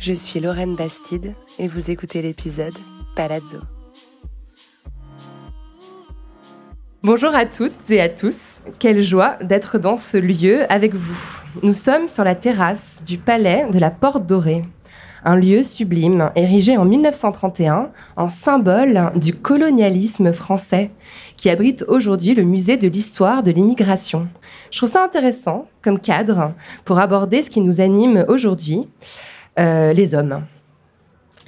Je suis Lorraine Bastide et vous écoutez l'épisode Palazzo. Bonjour à toutes et à tous. Quelle joie d'être dans ce lieu avec vous. Nous sommes sur la terrasse du palais de la Porte Dorée, un lieu sublime érigé en 1931 en symbole du colonialisme français, qui abrite aujourd'hui le musée de l'histoire de l'immigration. Je trouve ça intéressant comme cadre pour aborder ce qui nous anime aujourd'hui, euh, les hommes.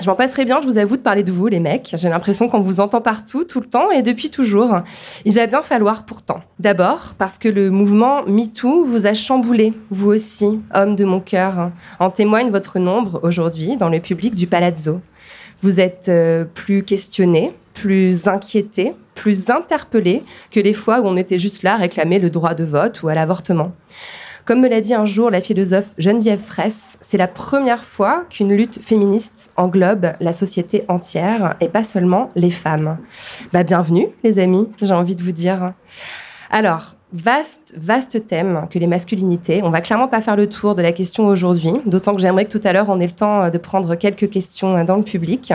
Je m'en passerai bien, je vous avoue, de parler de vous, les mecs. J'ai l'impression qu'on vous entend partout, tout le temps et depuis toujours. Il va bien falloir pourtant. D'abord, parce que le mouvement MeToo vous a chamboulé, vous aussi, homme de mon cœur. En témoigne votre nombre aujourd'hui dans le public du Palazzo. Vous êtes euh, plus questionné, plus inquiété, plus interpellé que les fois où on était juste là à réclamer le droit de vote ou à l'avortement. Comme me l'a dit un jour la philosophe Geneviève Fraisse, c'est la première fois qu'une lutte féministe englobe la société entière et pas seulement les femmes. Bah, bienvenue, les amis, j'ai envie de vous dire. Alors, vaste, vaste thème que les masculinités. On va clairement pas faire le tour de la question aujourd'hui, d'autant que j'aimerais que tout à l'heure on ait le temps de prendre quelques questions dans le public.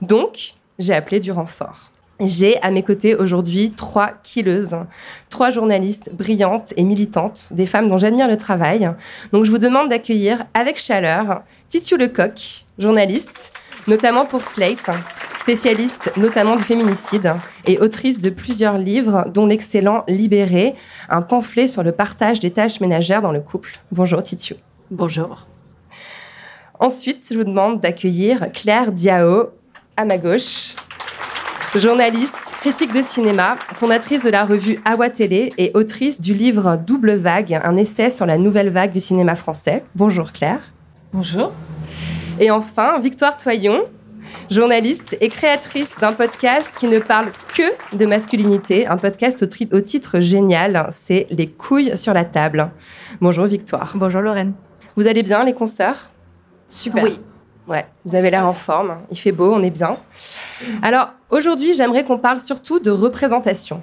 Donc, j'ai appelé du renfort. J'ai à mes côtés aujourd'hui trois killeuses, trois journalistes brillantes et militantes, des femmes dont j'admire le travail. Donc je vous demande d'accueillir avec chaleur Titiou Lecoq, journaliste, notamment pour Slate, spécialiste notamment du féminicide et autrice de plusieurs livres, dont l'excellent Libéré, un pamphlet sur le partage des tâches ménagères dans le couple. Bonjour Titiou. Bonjour. Ensuite, je vous demande d'accueillir Claire Diao à ma gauche, journaliste, critique de cinéma, fondatrice de la revue Awa Télé et autrice du livre Double Vague, un essai sur la nouvelle vague du cinéma français. Bonjour Claire. Bonjour. Et enfin, Victoire Toyon, journaliste et créatrice d'un podcast qui ne parle que de masculinité, un podcast au, titre génial, c'est Les couilles sur la table. Bonjour Victoire. Bonjour Lorraine. Vous allez bien les consoeurs? Super. Oui. Ouais, vous avez l'air en forme, il fait beau, on est bien. Alors, aujourd'hui, j'aimerais qu'on parle surtout de représentation.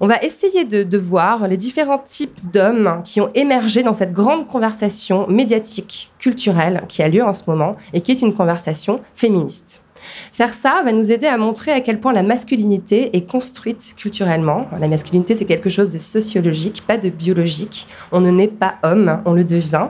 On va essayer de, de voir les différents types d'hommes qui ont émergé dans cette grande conversation médiatique, culturelle, qui a lieu en ce moment et qui est une conversation féministe. Faire ça va nous aider à montrer à quel point la masculinité est construite culturellement. La masculinité, c'est quelque chose de sociologique, pas de biologique. On ne naît pas homme, on le devient.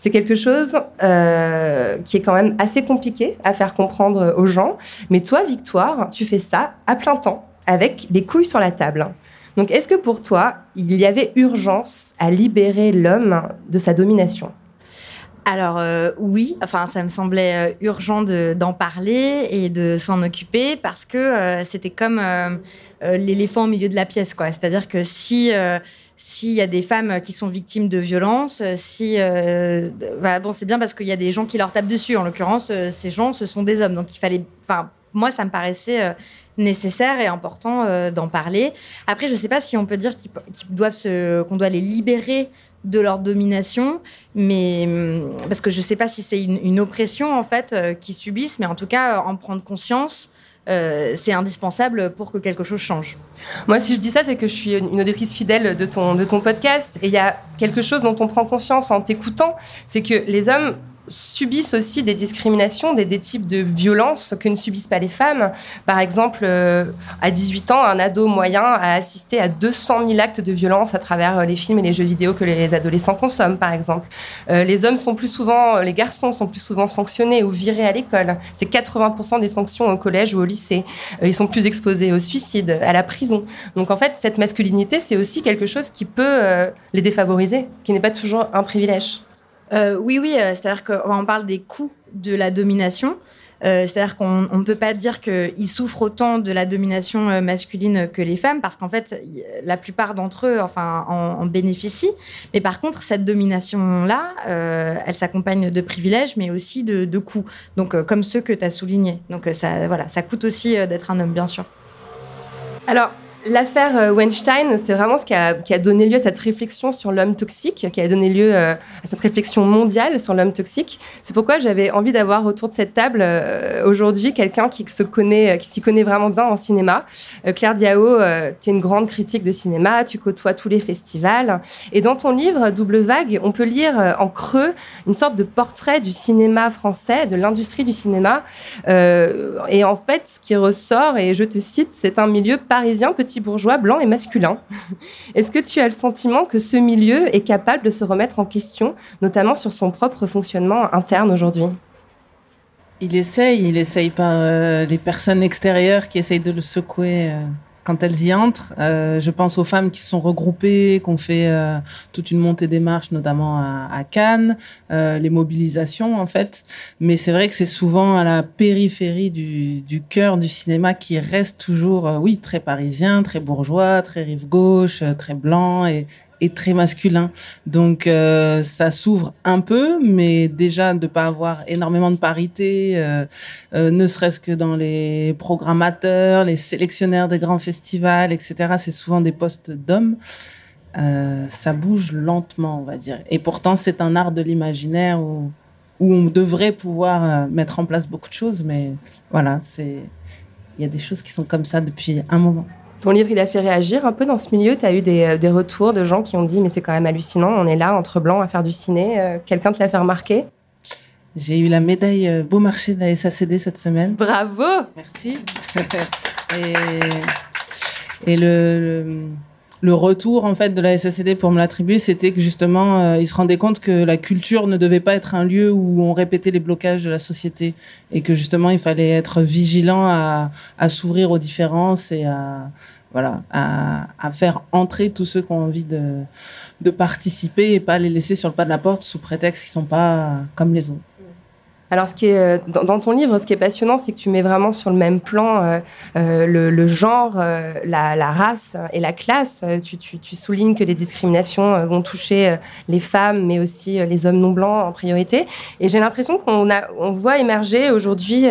C'est quelque chose euh, qui est quand même assez compliqué à faire comprendre aux gens. Mais toi, Victoire, tu fais ça à plein temps, avec les couilles sur la table. Donc, est-ce que pour toi, il y avait urgence à libérer l'homme de sa domination? Alors euh, oui, enfin ça me semblait euh, urgent de- d'en parler et de s'en occuper parce que c'était comme l'éléphant au milieu de la pièce, quoi. C'est-à-dire que si s'il y a des femmes qui sont victimes de violences, euh, si euh, bah, bon c'est bien parce qu'il y a des gens qui leur tapent dessus. En l'occurrence, euh, ces gens ce sont des hommes, donc il fallait, enfin moi ça me paraissait euh, nécessaire et important d'en parler. Après, je ne sais pas si on peut dire qu'ils doivent se, qu'on doit les libérer de leur domination, mais hum, parce que je ne sais pas si c'est une, oppression en fait qu'ils subissent, mais en tout cas en prendre conscience, euh, c'est indispensable pour que quelque chose change. Moi, si je dis ça, c'est que je suis une auditrice fidèle de ton, de ton podcast. Et il y a quelque chose dont on prend conscience en t'écoutant, c'est que les hommes subissent aussi des discriminations, des, types de violences que ne subissent pas les femmes. Par exemple, euh, à 18 ans, un ado moyen a assisté à 200 000 actes de violence à travers euh, les films et les jeux vidéo que les adolescents consomment, par exemple. Euh, les hommes sont plus souvent, les garçons sont plus souvent sanctionnés ou virés à l'école. C'est 80% des sanctions au collège ou au lycée. ils sont plus exposés au suicide, à la prison. Donc en fait, cette masculinité, c'est aussi quelque chose qui peut les défavoriser, qui n'est pas toujours un privilège. Euh, oui, oui, euh, c'est-à-dire qu'on parle des coûts de la domination. Euh, c'est-à-dire qu'on ne peut pas dire qu'ils souffrent autant de la domination masculine que les femmes, parce qu'en fait, la plupart d'entre eux enfin, en, bénéficient. Mais par contre, cette domination-là, elle s'accompagne de privilèges, mais aussi de, coûts. Donc, comme ceux que tu as soulignés. Donc, ça, voilà, ça coûte aussi d'être un homme, bien sûr. Alors, L'affaire euh, Weinstein, c'est vraiment ce qui a, donné lieu à cette réflexion sur l'homme toxique, qui a donné lieu euh, à cette réflexion mondiale sur l'homme toxique. C'est pourquoi j'avais envie d'avoir autour de cette table euh, aujourd'hui quelqu'un qui se connaît, qui s'y connaît vraiment bien en cinéma. Claire Diao, tu es une grande critique de cinéma, tu côtoies tous les festivals. Et dans ton livre Double Vague, on peut lire en creux une sorte de portrait du cinéma français, de l'industrie du cinéma. et en fait, ce qui ressort, et je te cite, c'est un milieu parisien petit bourgeois blanc et masculin. Est-ce que tu as le sentiment que ce milieu est capable de se remettre en question, notamment sur son propre fonctionnement interne aujourd'hui? Il essaye, il essaye par euh, les personnes extérieures qui essayent de le secouer. Euh, quand elles y entrent. Euh, je pense aux femmes qui se sont regroupées, qui ont fait euh, toute une montée des marches, notamment à, Cannes, euh, les mobilisations en fait. Mais c'est vrai que c'est souvent à la périphérie du, du cœur du cinéma qui reste toujours, oui, très parisien, très bourgeois, très rive gauche, très blanc et, est très masculin. Donc euh, ça s'ouvre un peu, mais déjà de pas avoir énormément de parité, euh, euh, ne serait-ce que dans les programmateurs, les sélectionnaires des grands festivals, etc. C'est souvent des postes d'hommes. ça bouge lentement, on va dire. Et pourtant, c'est un art de l'imaginaire où, où on devrait pouvoir mettre en place beaucoup de choses, mais voilà, c'est il y a des choses qui sont comme ça depuis un moment. Ton livre, il a fait réagir un peu dans ce milieu. Tu as eu euh, des, retours de gens qui ont dit Mais c'est quand même hallucinant, on est là entre blancs à faire du ciné. Euh, quelqu'un te l'a fait remarquer? J'ai eu la médaille euh, Beau Marché de la SACD cette semaine. Bravo Merci. et, le, le, retour en fait de la SACD pour me l'attribuer, c'était que justement, ils se rendaient compte que la culture ne devait pas être un lieu où on répétait les blocages de la société et que justement, il fallait être vigilant à, à s'ouvrir aux différences et à voilà, à, à, faire entrer tous ceux qui ont envie de, de participer et pas les laisser sur le pas de la porte sous prétexte qu'ils sont pas comme les autres. Alors, ce qui est, euh, dans, ton livre, ce qui est passionnant, c'est que tu mets vraiment sur le même plan euh, euh le, le, genre, euh, la, la, race et la classe. Tu, tu, tu, soulignes que les discriminations vont toucher les femmes, mais aussi les hommes non blancs en priorité. Et j'ai l'impression qu'on on voit émerger aujourd'hui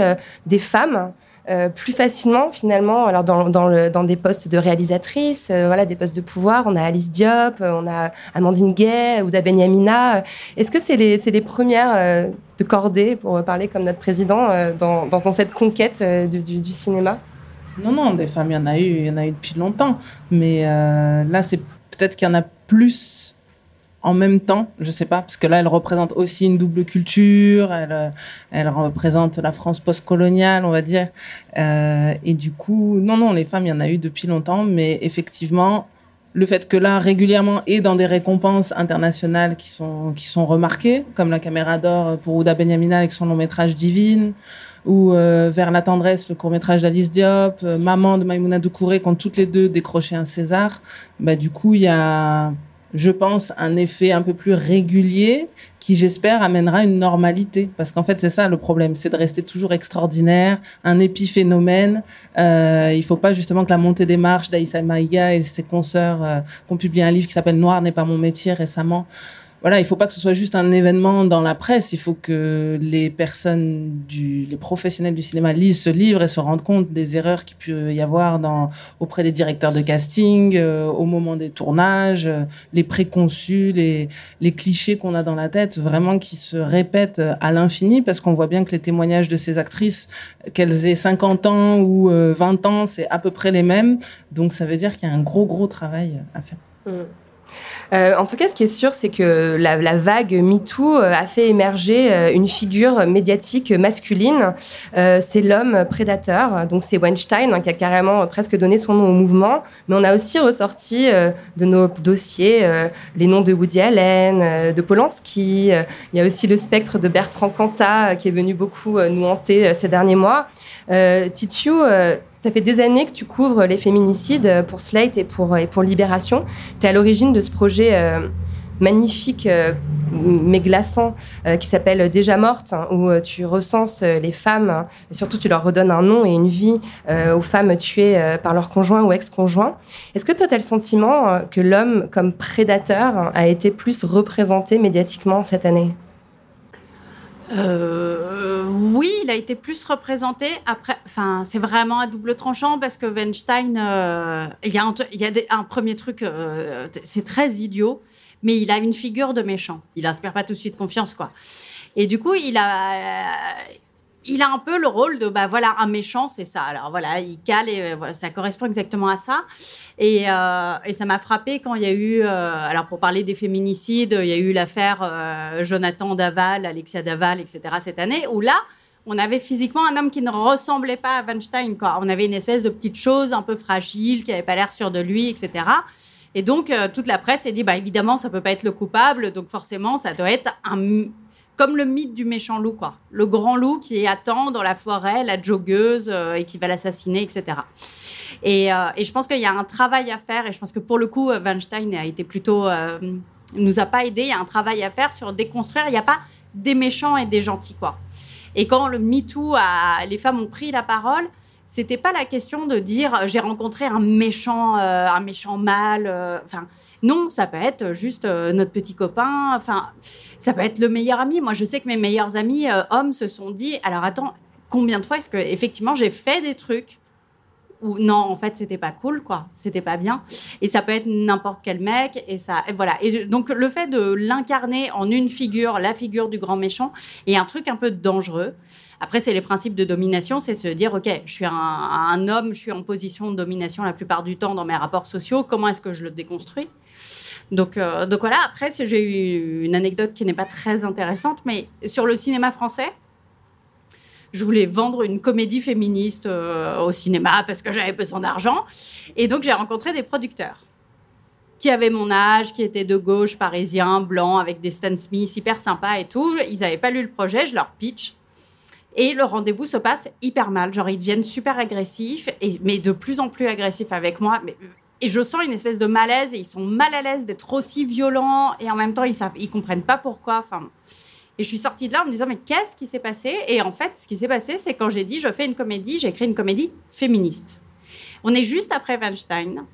des femmes euh, plus facilement finalement. Alors dans, dans, dans des postes de réalisatrices, euh, voilà, des postes de pouvoir, on a Alice Diop, euh, on a Amandine Gay, ou Benyamina. Est-ce que c'est les, les, premières de cordée, pour parler comme notre président, dans, dans, cette conquête du, cinéma? Non, non, des femmes, y en a eu, il y en a eu depuis longtemps. Mais là, c'est peut-être qu'il y en a plus en même temps, je sais pas, parce que là, elle représente aussi une double culture, elle, euh, elle représente la France postcoloniale, on va dire. Euh, et du coup, non, non, les femmes, il y en a eu depuis longtemps, mais effectivement, le fait que là, régulièrement, et dans des récompenses internationales qui sont, qui sont remarquées, comme la caméra d'or pour Ouda Benyamina avec son long métrage Divine, ou euh, Vers la tendresse, le court métrage d'Alice Diop, euh, Maman de Maïmouna Doucouré, qui ont toutes les deux décroché un César, bah, du coup, il y a je pense, un effet un peu plus régulier qui, j'espère, amènera une normalité. Parce qu'en fait, c'est ça le problème, c'est de rester toujours extraordinaire, un épiphénomène. Euh, il faut pas justement que la montée des marches d'Aïssa Maïga et ses consoeurs euh, qui ont publié un livre qui s'appelle Noir n'est pas mon métier récemment voilà, il faut pas que ce soit juste un événement dans la presse. Il faut que les personnes du, les professionnels du cinéma lisent ce livre et se rendent compte des erreurs qu'il peut y avoir dans, auprès des directeurs de casting, euh, au moment des tournages, euh, les préconçus, les, les clichés qu'on a dans la tête, vraiment qui se répètent à l'infini parce qu'on voit bien que les témoignages de ces actrices, qu'elles aient 50 ans ou 20 euh, ans, c'est à peu près les mêmes. Donc ça veut dire qu'il y a un gros, gros travail à faire. Mmh. Euh, en tout cas, ce qui est sûr, c'est que la, vague MeToo euh, a fait émerger euh, une figure médiatique masculine. C'est l'homme prédateur. Donc, c'est Weinstein hein, qui a carrément presque donné son nom au mouvement. Mais on a aussi ressorti de nos dossiers les noms de Woody Allen, de Polanski. Il y a aussi le spectre de Bertrand Cantat qui est venu beaucoup nous hanter ces derniers mois. Titiou, ça fait des années que tu couvres les féminicides euh, pour Slate et pour, et pour Libération. Tu es à l'origine de ce projet euh, magnifique euh, mais glaçant euh, qui s'appelle Déjà morte, hein, où euh, tu recenses euh, les femmes, hein, et surtout tu leur redonnes un nom et une vie euh, aux femmes tuées euh, par leur conjoint ou ex-conjoint. Est-ce que toi tu as le sentiment euh, que l'homme comme prédateur hein, a été plus représenté médiatiquement cette année? Euh, oui, il a été plus représenté. Après, enfin, c'est vraiment à double tranchant parce que Weinstein, euh, il y a, un, premier truc, euh, c'est très idiot, mais il a une figure de méchant. Il inspire pas tout de suite confiance, quoi. Et du coup, il a, il a un peu le rôle de, bah voilà, un méchant, c'est ça. Alors voilà, il cale et euh, ça correspond exactement à ça. Et, euh, et ça m'a frappé quand il y a eu, euh, alors pour parler des féminicides, il y a eu l'affaire Jonathan Daval, Alexia Daval, etc. cette année, où là, on avait physiquement un homme qui ne ressemblait pas à Weinstein. Quoi. On avait une espèce de petite chose un peu fragile, qui n'avait pas l'air sûr de lui, etc. Et donc, toute la presse s'est dit, bah, évidemment, ça peut pas être le coupable, donc forcément, ça doit être un, comme le mythe du méchant loup, quoi. Le grand loup qui attend dans la forêt la joggeuse euh, et qui va l'assassiner, etc. Et, euh, et je pense qu'il y a un travail à faire, et je pense que pour le coup, euh, Weinstein a été plutôt. Nous a pas aidé. Il y a un travail à faire sur déconstruire. Il n'y a pas des méchants et des gentils, quoi. Et quand le MeToo, a, les femmes ont pris la parole, c'était pas la question de dire j'ai rencontré un méchant, un méchant mâle. Enfin, non, ça peut être juste euh, notre petit copain. Enfin, ça peut être le meilleur ami. Moi, je sais que mes meilleurs amis euh, hommes se sont dit alors attends, combien de fois est-ce que effectivement j'ai fait des trucs où non, en fait, c'était pas cool, quoi. C'était pas bien. Et ça peut être n'importe quel mec. Et ça, et voilà. Et donc, le fait de l'incarner en une figure, la figure du grand méchant, est un truc un peu dangereux. Après, c'est les principes de domination, c'est se dire, OK, je suis un, homme, je suis en position de domination la plupart du temps dans mes rapports sociaux. Comment est-ce que je le déconstruis? Donc, euh, donc voilà, après, j'ai eu une anecdote qui n'est pas très intéressante, mais sur le cinéma français, je voulais vendre une comédie féministe euh, au cinéma parce que j'avais besoin d'argent. Et donc, j'ai rencontré des producteurs qui avaient mon âge, qui étaient de gauche, parisiens, blancs, avec des Stan Smith hyper sympas et tout. Ils n'avaient pas lu le projet, je leur pitch. Et le rendez-vous se passe hyper mal. Genre, ils deviennent super agressifs, et, mais de plus en plus agressifs avec moi. Mais, et je sens une espèce de malaise, et ils sont mal à l'aise d'être aussi violents, et en même temps, ils savent, ils comprennent pas pourquoi. Enfin, et je suis sortie de là en me disant, mais qu'est-ce qui s'est passé? Et en fait, ce qui s'est passé, c'est quand j'ai dit, je fais une comédie, j'ai écrit une comédie féministe. On est juste après Weinstein.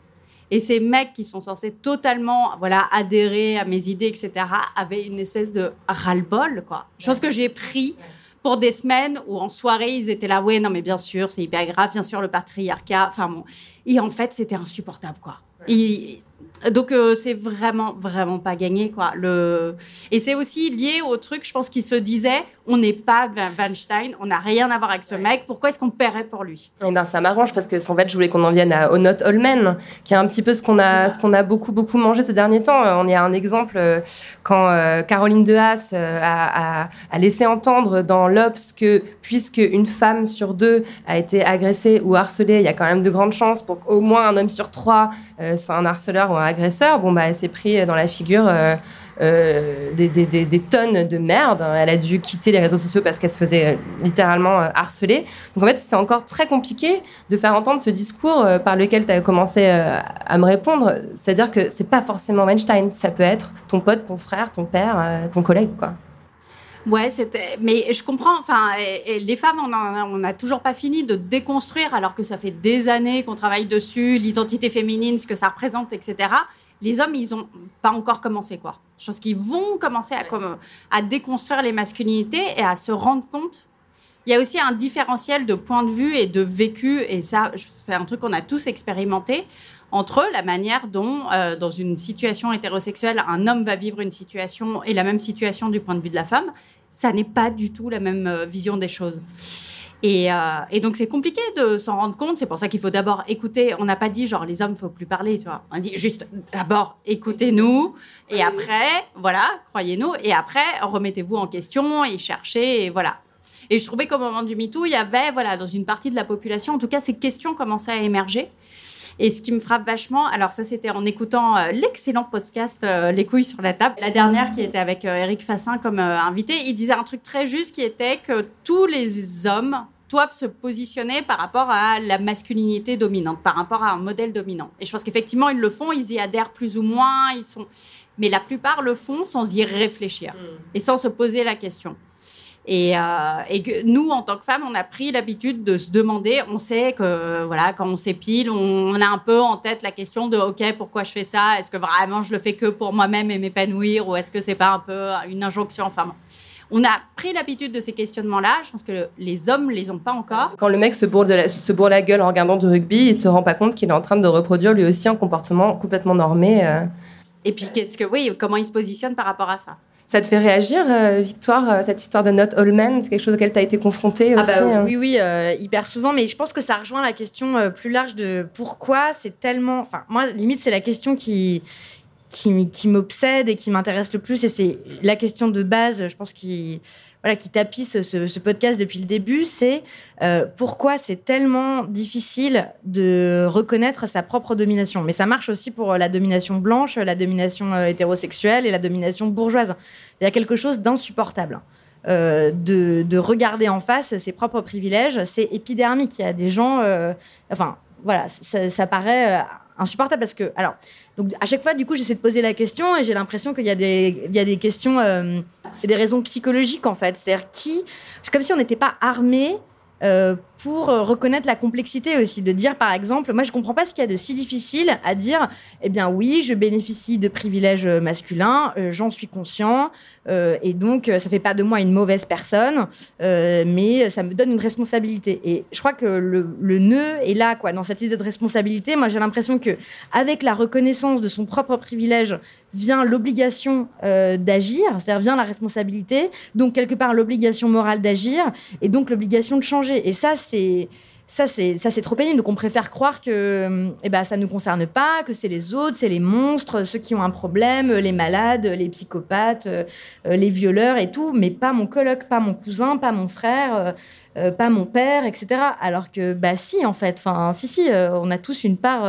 Et ces mecs qui sont censés totalement voilà, adhérer à mes idées, etc., avaient une espèce de ras-le-bol. Quoi. Je pense que j'ai pris pour des semaines où en soirée, ils étaient là, ouais, non, mais bien sûr, c'est hyper grave, bien sûr, le patriarcat. Enfin bon. Et en fait, c'était insupportable, quoi. Et- donc, euh, c'est vraiment, vraiment pas gagné, quoi. Le... Et c'est aussi lié au truc, je pense, qu'il se disait, on n'est pas Weinstein, on n'a rien à voir avec ce mec, pourquoi est-ce qu'on paierait pour lui? Eh ben, ça m'arrange parce que en fait, je voulais qu'on en vienne à Honot Holmen, qui est un petit peu ce qu'on a, ce qu'on a beaucoup, beaucoup mangé ces derniers temps. Euh, On est à un exemple euh, quand euh, Caroline Dehaas a, a- a laissé entendre dans l'Obs que puisque une femme sur deux a été agressée ou harcelée, il y a quand même de grandes chances pour qu'au moins un homme sur trois soit un harceleur ou un agresseur. Bon, bah, elle s'est pris dans la figure. euh, des, des- tonnes de merde. Elle a dû quitter les réseaux sociaux parce qu'elle se faisait euh, littéralement euh, harceler. Donc en fait, c'est encore très compliqué de faire entendre ce discours euh, par lequel tu as commencé euh, à me répondre. C'est-à-dire que c'est pas forcément Weinstein, ça peut être ton pote, ton frère, ton père, euh, ton collègue, quoi. Ouais, c'était. Mais je comprends. Enfin, les femmes, on n'a toujours pas fini de déconstruire, alors que ça fait des années qu'on travaille dessus, l'identité féminine, ce que ça représente, etc. Les hommes, ils ont pas encore commencé, quoi. Je pense qu'ils vont commencer à, comme, à déconstruire les masculinités et à se rendre compte. Il y a aussi un différentiel de point de vue et de vécu, et ça, c'est un truc qu'on a tous expérimenté entre la manière dont, euh, dans une situation hétérosexuelle, un homme va vivre une situation et la même situation du point de vue de la femme, ça n'est pas du tout la même euh, vision des choses. Et, euh, et donc c'est compliqué de s'en rendre compte. C'est pour ça qu'il faut d'abord écouter. On n'a pas dit genre les hommes, faut plus parler, tu vois. On dit juste d'abord écoutez-nous et après, voilà, croyez-nous. Et après, remettez-vous en question et cherchez et voilà. Et je trouvais qu'au moment du MeToo, il y avait, voilà, dans une partie de la population, en tout cas, ces questions commençaient à émerger. Et ce qui me frappe vachement, alors ça c'était en écoutant euh, l'excellent podcast euh, Les couilles sur la table, la dernière qui était avec euh, Eric Fassin comme invité, il disait un truc très juste qui était que tous les hommes doivent se positionner par rapport à la masculinité dominante, par rapport à un modèle dominant. Et je pense qu'effectivement ils le font, ils y adhèrent plus ou moins, ils sont, mais la plupart le font sans y réfléchir et sans se poser la question. Et, euh, et que nous, en tant que femmes, on a pris l'habitude de se demander, on sait que voilà, quand on s'épile, on, on a un peu en tête la question de OK, pourquoi je fais ça? Est-ce que vraiment je le fais que pour moi-même et m'épanouir Ou est-ce que c'est pas un peu une injonction? Enfin, bon. On a pris l'habitude de ces questionnements-là. Je pense que le- les hommes les ont pas encore. Quand le mec se bourre, de la, se bourre la gueule en regardant du rugby, il se rend pas compte qu'il est en train de reproduire lui aussi un comportement complètement normé. euh. Et puis, qu'est-ce que, oui, comment ils se positionnent par rapport à ça? Ça te fait réagir, euh, Victoire, euh, cette histoire de Not All Men C'est quelque chose auquel tu as été confrontée Ah aussi bah, hein? oui, oui, euh, hyper souvent, mais je pense que ça rejoint la question euh, plus large de pourquoi c'est tellement... Enfin, moi, limite, c'est la question qui, qui, m'obsède et qui m'intéresse le plus, et c'est la question de base, je pense, qui, voilà, tapisse ce, podcast depuis le début, c'est euh, pourquoi c'est tellement difficile de reconnaître sa propre domination. Mais ça marche aussi pour euh, la domination blanche, la domination euh, hétérosexuelle et la domination bourgeoise. Il y a quelque chose d'insupportable de, de regarder en face ses propres privilèges, c'est épidermique. Il y a des gens, enfin, voilà, ça, ça paraît insupportable parce que, alors, donc à chaque fois, du coup, j'essaie de poser la question et j'ai l'impression qu'il y a des, il y a des questions, euh, des raisons psychologiques en fait. C'est-à-dire qui, c'est comme si on n'était pas armé. Euh, pour euh, reconnaître la complexité aussi, de dire par exemple, moi je comprends pas ce qu'il y a de si difficile à dire, eh bien oui, je bénéficie de privilèges euh, masculins, j'en suis conscient, et donc ça fait pas de moi une mauvaise personne, mais ça me donne une responsabilité. Et je crois que le, le nœud est là, quoi, dans cette idée de responsabilité. Moi, j'ai l'impression que avec la reconnaissance de son propre privilège vient l'obligation euh, d'agir, c'est-à-dire vient la responsabilité, donc quelque part l'obligation morale d'agir, et donc l'obligation de changer. Et ça, c'est ça, c'est ça, c'est trop pénible. Donc, on préfère croire que, eh ben, ça nous concerne pas, que c'est les autres, c'est les monstres, ceux qui ont un problème, les malades, les psychopathes, euh, les violeurs et tout, mais pas mon coloc, pas mon cousin, pas mon frère, euh, pas mon père, etc. Alors que, bah, si, en fait, enfin, si, si, on a tous une part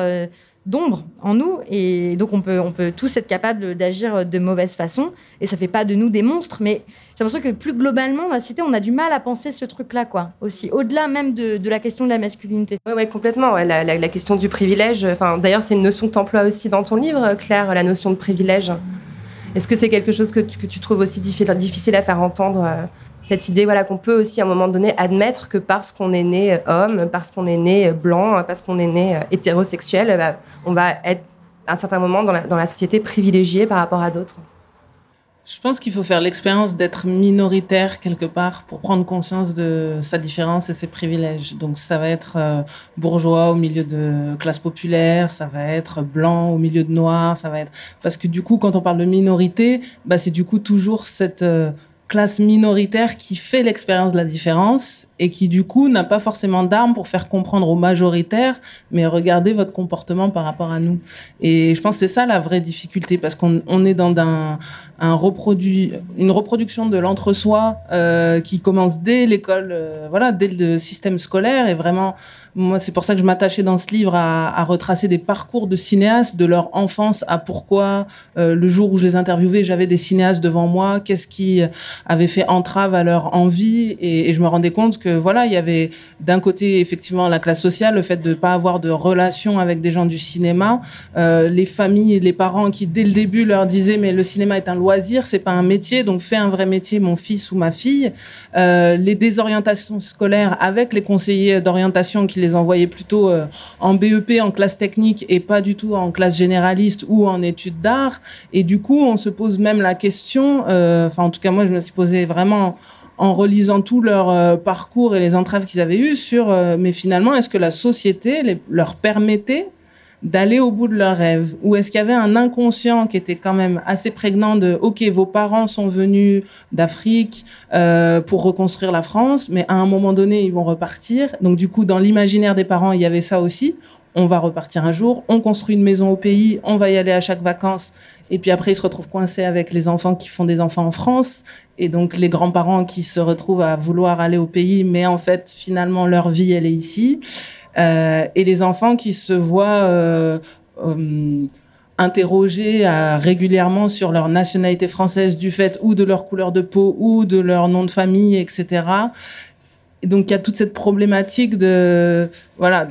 d'ombre en nous, et donc on peut, on peut tous être capables d'agir de mauvaise façon, et ça fait pas de nous des monstres, mais j'ai l'impression que plus globalement, dans la société, on a du mal à penser ce truc-là, quoi, aussi, au-delà même de, de la question de la masculinité. Oui, ouais, complètement. ouais, la, la- question du privilège. Enfin, d'ailleurs, c'est une notion que tu emploies aussi dans ton livre, Claire, la notion de privilège. Est-ce que c'est quelque chose que tu, que tu trouves aussi diffi- difficile à faire entendre euh, cette idée, voilà, qu'on peut aussi à un moment donné admettre que parce qu'on est né euh, homme, parce qu'on est né euh, blanc, euh, parce qu'on est né hétérosexuel, bah, on va être à un certain moment dans la, société privilégié par rapport à d'autres. Je pense qu'il faut faire l'expérience d'être minoritaire quelque part pour prendre conscience de sa différence et ses privilèges. Donc ça va être bourgeois au milieu de classe populaire, ça va être blanc au milieu de noir, ça va être parce que du coup quand on parle de minorité, bah c'est du coup toujours cette classe minoritaire qui fait l'expérience de la différence et qui du coup n'a pas forcément d'armes pour faire comprendre aux majoritaires, mais regardez votre comportement par rapport à nous. Et je pense que c'est ça la vraie difficulté parce qu'on on est dans un, un reproduit, une reproduction de l'entre-soi euh, qui commence dès l'école, euh, voilà, dès le système scolaire. Et vraiment, moi, c'est pour ça que je m'attachais dans ce livre à, à retracer des parcours de cinéastes de leur enfance à pourquoi euh, le jour où je les interviewais, j'avais des cinéastes devant moi, qu'est-ce qui avait fait entrave à leur envie, et, et je me rendais compte voilà, il y avait d'un côté effectivement la classe sociale, le fait de pas avoir de relation avec des gens du cinéma, euh, les familles les parents qui dès le début leur disaient mais le cinéma est un loisir, c'est pas un métier, donc fais un vrai métier, mon fils ou ma fille. Euh, les désorientations scolaires avec les conseillers d'orientation qui les envoyaient plutôt euh, en BEP, en classe technique et pas du tout en classe généraliste ou en études d'art. Et du coup, on se pose même la question, enfin en tout cas moi je me suis posé vraiment en relisant tout leur euh, parcours et les entraves qu'ils avaient eues sur, euh, mais finalement, est-ce que la société leur permettait d'aller au bout de leurs rêves? Ou est-ce qu'il y avait un inconscient qui était quand même assez prégnant de, OK, vos parents sont venus d'Afrique euh, pour reconstruire la France, mais à un moment donné, ils vont repartir. Donc du coup, dans l'imaginaire des parents, il y avait ça aussi. On va repartir un jour, on construit une maison au pays, on va y aller à chaque vacances. Et puis après, ils se retrouvent coincés avec les enfants qui font des enfants en France. Et donc les grands-parents qui se retrouvent à vouloir aller au pays, mais en fait, finalement, leur vie, elle est ici. Euh, et les enfants qui se voient euh, euh, interrogés euh, régulièrement sur leur nationalité française du fait ou de leur couleur de peau ou de leur nom de famille, etc. Et donc il y a toute cette problématique de voilà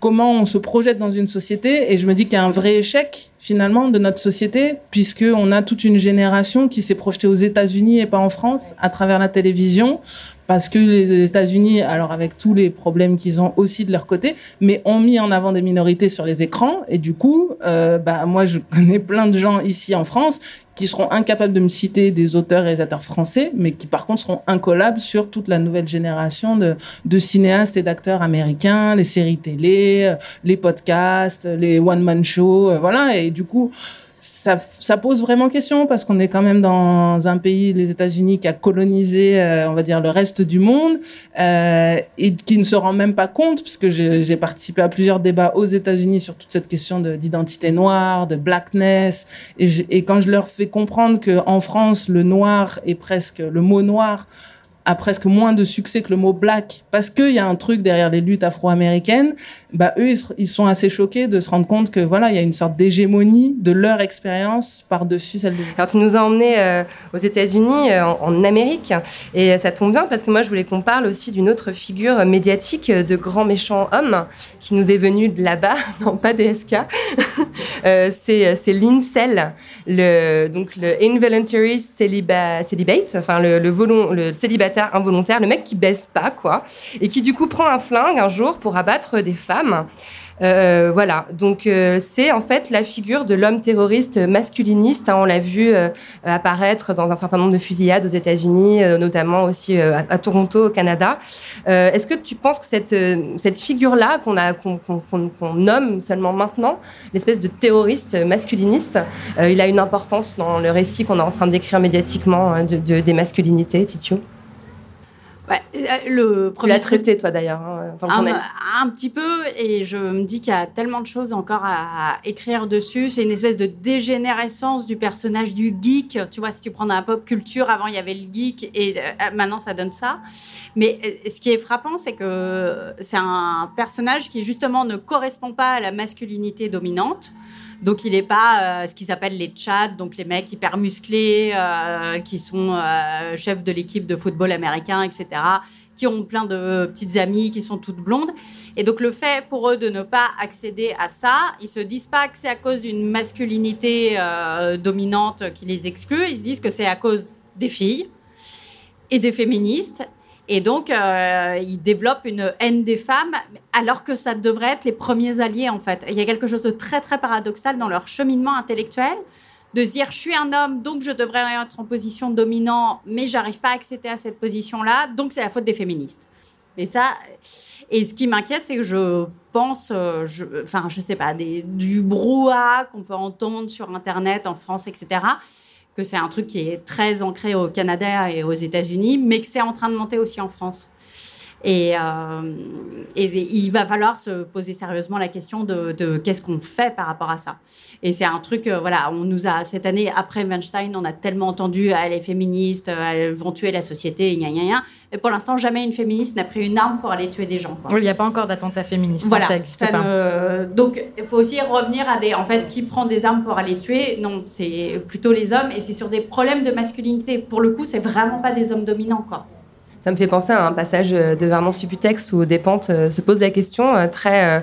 comment on se projette dans une société. Et je me dis qu'il y a un vrai échec finalement de notre société puisque on a toute une génération qui s'est projetée aux États-Unis et pas en France à travers la télévision parce que les États-Unis, alors avec tous les problèmes qu'ils ont aussi de leur côté, mais ont mis en avant des minorités sur les écrans. Et du coup, euh, bah, moi, je connais plein de gens ici en France qui seront incapables de me citer des auteurs et réalisateurs français, mais qui par contre seront incollables sur toute la nouvelle génération de, de cinéastes et d'acteurs américains, les séries télé, euh, les podcasts, les one-man shows, euh, voilà. Et du coup, ça, ça, pose vraiment question parce qu'on est quand même dans un pays, les États-Unis, qui a colonisé, euh, on va dire, le reste du monde euh, et qui ne se rend même pas compte, puisque j'ai participé à plusieurs débats aux États-Unis sur toute cette question d'identité noire, de blackness, et, et, quand je leur fais comprendre que en France, le noir est presque le mot noir a presque moins de succès que le mot black. Parce qu'il y a un truc derrière les luttes afro-américaines, bah eux ils sont assez choqués de se rendre compte que voilà il y a une sorte d'hégémonie de leur expérience par-dessus celle de. Alors tu nous as emmenés euh, aux États-Unis, euh, en, Amérique, et ça tombe bien parce que moi je voulais qu'on parle aussi d'une autre figure médiatique de grand méchant homme qui nous est venu de là-bas, non pas DSK, euh, c'est c'est l'INCEL, le donc le involuntary celiba, celibate, enfin le le célibataire involontaire, le mec qui baisse pas, quoi, et qui du coup prend un flingue un jour pour abattre des femmes. Euh, voilà, donc euh, c'est en fait la figure de l'homme terroriste masculiniste. Hein, on l'a vu euh, apparaître dans un certain nombre de fusillades aux États-Unis, euh, notamment aussi euh, à, Toronto, au Canada. Est-ce que tu penses que cette, cette figure-là qu'on nomme seulement maintenant, l'espèce de terroriste masculiniste, il a une importance dans le récit qu'on est en train de décrire médiatiquement hein, de, des masculinités, Titio? Ouais, euh, le premier tu l'as traité, toi d'ailleurs, hein, un, un, petit peu, et je me dis qu'il y a tellement de choses encore à, à écrire dessus. C'est une espèce de dégénérescence du personnage du geek. Tu vois, si tu prends dans la pop culture, avant il y avait le geek, et euh, maintenant ça donne ça. Mais euh, ce qui est frappant, c'est que c'est un personnage qui justement ne correspond pas à la masculinité dominante. Donc, il n'est pas euh, ce qu'ils appellent les chats, donc les mecs hyper musclés, euh, qui sont euh, chefs de l'équipe de football américain, etc., qui ont plein de petites amies qui sont toutes blondes. Et donc, le fait pour eux de ne pas accéder à ça, ils se disent pas que c'est à cause d'une masculinité dominante qui les exclut, ils se disent que c'est à cause des filles et des féministes et donc, euh, ils développent une haine des femmes, alors que ça devrait être les premiers alliés, en fait. Il y a quelque chose de très, très paradoxal dans leur cheminement intellectuel, de se dire, je suis un homme, donc je devrais être en position dominante, mais j'arrive pas à accéder à cette position-là, donc c'est la faute des féministes. Et ça, et ce qui m'inquiète, c'est que je pense, euh, je, enfin, je sais pas, des, du brouhaha qu'on peut entendre sur Internet en France, etc que c'est un truc qui est très ancré au Canada et aux États-Unis, mais que c'est en train de monter aussi en France. Et, euh, et, il va falloir se poser sérieusement la question de, de qu'est-ce qu'on fait par rapport à ça. Et c'est un truc, euh, voilà, on nous a, cette année, après Weinstein, on a tellement entendu, elle est féministe, elles vont tuer la société, gna gna gna. Et pour l'instant, jamais une féministe n'a pris une arme pour aller tuer des gens. Quoi. Il n'y a pas encore d'attentat féministe. Voilà. Ça, ça ne... Donc, il faut aussi revenir à des, en fait, qui prend des armes pour aller tuer Non, c'est plutôt les hommes et c'est sur des problèmes de masculinité. Pour le coup, c'est vraiment pas des hommes dominants, quoi. Ça me fait penser à un passage de Vernon Subutex où Despentes euh, se pose la question euh, très,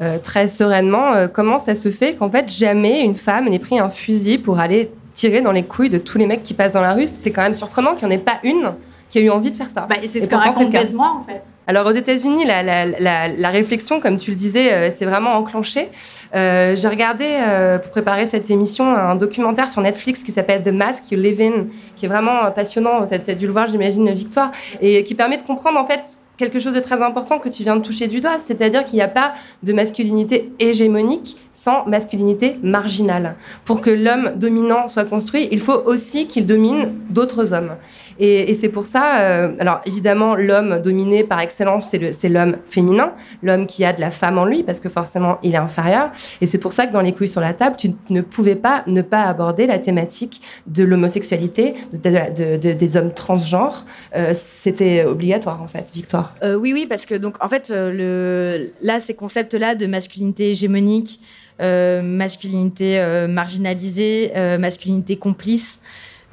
euh, très sereinement comment ça se fait qu'en fait jamais une femme n'ait pris un fusil pour aller tirer dans les couilles de tous les mecs qui passent dans la rue? C'est quand même surprenant qu'il n'y en ait pas une qui a eu envie de faire ça. Bah, c'est ce que raconte Baise-moi, en fait. Alors aux États-Unis, la, la, la, la, réflexion, comme tu le disais, euh, c'est vraiment enclenché. Euh, J'ai regardé euh, pour préparer cette émission un documentaire sur Netflix qui s'appelle The Mask You Live In, qui est vraiment passionnant. Tu as, as, dû le voir, j'imagine, Victoire, et qui permet de comprendre en fait quelque chose de très important que tu viens de toucher du doigt, c'est-à-dire qu'il n'y a pas de masculinité hégémonique sans masculinité marginale. Pour que l'homme dominant soit construit, il faut aussi qu'il domine d'autres hommes. Et, c'est pour ça, euh, alors évidemment, l'homme dominé par excellence, c'est l'homme féminin, l'homme qui a de la femme en lui, parce que forcément, il est inférieur. Et c'est pour ça que dans les couilles sur la table, tu ne pouvais pas ne pas aborder la thématique de l'homosexualité, de, des hommes transgenres. Euh, c'était obligatoire, en fait, Victoire. Euh, oui, oui, parce que donc, en fait, le, là, ces concepts-là de masculinité hégémonique, masculinité marginalisée, masculinité complice,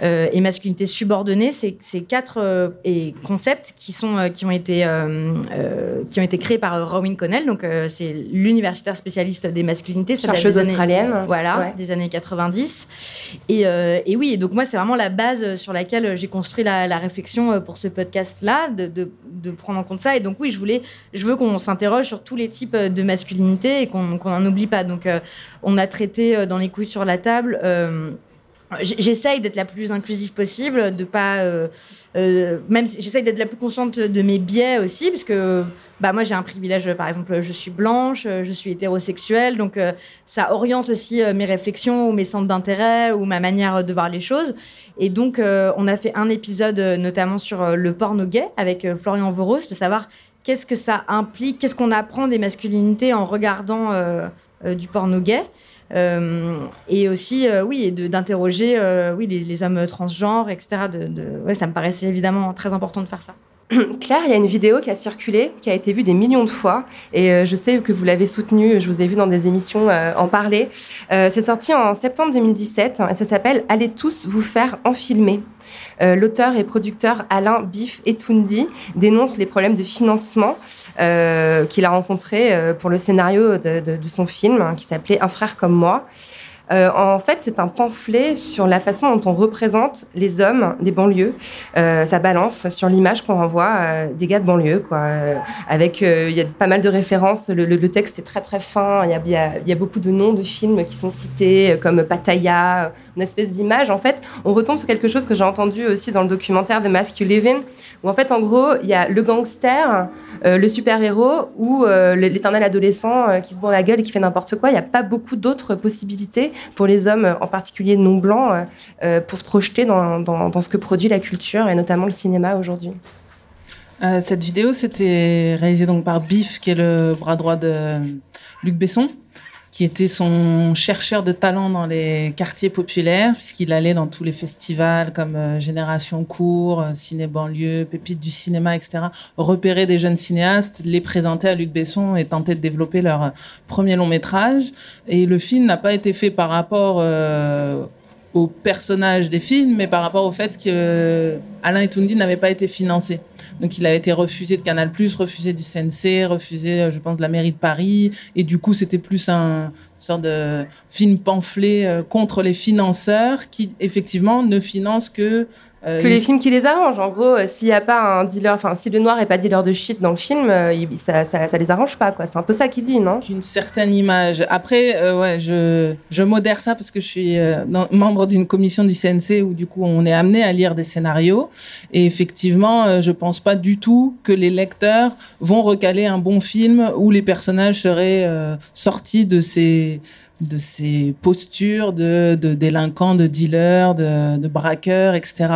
euh, et masculinité subordonnée, c'est ces quatre euh, et concepts qui sont euh, qui ont été qui ont été créés par Rowan Connell. Donc c'est l'universitaire spécialiste des masculinités, chercheuse australienne, voilà, des années 90. Et, et oui, donc moi c'est vraiment la base sur laquelle j'ai construit la, la, réflexion pour ce podcast-là, de, de, de, prendre en compte ça. Et donc oui, je voulais, je veux qu'on s'interroge sur tous les types de masculinité et qu'on n'en oublie pas. Donc on a traité dans les couilles sur la table. J'essaye d'être la plus inclusive possible, de pas, euh, euh, même j'essaye d'être la plus consciente de mes biais aussi, parce que bah moi j'ai un privilège, par exemple, je suis blanche, je suis hétérosexuelle, donc euh, ça oriente aussi mes réflexions ou mes centres d'intérêt ou ma manière de voir les choses. Et donc on a fait un épisode notamment sur le porno gay avec Florian Voros, de savoir qu'est-ce que ça implique, qu'est-ce qu'on apprend des masculinités en regardant du porno gay. Euh, et aussi, euh, oui, d'interroger euh, oui, les, hommes transgenres, etc. Ça me paraissait évidemment très important de faire ça. Claire, il y a une vidéo qui a circulé, qui a été vue des millions de fois, et je sais que vous l'avez soutenue, je vous ai vu dans des émissions en parler. c'est sorti en septembre 2017, et ça s'appelle Allez tous vous faire enfilmer. Euh, l'auteur et producteur Alain Biff Etoundi dénonce les problèmes de financement euh, qu'il a rencontrés euh, pour le scénario de, de son film hein, qui s'appelait Un frère comme moi. Euh, en fait, c'est un pamphlet sur la façon dont on représente les hommes des banlieues. Euh, ça balance sur l'image qu'on renvoie euh, des gars de banlieue, quoi. Avec, il y a pas mal de références. Le, texte est très très fin. Il y, a, beaucoup de noms de films qui sont cités, comme Pattaya, une espèce d'image. En fait, on retombe sur quelque chose que j'ai entendu aussi dans le documentaire de Mask You Live In, où en fait, en gros, il y a le gangster, le super-héros ou l'éternel adolescent qui se bourre la gueule et qui fait n'importe quoi. Il n'y a pas beaucoup d'autres possibilités pour les hommes, en particulier non blancs, euh, euh, pour se projeter dans, dans, ce que produit la culture et notamment le cinéma aujourd'hui. Euh, cette vidéo, c'était réalisée donc par Biff, qui est le bras droit de Luc Besson qui était son chercheur de talent dans les quartiers populaires, puisqu'il allait dans tous les festivals comme euh, Génération Court, euh, Ciné Banlieue, Pépites du cinéma, etc., repérer des jeunes cinéastes, les présenter à Luc Besson et tenter de développer leur euh, premier long métrage. Et le film n'a pas été fait par rapport au personnage des films, mais par rapport au fait que Alain Etoundi n'avait pas été financé. Donc il a été refusé de Canal+, refusé du CNC, refusé, euh, je pense, de la mairie de Paris. Et du coup, c'était plus un sorte de film pamphlet euh, contre les financeurs qui, effectivement, ne financent que euh, que les films qui les arrangent. En gros, euh, s'il n'y a pas un dealer, enfin, si le noir est pas dealer de shit dans le film, euh, ça, ça, ça, les arrange pas, quoi. C'est un peu ça qu'il dit, non? Une certaine image. Après, ouais, je, je modère ça parce que je suis membre d'une commission du CNC où, du coup, on est amené à lire des scénarios. Et effectivement, je pense pas du tout que les lecteurs vont recaler un bon film où les personnages seraient sortis de ces de ces postures de, de délinquants, de dealers, de, de, braqueurs, etc.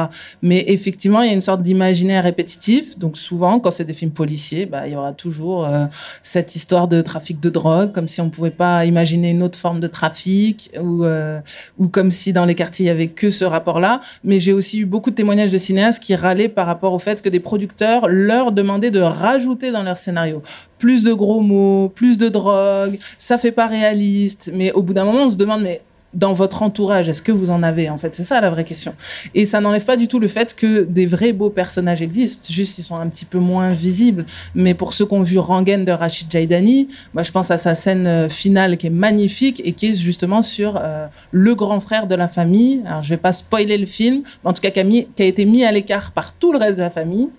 Mais effectivement, il y a une sorte d'imaginaire répétitif. Donc souvent, quand c'est des films policiers, bah, il y aura toujours euh, cette histoire de trafic de drogue, comme si on pouvait pas imaginer une autre forme de trafic, ou, euh, ou comme si dans les quartiers, il y avait que ce rapport-là. Mais j'ai aussi eu beaucoup de témoignages de cinéastes qui râlaient par rapport au fait que des producteurs leur demandaient de rajouter dans leur scénario plus de gros mots, plus de drogue, ça fait pas réaliste. Mais au bout d'un moment, on se demande, mais dans votre entourage, est-ce que vous en avez En fait, c'est ça la vraie question. Et ça n'enlève pas du tout le fait que des vrais beaux personnages existent, juste ils sont un petit peu moins visibles. Mais pour ceux qui ont vu Rangen de Rachid Jaidani, moi je pense à sa scène euh, finale qui est magnifique et qui est justement sur euh, le grand frère de la famille. Alors je vais pas spoiler le film, mais en tout cas qui a été mis à l'écart par tout le reste de la famille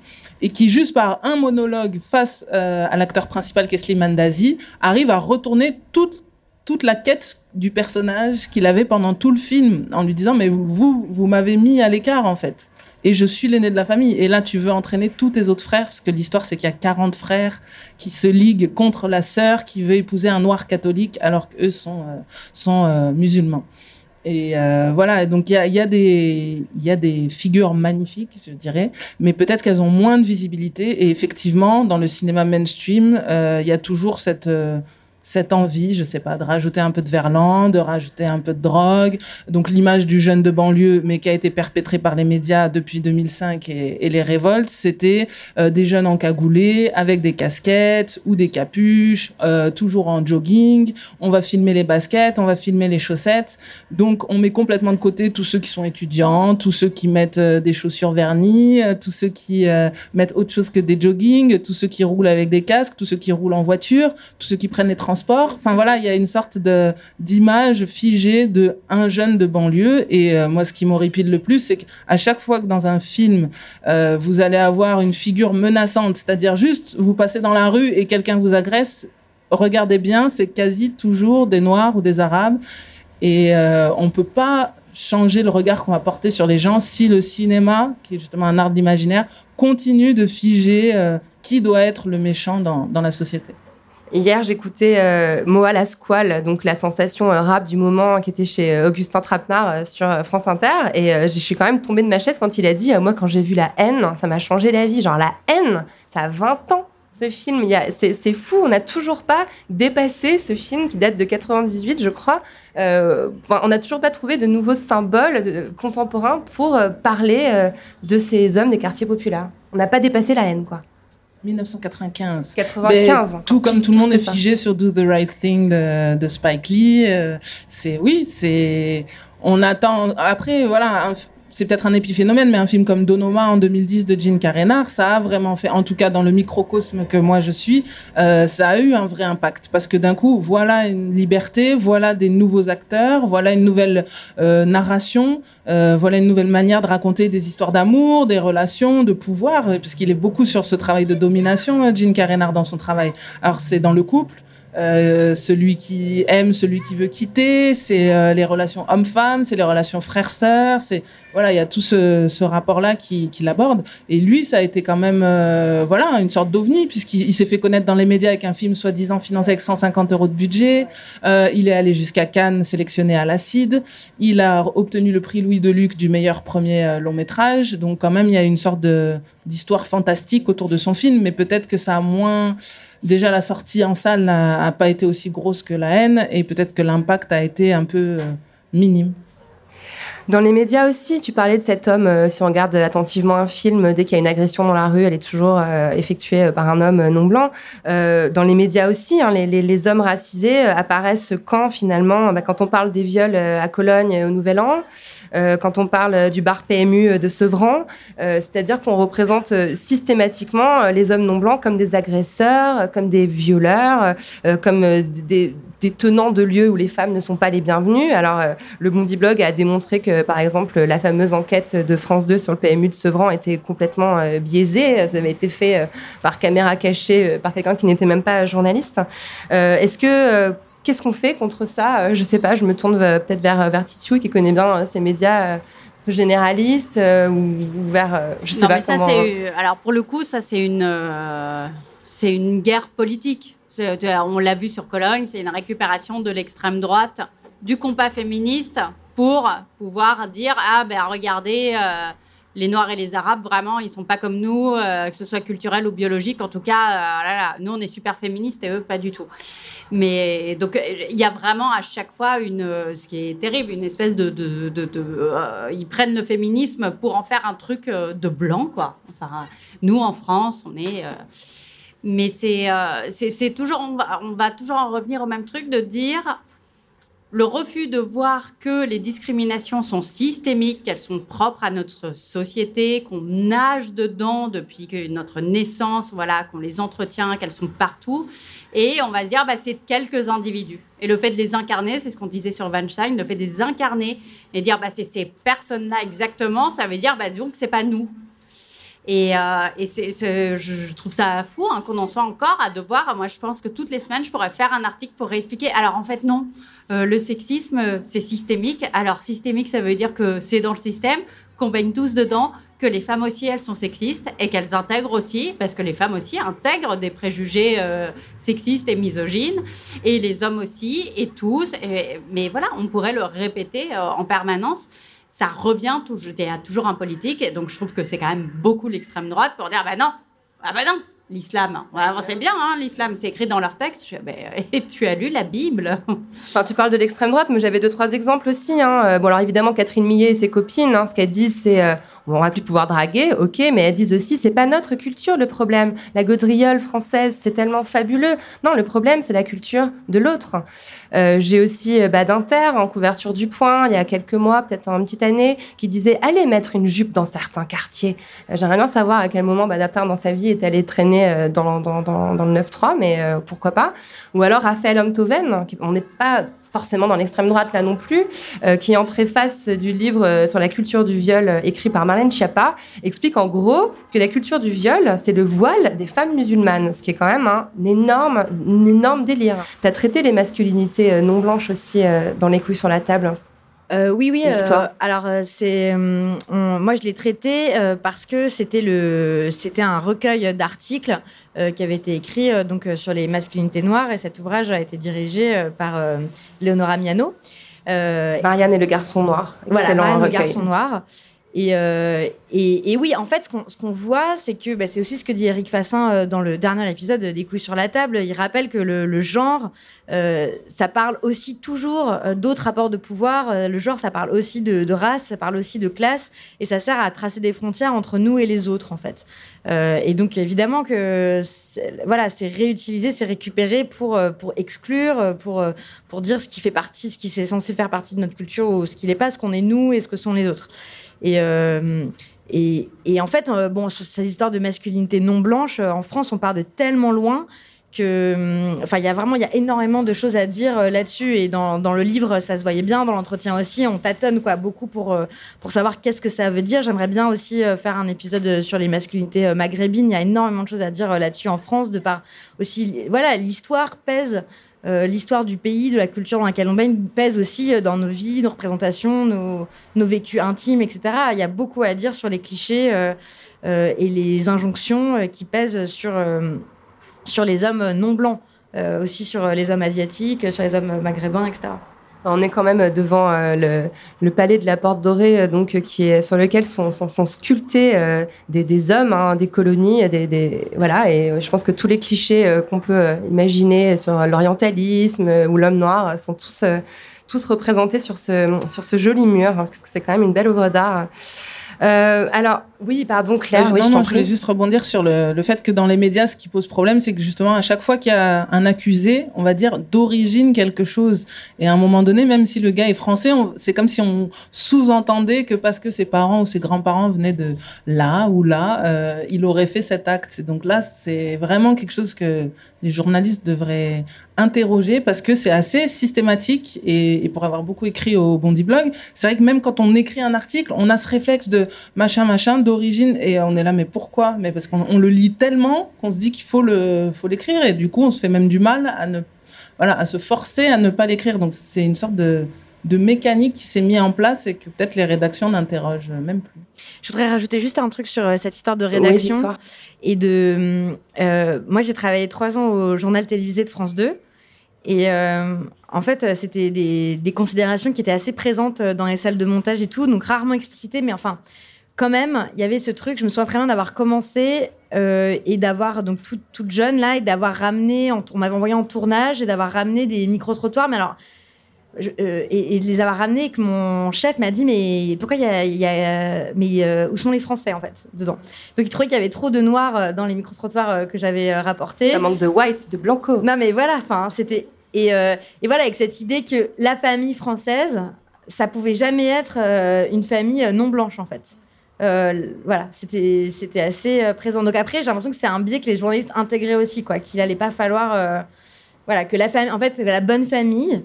et qui, juste par un monologue face euh, à l'acteur principal, Kesli Mandazi, arrive à retourner toute toute la quête du personnage qu'il avait pendant tout le film, en lui disant mais vous, vous m'avez mis à l'écart en fait. Et je suis l'aîné de la famille. Et là, tu veux entraîner tous tes autres frères, parce que l'histoire, c'est qu'il y a 40 frères qui se liguent contre la sœur qui veut épouser un noir catholique, alors qu'eux sont, euh, sont euh, musulmans. Et euh, voilà, donc il y a, y, a des, y a des figures magnifiques, je dirais, mais peut-être qu'elles ont moins de visibilité. Et effectivement, dans le cinéma mainstream, il y a toujours cette cette envie, je sais pas, de rajouter un peu de verlan, de rajouter un peu de drogue. Donc l'image du jeune de banlieue, mais qui a été perpétrée par les médias depuis 2005 et, les révoltes, c'était euh, des jeunes encagoulés avec des casquettes ou des capuches, euh, toujours en jogging. On va filmer les baskets, on va filmer les chaussettes. Donc on met complètement de côté tous ceux qui sont étudiants, tous ceux qui mettent euh, des chaussures vernies, tous ceux qui mettent autre chose que des jogging, tous ceux qui roulent avec des casques, tous ceux qui roulent en voiture, tous ceux qui prennent les Enfin voilà, il y a une sorte de d'image figée de un jeune de banlieue. Et euh, moi, ce qui m'horripile le plus, c'est qu'à chaque fois que dans un film, euh, vous allez avoir une figure menaçante, c'est-à-dire juste vous passez dans la rue et quelqu'un vous agresse, regardez bien, c'est quasi toujours des Noirs ou des Arabes. Et euh, on peut pas changer le regard qu'on va porter sur les gens si le cinéma, qui est justement un art d'imaginaire, continue de figer euh, qui doit être le méchant dans la société. Hier, j'écoutais euh, Moa la Squale, donc la sensation euh, rap du moment qui était chez euh, Augustin Trapenard sur France Inter. Et je suis quand même tombée de ma chaise quand il a dit Moi, quand j'ai vu La haine, ça m'a changé la vie. Genre, La haine, ça a 20 ans, ce film. C'est fou, on n'a toujours pas dépassé ce film qui date de 98, je crois. on n'a toujours pas trouvé de nouveaux symboles contemporains pour parler de ces hommes des quartiers populaires. On n'a pas dépassé la haine, quoi. 1995. 95. tout comme tout le monde est figé sur Do the Right Thing de, de Spike Lee. Euh, c'est oui, c'est on attend. Après voilà, un, c'est peut-être un épiphénomène, mais un film comme Donoma en 2010 de Gene Karenar, ça a vraiment fait, en tout cas dans le microcosme que moi je suis, euh, ça a eu un vrai impact parce que d'un coup, voilà une liberté, voilà des nouveaux acteurs, voilà une nouvelle euh, narration, euh, voilà une nouvelle manière de raconter des histoires d'amour, des relations, de pouvoir, parce qu'il est beaucoup sur ce travail de domination, Gene Karenar dans son travail. Alors c'est dans le couple, euh, celui qui aime, celui qui veut quitter, c'est euh, les relations homme-femme, c'est les relations frère-sœur, c'est voilà, il y a tout ce, ce rapport-là qui, qui l'aborde. Et lui, ça a été quand même euh, voilà une sorte d'ovni puisqu'il s'est fait connaître dans les médias avec un film soi-disant financé avec 150 euros de budget. il est allé jusqu'à Cannes, sélectionné à l'Acide. Il a obtenu le prix Louis Deluc du meilleur premier long métrage. Donc quand même, il y a une sorte d'histoire fantastique autour de son film, mais peut-être que ça a moins déjà la sortie en salle n'a pas été aussi grosse que la haine et peut-être que l'impact a été un peu euh, minime. Dans les médias aussi, tu parlais de cet homme, euh, si on regarde attentivement un film, dès qu'il y a une agression dans la rue, elle est toujours euh, effectuée par un homme non blanc. dans les médias aussi, hein, les, hommes racisés apparaissent quand finalement, bah, quand on parle des viols à Cologne au Nouvel An, quand on parle du bar PMU de Sevran, euh, c'est-à-dire qu'on représente euh, systématiquement les hommes non blancs comme des agresseurs, comme des violeurs, comme des, des, tenants de lieux où les femmes ne sont pas les bienvenues. Alors, le Bondi Blog a démontré que, par exemple, la fameuse enquête de France 2 sur le PMU de Sevran était complètement biaisée. Ça avait été fait par caméra cachée par quelqu'un qui n'était même pas journaliste. Est-ce que Qu'est-ce qu'on fait contre ça euh, Je sais pas, je me tourne euh, peut-être vers, euh, vers Titiou qui connaît bien ces médias généralistes ou, vers je sais non, pas mais ça c'est alors pour le coup ça c'est une c'est une guerre politique. On l'a vu sur Cologne c'est une récupération de l'extrême droite du combat féministe pour pouvoir dire ah ben regardez les Noirs et les Arabes, vraiment, ils sont pas comme nous, euh, que ce soit culturel ou biologique. En tout cas, euh, là, nous, on est super féministes et eux, pas du tout. Mais donc, il y a vraiment à chaque fois une, ce qui est terrible, une espèce de, de, de, euh, ils prennent le féminisme pour en faire un truc de blanc, quoi. Enfin, nous, en France, on est. mais c'est, c'est toujours, on va, on va toujours en revenir au même truc de dire le refus de voir que les discriminations sont systémiques, qu'elles sont propres à notre société, qu'on nage dedans depuis que notre naissance, voilà, qu'on les entretient, qu'elles sont partout. Et on va se dire, bah, c'est quelques individus. Et le fait de les incarner, c'est ce qu'on disait sur Weinstein, le fait de les incarner et dire, bah, c'est ces personnes-là exactement, ça veut dire, bah, donc, c'est pas nous. Et, euh, je, trouve ça fou hein, qu'on en soit encore à devoir. Moi, je pense que toutes les semaines, je pourrais faire un article pour réexpliquer. Alors, en fait, non. Euh, le sexisme, c'est systémique. Alors, systémique, ça veut dire que c'est dans le système, qu'on baigne tous dedans, que les femmes aussi, elles sont sexistes et qu'elles intègrent aussi, parce que les femmes aussi intègrent des préjugés euh, sexistes et misogynes, et les hommes aussi, et tous. Mais voilà, on pourrait le répéter en permanence. Ça revient toujours, il y a toujours un politique, et donc je trouve que c'est quand même beaucoup l'extrême droite pour dire, bah non, ah bah non, l'islam. Ouais, c'est bien, hein, l'islam, c'est écrit dans leur texte. Je Bah, et tu as lu la Bible? Enfin, tu parles de l'extrême droite, mais j'avais deux, trois exemples aussi. Hein. Euh, Bon, alors évidemment, Catherine Millet et ses copines, hein, ce qu'elles disent, c'est euh, on va plus pouvoir draguer, ok, mais elles disent aussi, c'est pas notre culture le problème. La gaudriole française, c'est tellement fabuleux. Non, le problème, c'est la culture de l'autre. Euh, J'ai aussi euh, bah, d'Inter, en couverture du Point, il y a quelques mois, peut-être en petite année, qui disait allez mettre une jupe dans certains quartiers. Euh, J'aimerais bien savoir à quel moment bah, d'Inter dans sa vie est allé traîner dans, le 9-3, mais pourquoi pas. Ou alors Raphaël Onthoven, qui- on n'est pas forcément dans l'extrême droite là non plus, euh, qui en préface du livre euh, sur la culture du viol euh, écrit par Marlène Schiappa, explique en gros que la culture du viol, c'est le voile des femmes musulmanes, ce qui est quand même un énorme, un énorme délire. Tu as traité les masculinités non blanches aussi euh, dans les couilles sur la table. Euh, oui, oui. euh, alors, euh, c'est, moi, je l'ai traité euh, parce que c'était le, c'était un recueil d'articles qui avait été écrit donc sur les masculinités noires et cet ouvrage a été dirigé par Leonora Miano. Marianne et le garçon noir. voilà, Excellent Marianne, le recueil. garçon noir. Et, euh, et, oui, en fait, ce qu'on voit, c'est que bah, c'est aussi ce que dit Eric Fassin euh, dans le dernier épisode des couilles sur la table. Il rappelle que le, genre, euh, ça parle aussi toujours d'autres rapports de pouvoir. Le genre, ça parle aussi de, race, ça parle aussi de classe, et ça sert à tracer des frontières entre nous et les autres, en fait. Et donc, évidemment que voilà, c'est réutilisé, c'est récupéré pour, pour exclure, pour, pour dire ce qui fait partie, ce qui est censé faire partie de notre culture ou ce qui n'est pas, ce qu'on est nous et ce que sont les autres. Et, euh, et, en fait, euh, bon, sur ces histoires de masculinité non blanche, euh, en France, on part de tellement loin que, hum, enfin, il y a vraiment, y a énormément de choses à dire là-dessus. Et dans, dans le livre, ça se voyait bien, dans l'entretien aussi, on tâtonne quoi, beaucoup pour, pour savoir qu'est-ce que ça veut dire. J'aimerais bien aussi faire un épisode sur les masculinités maghrébines. Il y a énormément de choses à dire là-dessus en France, de par aussi, voilà, l'histoire pèse. Euh, l'histoire du pays, de la culture dans laquelle on baigne, pèse aussi euh, dans nos vies, nos représentations, nos, nos vécus intimes, etc. Il y a beaucoup à dire sur les clichés euh, et les injonctions qui pèsent sur, sur les hommes non blancs, aussi sur les hommes asiatiques, sur les hommes maghrébins, etc. On est quand même devant euh, le, palais de la Porte Dorée, euh, donc euh, qui est sur lequel sont, sont, sont sculptés des, des hommes, hein, des colonies, des, des voilà. Et je pense que tous les clichés qu'on peut imaginer sur l'orientalisme ou l'homme noir sont tous tous représentés sur ce sur ce joli mur, hein, parce que c'est quand même une belle œuvre d'art. Euh, alors oui, pardon Claire, Euh, oui, non, je non, je voulais juste rebondir sur le, le fait que dans les médias, ce qui pose problème, c'est que justement, à chaque fois qu'il y a un accusé, on va dire d'origine quelque chose. Et à un moment donné, même si le gars est français, on- c'est comme si on sous-entendait que parce que ses parents ou ses grands-parents venaient de là ou là, euh, il aurait fait cet acte. Et donc là, c'est vraiment quelque chose que les journalistes devraient interroger parce que c'est assez systématique et, pour avoir beaucoup écrit au Bondi Blog, c'est vrai que même quand on écrit un article, on a ce réflexe de machin machin d'origine et on est là mais pourquoi? Mais parce qu'on on le lit tellement qu'on se dit qu'il faut le faut l'écrire et du coup on se fait même du mal à ne voilà à se forcer à ne pas l'écrire. Donc c'est une sorte de de mécanique qui s'est mis en place et que peut-être les rédactions n'interrogent même plus. Je voudrais rajouter juste un truc sur euh, cette histoire de rédaction. Et de. euh, moi, j'ai travaillé trois ans au journal télévisé de France 2. Et euh, en fait, c'était des, des considérations qui étaient assez présentes dans les salles de montage et tout, donc rarement explicitées, mais enfin, quand même, il y avait ce truc. Je me souviens très bien d'avoir commencé euh, et d'avoir, donc toute, toute jeune là, et d'avoir ramené, en- on m'avait envoyé en tournage et d'avoir ramené des micro-trottoirs, mais alors. Je- euh, et, et de les avoir ramenés et que mon chef m'a dit mais pourquoi il y a, il y a, mais euh, où sont les Français en fait dedans? Donc il trouvait qu'il y avait trop de noirs euh, dans les micro-trottoirs euh, que j'avais rapportés. Ça manque de white, de blanco. Non, mais voilà, enfin, c'était. Et, et voilà, avec cette idée que la famille française, ça pouvait jamais être une famille non blanche, en fait. Euh, voilà, c'était c'était assez euh, présent. Donc après, j'ai l'impression que c'est un biais que les journalistes intégraient aussi, quoi, qu'il allait pas falloir. euh, voilà, que la famille. En fait, la bonne famille,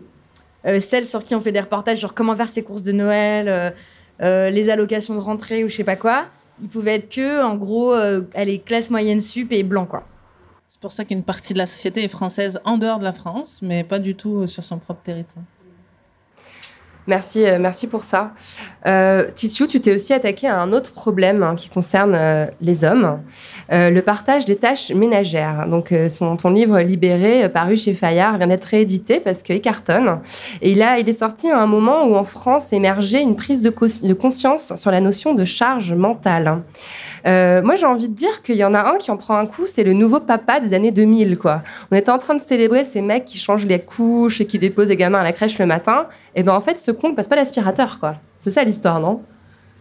euh, celle sur qui on fait des reportages sur comment faire ses courses de Noël, euh, euh, les allocations de rentrée ou je sais pas quoi, il pouvait être que, en gros, euh, allez, classe moyenne sup et blanc, quoi. C'est pour ça qu'une partie de la société est française en dehors de la France, mais pas du tout sur son propre territoire. Merci, euh, merci pour ça. Euh, tu t'es aussi attaqué à un autre problème hein, qui concerne euh, les hommes, euh, le partage des tâches ménagères. Donc, ton livre Libéré, paru chez Fayard, vient d'être réédité parce qu'il cartonne. Et a, il est sorti à un moment où en France émergeait une prise de, conscience sur la notion de charge mentale. Moi, j'ai envie de dire qu'il y en a un qui en prend un coup, c'est le nouveau papa des années 2000. Quoi. On était en train de célébrer ces mecs qui changent les couches et qui déposent les gamins à la crèche le matin. Et ben en fait, ce con ne pas l'aspirateur. quoi. C'est ça l'histoire, non?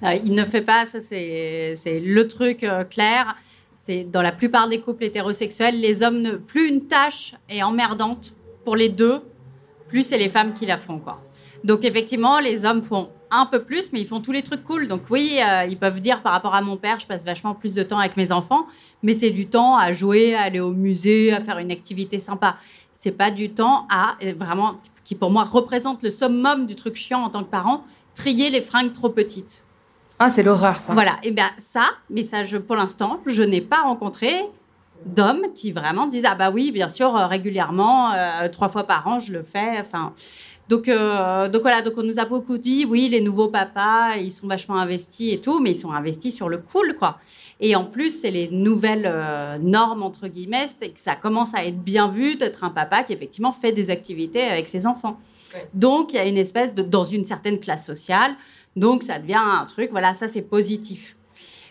Euh, il ne fait pas, ça c'est le truc euh, clair. C'est dans la plupart des couples hétérosexuels, les hommes ne plus une tâche est emmerdante pour les deux, plus c'est les femmes qui la font quoi. Donc effectivement, les hommes font un peu plus, mais ils font tous les trucs cool. Donc oui, euh, ils peuvent dire par rapport à mon père, je passe vachement plus de temps avec mes enfants, mais c'est du temps à jouer, à aller au musée, à faire une activité sympa. C'est pas du temps à vraiment qui pour moi représente le summum du truc chiant en tant que parent, trier les fringues trop petites. Ah, c'est l'horreur, ça. Voilà, et bien ça, mais ça, je, pour l'instant, je n'ai pas rencontré d'hommes qui vraiment disent ah bah oui, bien sûr, euh, régulièrement, euh, trois fois par an, je le fais. Enfin, donc euh, donc voilà, donc on nous a beaucoup dit oui, les nouveaux papas, ils sont vachement investis et tout, mais ils sont investis sur le cool quoi. Et en plus, c'est les nouvelles euh, normes entre guillemets, c'est que ça commence à être bien vu d'être un papa qui effectivement fait des activités avec ses enfants. Donc il y a une espèce de dans une certaine classe sociale, donc ça devient un truc. Voilà, ça c'est positif.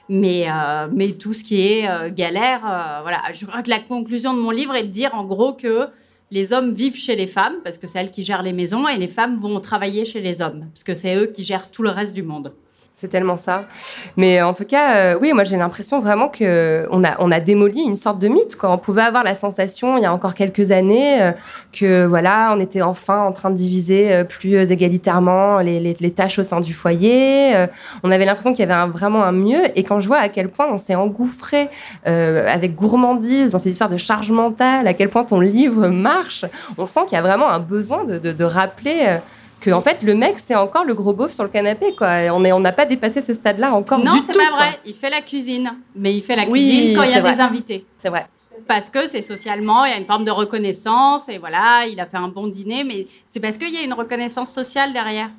Mais, euh, mais tout ce qui est galère, voilà. Je crois que la conclusion de mon livre est de dire en gros que les hommes vivent chez les femmes, parce que c'est elles qui gèrent les maisons, et les femmes vont travailler chez les hommes, parce que c'est eux qui gèrent tout le reste du monde. C'est tellement ça. Mais en tout cas, euh, oui, moi j'ai l'impression vraiment que on a, on a démoli une sorte de mythe. Quoi. On pouvait avoir la sensation, il y a encore quelques années, euh, que voilà, on était enfin en train de diviser euh, plus égalitairement les, les, tâches au sein du foyer. On avait l'impression qu'il y avait vraiment un mieux. Et quand je vois à quel point on s'est engouffré avec gourmandise dans ces histoires de charge mentale, à quel point ton livre marche, on sent qu'il y a vraiment un besoin de, de rappeler. Que en fait le mec c'est encore le gros beauf sur le canapé quoi. Et On est on n'a pas dépassé ce stade-là encore non, du c'est tout. pas quoi. vrai. Il fait la cuisine, mais il fait la Oui, cuisine quand il y a c'est vrai. des invités. C'est vrai. Parce que c'est socialement, il y a une forme de reconnaissance, et voilà, il a fait un bon dîner, mais c'est parce qu'il y a une reconnaissance sociale derrière.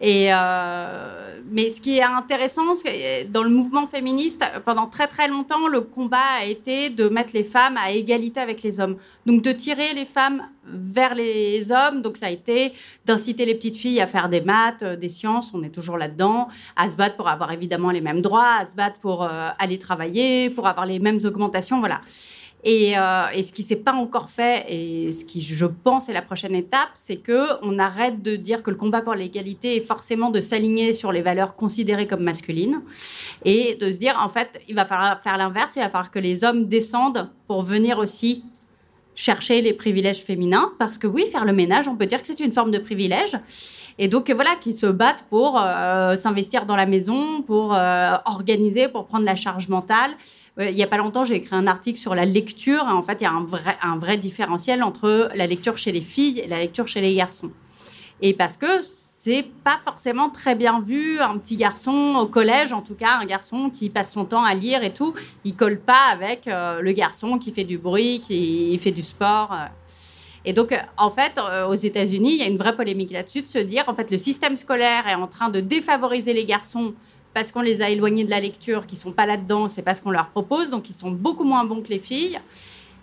Et euh, mais ce qui est intéressant, c'est que dans le mouvement féministe, pendant très très longtemps, le combat a été de mettre les femmes à égalité avec les hommes. Donc de tirer les femmes vers les hommes. Donc ça a été d'inciter les petites filles à faire des maths, euh, des sciences, on est toujours là-dedans, à se battre pour avoir évidemment les mêmes droits, à se battre pour euh, aller travailler, pour avoir les mêmes augmentations, voilà. Et, euh, et ce qui s'est pas encore fait, et ce qui, je pense, est la prochaine étape, c'est que on arrête de dire que le combat pour l'égalité est forcément de s'aligner sur les valeurs considérées comme masculines, et de se dire, en fait, il va falloir faire l'inverse, il va falloir que les hommes descendent pour venir aussi chercher les privilèges féminins, parce que oui, faire le ménage, on peut dire que c'est une forme de privilège. Et donc voilà, qui se battent pour euh, s'investir dans la maison, pour euh, organiser, pour prendre la charge mentale. Il n'y a pas longtemps, j'ai écrit un article sur la lecture. En fait, il y a un vrai, différentiel entre la lecture chez les filles et la lecture chez les garçons. Et parce que c'est pas forcément très bien vu, un petit garçon au collège, en tout cas, un garçon qui passe son temps à lire et tout, il colle pas avec euh, le garçon qui fait du bruit, qui fait du sport. euh. Et donc, euh, en fait, aux États-Unis, il y a une vraie polémique là-dessus de se dire, en fait, le système scolaire est en train de défavoriser les garçons parce qu'on les a éloignés de la lecture, qui sont pas là-dedans, c'est parce qu'on leur propose, donc ils sont beaucoup moins bons que les filles.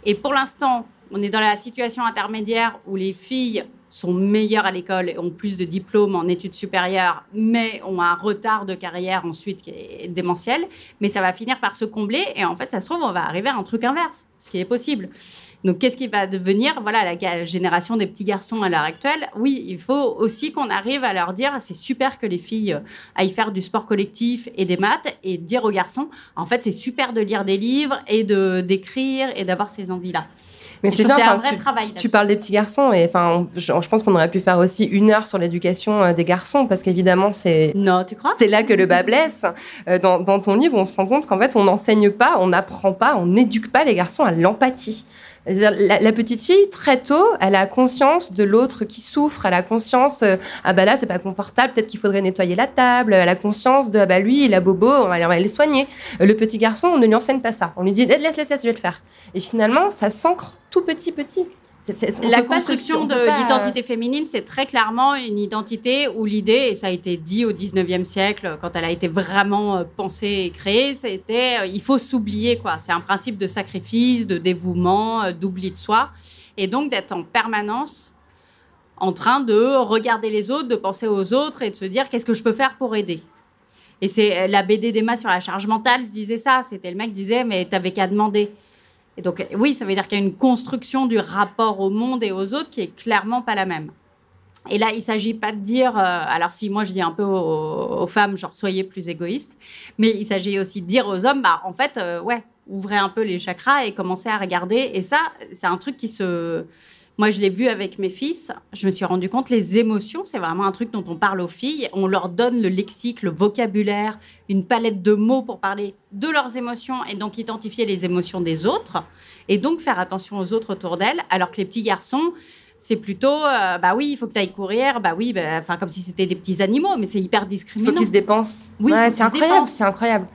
Et pour l'instant, on est dans la situation intermédiaire où les filles sont meilleures à l'école et ont plus de diplômes en études supérieures, mais ont un retard de carrière ensuite qui est démentiel. Mais ça va finir par se combler et en fait, ça se trouve, on va arriver à un truc inverse, ce qui est possible. Donc, qu'est-ce qui va devenir Voilà, la génération des petits garçons à l'heure actuelle? Oui, il faut aussi qu'on arrive à leur dire c'est super que les filles euh, aillent faire du sport collectif et des maths et dire aux garçons en fait, c'est super de lire des livres et de d'écrire et d'avoir ces envies-là. Mais c'est bien un vrai tu- travail. Tu parles des petits garçons et enfin, je pense qu'on aurait pu faire aussi une heure sur l'éducation euh, des garçons parce qu'évidemment c'est Non, tu crois? c'est là que le bas blesse. Euh, Dans, dans ton livre, on se rend compte qu'en fait, on n'enseigne pas, on n'apprend pas, on n'éduque pas les garçons à l'empathie. La, petite fille, très tôt, elle a conscience de l'autre qui souffre, elle a conscience, euh, ah bah là, c'est pas confortable, peut-être qu'il faudrait nettoyer la table, elle a conscience de, ah bah lui, il a bobo, on va, on va les soigner. Euh, Le petit garçon, on ne lui enseigne pas ça. On lui dit, laisse, laisse, laisse, je vais le faire. Et finalement, ça s'ancre tout petit, petit. La construction on de pas, euh, l'identité féminine, c'est très clairement une identité où l'idée, et ça a été dit au 19e siècle, quand elle a été vraiment euh, pensée et créée, c'était euh, il faut s'oublier, quoi. C'est un principe de sacrifice, de dévouement, euh, d'oubli de soi. Et donc d'être en permanence en train de regarder les autres, de penser aux autres et de se dire qu'est-ce que je peux faire pour aider? Et c'est euh, la BD d'Emma sur la charge mentale disait ça. C'était le mec qui disait mais t'avais qu'à demander. Et donc oui, ça veut dire qu'il y a une construction du rapport au monde et aux autres qui est clairement pas la même. Et là, il s'agit pas de dire, euh, alors si moi je dis un peu aux, aux femmes, genre soyez plus égoïstes, mais il s'agit aussi de dire aux hommes, bah en fait, euh, ouais, ouvrez un peu les chakras et commencez à regarder. Et ça, c'est un truc qui se, moi, je l'ai vu avec mes fils. Je me suis rendu compte, les émotions, c'est vraiment un truc dont on parle aux filles. On leur donne le lexique, le vocabulaire, une palette de mots pour parler de leurs émotions et donc identifier les émotions des autres et donc faire attention aux autres autour d'elles. Alors que les petits garçons, c'est plutôt, euh, bah oui, il faut que tu ailles courir, bah oui, bah, enfin comme si c'était des petits animaux, mais c'est hyper Il discriminant. faut qu'ils se dépensent. Oui, Ouais, c'est incroyable, c'est incroyable.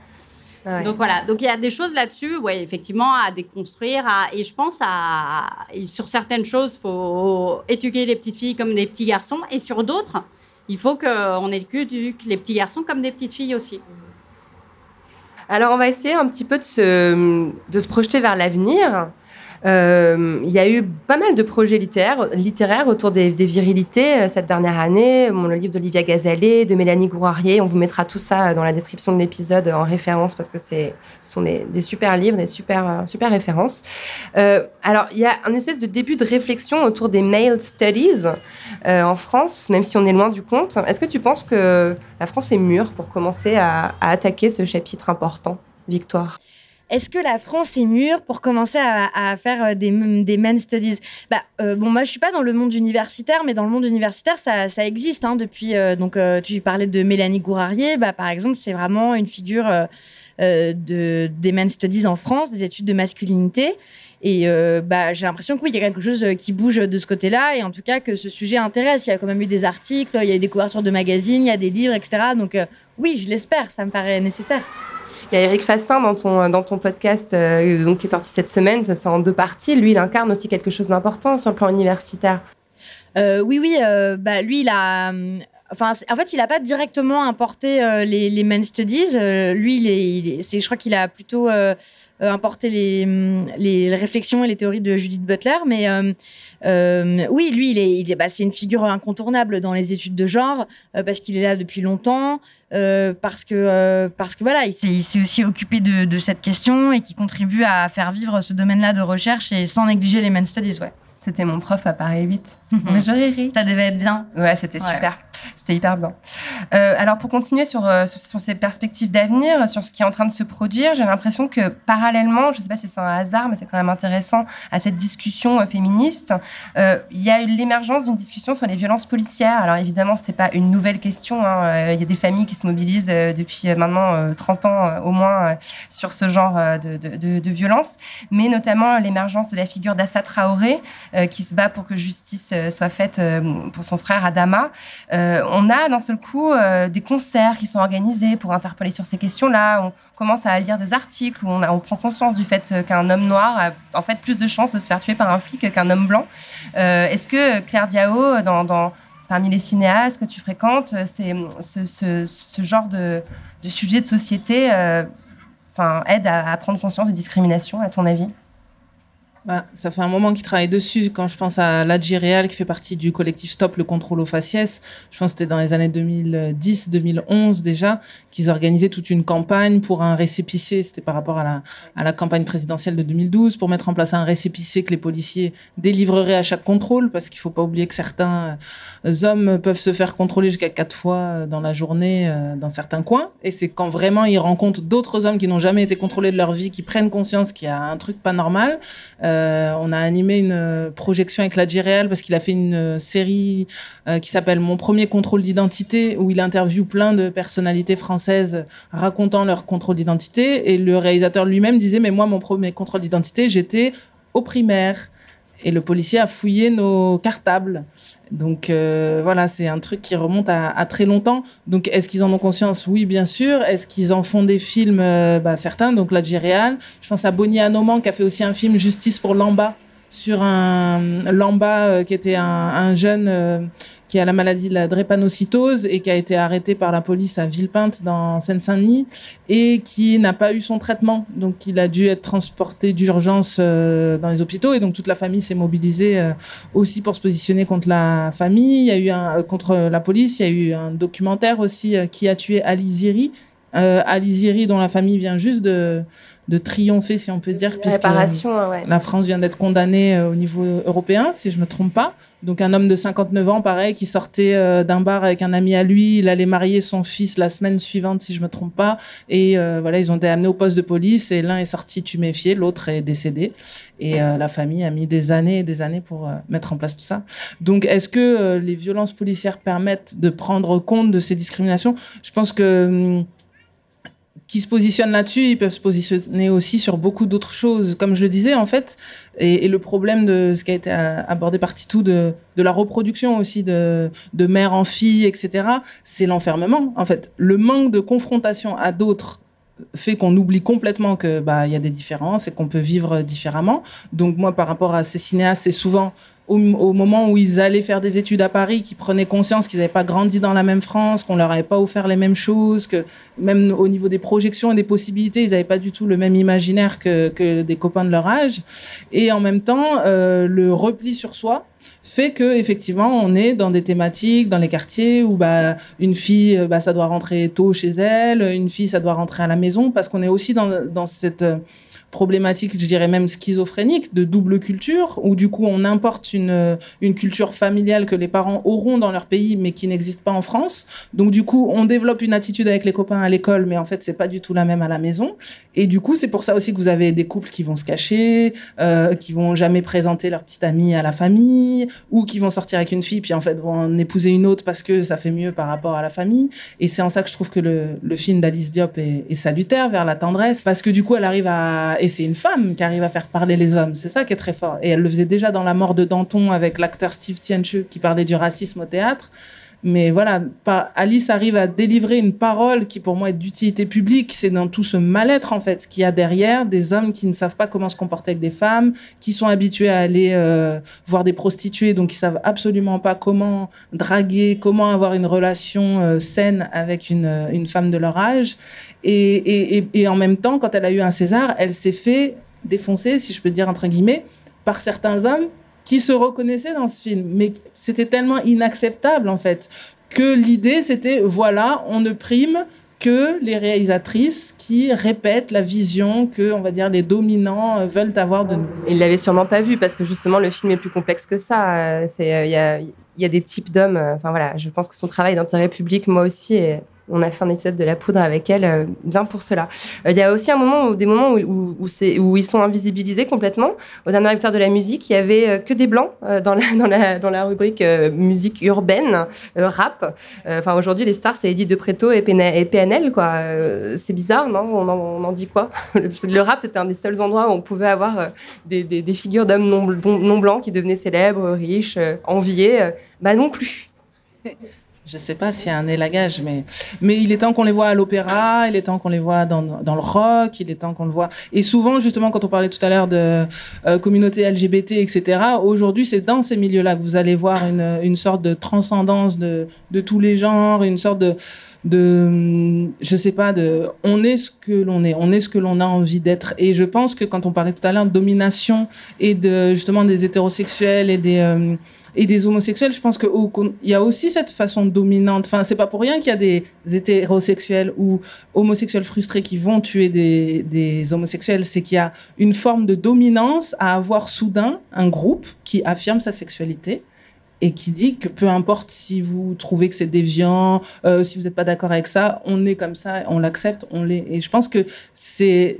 Ouais. Donc voilà, donc il y a des choses là-dessus, ouais, effectivement, à déconstruire. À... Et je pense à et sur certaines choses, faut éduquer les petites filles comme des petits garçons, et sur d'autres, il faut qu'on éduque les petits garçons comme des petites filles aussi. Alors, on va essayer un petit peu de se, de se projeter vers l'avenir. Euh, il y a eu pas mal de projets littéraires, autour des, virilités euh, cette dernière année. Le livre d'Olivia Gazalet, de Mélanie Gourarier. On vous mettra tout ça dans la description de l'épisode en référence parce que ce sont des, super livres, des super, euh, super références. Euh, alors, il y a un espèce de début de réflexion autour des male studies euh, en France, même si on est loin du compte. Est-ce que tu penses que la France est mûre pour commencer à attaquer ce chapitre important Victoire? Est-ce que la France est mûre pour commencer à, faire euh, des, des men studies? Bah, euh, Bon, moi, je suis pas dans le monde universitaire, mais dans le monde universitaire, ça, existe. Hein, depuis, euh, donc, tu parlais de Mélanie Gourarier. Bah, par exemple, c'est vraiment une figure de, des men studies en France, des études de masculinité. Et bah, j'ai l'impression que oui, il y a quelque chose qui bouge de ce côté-là, et en tout cas que ce sujet intéresse. Il y a quand même eu des articles, il y a eu des couvertures de magazines, il y a des livres, etc. Donc oui, je l'espère, ça me paraît nécessaire. Il y a Eric Fassin dans ton, dans ton podcast euh, donc, qui est sorti cette semaine, ça c'est en deux parties. Lui, il incarne aussi quelque chose d'important sur le plan universitaire. Euh, oui, oui, euh, bah, lui, il a. Enfin, en fait, il n'a pas directement importé euh, les, les men studies. Euh, lui, il je crois qu'il a plutôt euh, importé les, hum, les réflexions et les théories de Judith Butler. Mais oui, lui, bah, c'est une figure incontournable dans les études de genre parce qu'il est là depuis longtemps, parce que parce que voilà, il s'est, aussi occupé de, cette question et qui contribue à faire vivre ce domaine-là de recherche sans négliger les men studies. Ouais. C'était mon prof à Paris 8. Mais j'aurais ri. Ça devait être bien. Ouais, c'était Ouais. super. C'était hyper bien. Euh, alors, pour continuer sur, euh, sur, sur ces perspectives d'avenir, sur ce qui est en train de se produire, j'ai l'impression que parallèlement, je ne sais pas si c'est un hasard, mais c'est quand même intéressant à cette discussion euh, féministe, euh, il y a eu l'émergence d'une discussion sur les violences policières. Alors, évidemment, c'est pas une nouvelle question. hein. Il y a des familles qui se mobilisent depuis maintenant euh, 30 ans au moins sur ce genre de, de, de, de violence, mais notamment l'émergence de la figure d'Assa Traoré, qui se bat pour que justice euh, soit faite euh, pour son frère Adama. Euh, on a d'un seul coup euh, des concerts qui sont organisés pour interpeller sur ces questions-là. On commence à lire des articles où on, a- on prend conscience du fait euh, qu'un homme noir a en fait plus de chances de se faire tuer par un flic qu'un homme blanc. Euh, Est-ce que Claire Diao, dans, dans- parmi les cinéastes que tu fréquentes, euh, c'est ce, ce- ce genre de, de sujet de société euh, aide à, à prendre conscience des discriminations, à ton avis? Bah, ça fait un moment qu'il travaille dessus. Quand je pense à l'Adji Real, qui fait partie du collectif Stop le contrôle aux faciès, je pense que c'était dans les années 2010-2011 déjà, qu'ils organisaient toute une campagne pour un récépissé. C'était par rapport à la, à la campagne présidentielle de 2012, pour mettre en place un récépissé que les policiers délivreraient à chaque contrôle, parce qu'il faut pas oublier que certains euh, hommes peuvent se faire contrôler jusqu'à quatre fois euh, dans la journée euh, dans certains coins. Et c'est quand vraiment ils rencontrent d'autres hommes qui n'ont jamais été contrôlés de leur vie, qui prennent conscience qu'il y a un truc pas normal. On a animé une euh, projection avec la parce qu'il a fait une euh, série euh, qui s'appelle Mon premier contrôle d'identité où il interviewe plein de personnalités françaises racontant leur contrôle d'identité et le réalisateur lui-même disait mais moi mon premier contrôle d'identité j'étais au primaire. Et le policier a fouillé nos cartables. Donc euh, voilà, c'est un truc qui remonte à, à très longtemps. Donc est-ce qu'ils en ont conscience? Oui, bien sûr. Est-ce qu'ils en font des films? Euh, bah, Certains. Donc l'Algérial. Je pense à Bonnie Anoman qui a fait aussi un film Justice pour Lamba sur un Lamba euh, qui était un, un jeune euh, qui a la maladie de la drépanocytose et qui a été arrêté par la police à Villepinte dans Seine-Saint-Denis et qui n'a pas eu son traitement. Donc il a dû être transporté d'urgence euh, dans les hôpitaux et donc toute la famille s'est mobilisée aussi pour se positionner contre la famille. Il y a eu un contre la police. Il y a eu un documentaire aussi qui a tué Ali Ziri. Euh, Ali Ziri dont la famille vient juste de de triompher si on peut dire puisque ouais. la France vient d'être condamnée euh, au niveau européen, si je me trompe pas. Donc un homme de 59 ans, pareil, qui sortait euh, d'un bar avec un ami à lui, il allait marier son fils la semaine suivante, si je me trompe pas. Et euh, voilà, ils ont été amenés au poste de police et l'un est sorti tuméfié, l'autre est décédé. Et euh, la famille a mis des années et des années pour mettre en place tout ça. Donc est-ce que les violences policières permettent de prendre compte de ces discriminations? Je pense que hum, qui se positionnent là-dessus, ils peuvent se positionner aussi sur beaucoup d'autres choses. Comme je le disais, en fait, et, le problème de ce qui a été euh, abordé par Titou, de, la reproduction aussi de, mère en fille, etc., c'est l'enfermement. En fait, le manque de confrontation à d'autres fait qu'on oublie complètement que bah y a des différences et qu'on peut vivre différemment. Donc moi par rapport à ces cinéastes, c'est souvent au, au moment où ils allaient faire des études à Paris, qu'ils prenaient conscience qu'ils n'avaient pas grandi dans la même France, qu'on leur avait pas offert les mêmes choses, que même au niveau des projections et des possibilités, ils n'avaient pas du tout le même imaginaire que, que des copains de leur âge. Et en même temps, euh, le repli sur soi fait que effectivement on est dans des thématiques dans les quartiers où bah une fille bah ça doit rentrer tôt chez elle une fille ça doit rentrer à la maison parce qu'on est aussi dans dans cette problématique, je dirais même schizophrénique, de double culture, où du coup on importe une, une culture familiale que les parents auront dans leur pays, mais qui n'existe pas en France. Donc du coup, on développe une attitude avec les copains à l'école, mais en fait c'est pas du tout la même à la maison. Et du coup, c'est pour ça aussi que vous avez des couples qui vont se cacher, euh, qui vont jamais présenter leur petite amie à la famille, ou qui vont sortir avec une fille, puis en fait vont en épouser une autre parce que ça fait mieux par rapport à la famille. Et c'est en ça que je trouve que le, le film d'Alice Diop est, est salutaire vers la tendresse, parce que du coup, elle arrive à et c'est une femme qui arrive à faire parler les hommes. C'est ça qui est très fort. Et elle le faisait déjà dans La mort de Danton avec l'acteur Steve Tienchu qui parlait du racisme au théâtre. Mais voilà, Alice arrive à délivrer une parole qui pour moi est d'utilité publique. C'est dans tout ce mal-être en fait qu'il y a derrière des hommes qui ne savent pas comment se comporter avec des femmes, qui sont habitués à aller euh, voir des prostituées, donc ils savent absolument pas comment draguer, comment avoir une relation euh, saine avec une, euh, une femme de leur âge. Et, et, et, et en même temps, quand elle a eu un César, elle s'est fait défoncer, si je peux dire entre guillemets, par certains hommes qui se reconnaissaient dans ce film. Mais c'était tellement inacceptable, en fait, que l'idée, c'était, voilà, on ne prime que les réalisatrices qui répètent la vision que, on va dire, les dominants euh, veulent avoir de nous. Il l'avait sûrement pas vu parce que justement le film est plus complexe que ça. Euh, C'est euh, il y a y a des types d'hommes. Enfin voilà, je pense que son travail est d'intérêt public moi aussi et on a fait un épisode de la poudre avec elle euh, bien pour cela. Euh, Il y a aussi un moment des moments où, où, ils sont invisibilisés complètement. Au dernier acteur de la musique, il y avait euh, que des blancs dans la rubrique musique urbaine, rap. Enfin aujourd'hui les stars c'est Edith de Preto et, PN- et PNL quoi. C'est bizarre non? On en, dit quoi? Le, rap c'était un des seuls endroits où on pouvait avoir des, figures d'hommes non, non, blancs qui devenaient célèbres, riches, enviés. bah non plus. Je sais pas s'il y a un élagage, mais, mais il est temps qu'on les voit à l'opéra, il est temps qu'on les voit dans, dans le rock, il est temps qu'on le voit. Et souvent, justement, quand on parlait tout à l'heure de euh, communauté LGBT, etc., aujourd'hui, c'est dans ces milieux-là que vous allez voir une, une sorte de transcendance de, de tous les genres, une sorte de, de, je sais pas, de, on est ce que l'on est, on est ce que l'on a envie d'être. Et je pense que quand on parlait tout à l'heure de domination et de, justement, des hétérosexuels et des, euh, et des homosexuels, je pense que au- qu'on- il y a aussi cette façon dominante. Enfin, c'est pas pour rien qu'il y a des hétérosexuels ou homosexuels frustrés qui vont tuer des, des homosexuels. C'est qu'il y a une forme de dominance à avoir soudain un groupe qui affirme sa sexualité et qui dit que peu importe si vous trouvez que c'est déviant, euh, si vous n'êtes pas d'accord avec ça, on est comme ça, on l'accepte, on l'est. Et je pense que c'est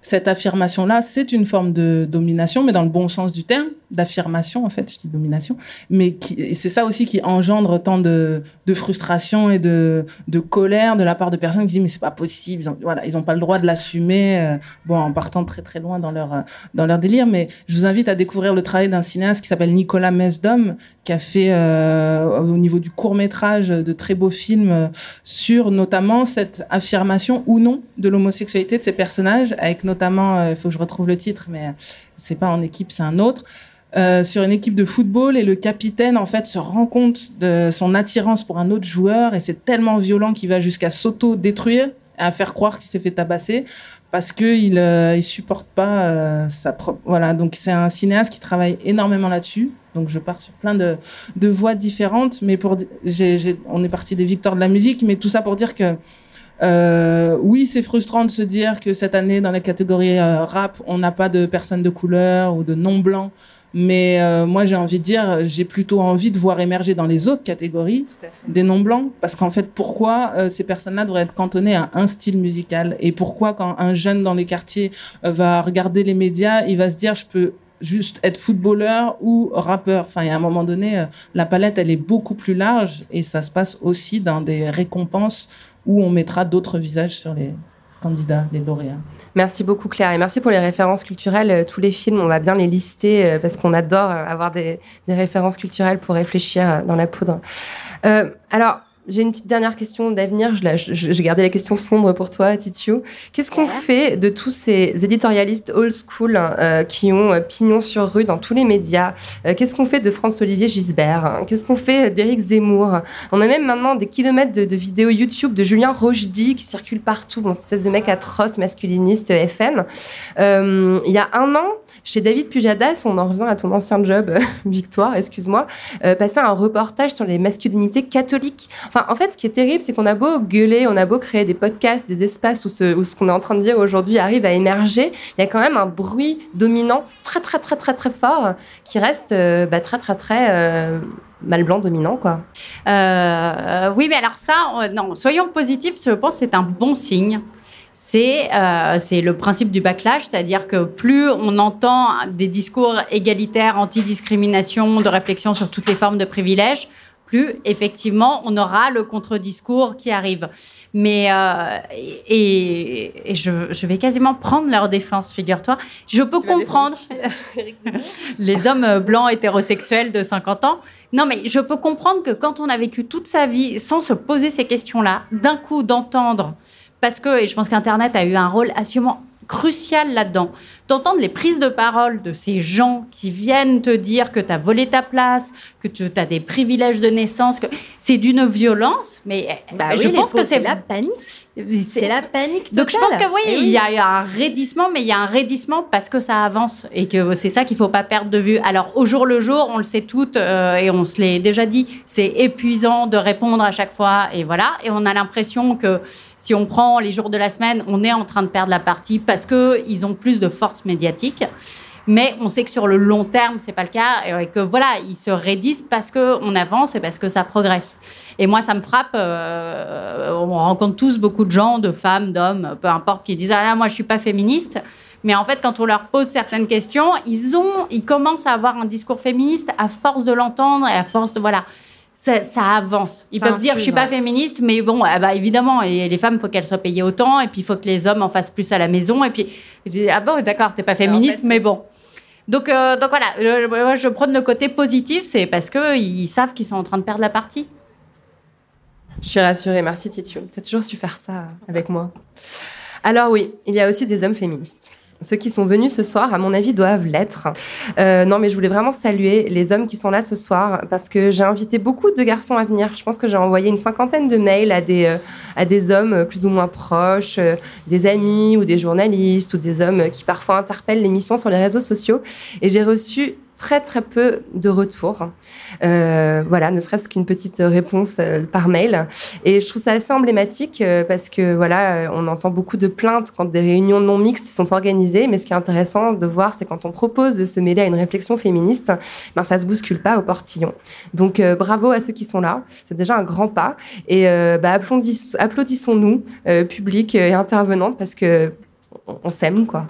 cette affirmation-là, c'est une forme de domination, mais dans le bon sens du terme, d'affirmation en fait, je dis domination, mais c'est ça aussi qui engendre tant de, de frustration et de, de colère de la part de personnes qui disent mais c'est pas possible, ils voilà, ils ont pas le droit de l'assumer, euh, bon en partant très très loin dans leur dans leur délire. Mais je vous invite à découvrir le travail d'un cinéaste qui s'appelle Nicolas Mesdom, qui a fait euh, au niveau du court métrage de très beaux films sur notamment cette affirmation ou non de l'homosexualité de ces personnages, avec notamment, il faut que je retrouve le titre, mais c'est pas en équipe, c'est un autre. Euh, sur une équipe de football et le capitaine en fait se rend compte de son attirance pour un autre joueur et c'est tellement violent qu'il va jusqu'à s'auto-détruire à faire croire qu'il s'est fait tabasser parce que il euh, il supporte pas euh, sa propre voilà donc c'est un cinéaste qui travaille énormément là-dessus donc je pars sur plein de de voies différentes mais pour j'ai on est parti des victoires de la musique mais tout ça pour dire que euh, oui, c'est frustrant de se dire que cette année, dans la catégorie euh, rap, on n'a pas de personnes de couleur ou de non blancs. Mais euh, moi, j'ai envie de dire, j'ai plutôt envie de voir émerger dans les autres catégories des non blancs, parce qu'en fait, pourquoi euh, ces personnes-là devraient être cantonnées à un style musical? Et pourquoi, quand un jeune dans les quartiers va regarder les médias, il va se dire, je peux juste être footballeur ou rappeur? Enfin, à un moment donné, la palette, elle est beaucoup plus large et ça se passe aussi dans des récompenses où on mettra d'autres visages sur les candidats, les lauréats. Merci beaucoup Claire et merci pour les références culturelles. Euh, tous les films, on va bien les lister euh, parce qu'on adore euh, avoir des, références culturelles pour réfléchir dans la poudre. Alors, j'ai une petite dernière question d'avenir. J'ai gardé la question sombre pour toi, Titiou. Qu'est-ce qu'on fait de tous ces éditorialistes old school euh, qui ont euh, pignon sur rue dans tous les médias? Euh, Qu'est-ce qu'on fait de France-Olivier Gisbert? Qu'est-ce qu'on fait d'Éric Zemmour? On a même maintenant des kilomètres de, de, vidéos YouTube de Julien Rochdy qui circulent partout, bon, espèce de mec atroce, masculiniste, FN. Euh, il y a un an, chez David Pujadas, on en revient à ton ancien job, Victoire, excuse-moi, euh, passé un reportage sur les masculinités catholiques. Enfin, en fait, ce qui est terrible, c'est qu'on a beau gueuler, on a beau créer des podcasts, des espaces où ce, qu'on est en train de dire aujourd'hui arrive à émerger, il y a quand même un bruit dominant très, très, très, très, très fort qui reste euh, bah, très, très, très euh, mal blanc dominant, quoi. Euh, oui, mais alors ça, euh, non, soyons positifs, je pense que c'est un bon signe. C'est euh, le principe du backlash, c'est-à-dire que plus on entend des discours égalitaires, anti-discrimination, de réflexion sur toutes les formes de privilèges, plus effectivement on aura le contre-discours qui arrive. Mais euh, et, et je, je, vais quasiment prendre leur défense, figure-toi. Je peux tu comprendre les hommes blancs hétérosexuels de 50 ans. Non, mais je peux comprendre que quand on a vécu toute sa vie sans se poser ces questions-là, d'un coup d'entendre, parce que, et je pense qu'Internet a eu un rôle assurément crucial là-dedans. D'entendre les prises de parole de ces gens qui viennent te dire que tu as volé ta place, que tu as des privilèges de naissance, que c'est d'une violence, mais bah je oui, pense que c'est la panique. C'est la panique. Totale. Donc je pense que oui, il y a un raidissement, mais il y a un raidissement parce que ça avance et que c'est ça qu'il faut pas perdre de vue. Alors au jour le jour, on le sait toutes euh, et on se l'est déjà dit, c'est épuisant de répondre à chaque fois et voilà, et on a l'impression que si on prend les jours de la semaine, on est en train de perdre la partie parce que ils ont plus de force médiatique. Mais on sait que sur le long terme, c'est pas le cas et que voilà, ils se raidissent parce que on avance et parce que ça progresse. Et moi, ça me frappe. Euh, on rencontre tous beaucoup de gens, de femmes, d'hommes, peu importe, qui disent ah là, moi, je suis pas féministe. Mais en fait, quand on leur pose certaines questions, ils ont, ils commencent à avoir un discours féministe à force de l'entendre et à force de voilà ça, ça, avance. Ils ça peuvent infuse, dire je suis pas féministe, mais bon, eh bah, évidemment, et les femmes, il faut qu'elles soient payées autant, et puis il faut que les hommes en fassent plus à la maison, et puis je dis ah bon, d'accord, t'es pas féministe, en fait, mais bon. Donc, euh, donc voilà, moi je prends le côté positif, c'est parce que ils savent qu'ils sont en train de perdre la partie. Je suis rassurée, merci Titiou. Tu as toujours su faire ça avec moi. Alors oui, il y a aussi des hommes féministes. Ceux qui sont venus ce soir, à mon avis, doivent l'être. Euh, non, mais je voulais vraiment saluer les hommes qui sont là ce soir parce que j'ai invité beaucoup de garçons à venir. Je pense que j'ai envoyé une cinquantaine de mails à des, euh, à des hommes plus ou moins proches, euh, des amis ou des journalistes ou des hommes qui parfois interpellent l'émission sur les réseaux sociaux. Et j'ai reçu très très peu de retours. Euh, voilà, ne serait-ce qu'une petite réponse euh, par mail. Et je trouve ça assez emblématique euh, parce que voilà, on entend beaucoup de plaintes quand des réunions non mixtes sont organisées. Mais ce qui est intéressant de voir, c'est quand on propose de se mêler à une réflexion féministe, ben ça se bouscule pas au portillon. Donc bravo à ceux qui sont là. C'est déjà un grand pas. Et applaudis, applaudissons-nous, public et intervenantes, parce que on, on s'aime quoi.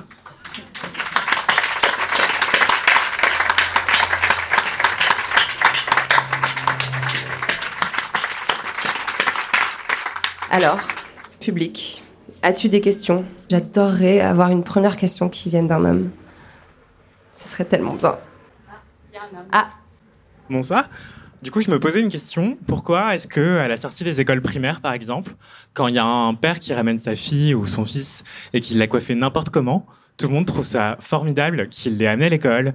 Alors, public, as-tu des questions? J'adorerais avoir une première question qui vienne d'un homme. Ce serait tellement bien. Ah, Bonsoir. Du coup, je me posais une question. Pourquoi est-ce que, à la sortie des écoles primaires, par exemple, quand il y a un père qui ramène sa fille ou son fils et qu'il l'a coiffé n'importe comment, tout le monde trouve ça formidable qu'il l'ait amené à l'école,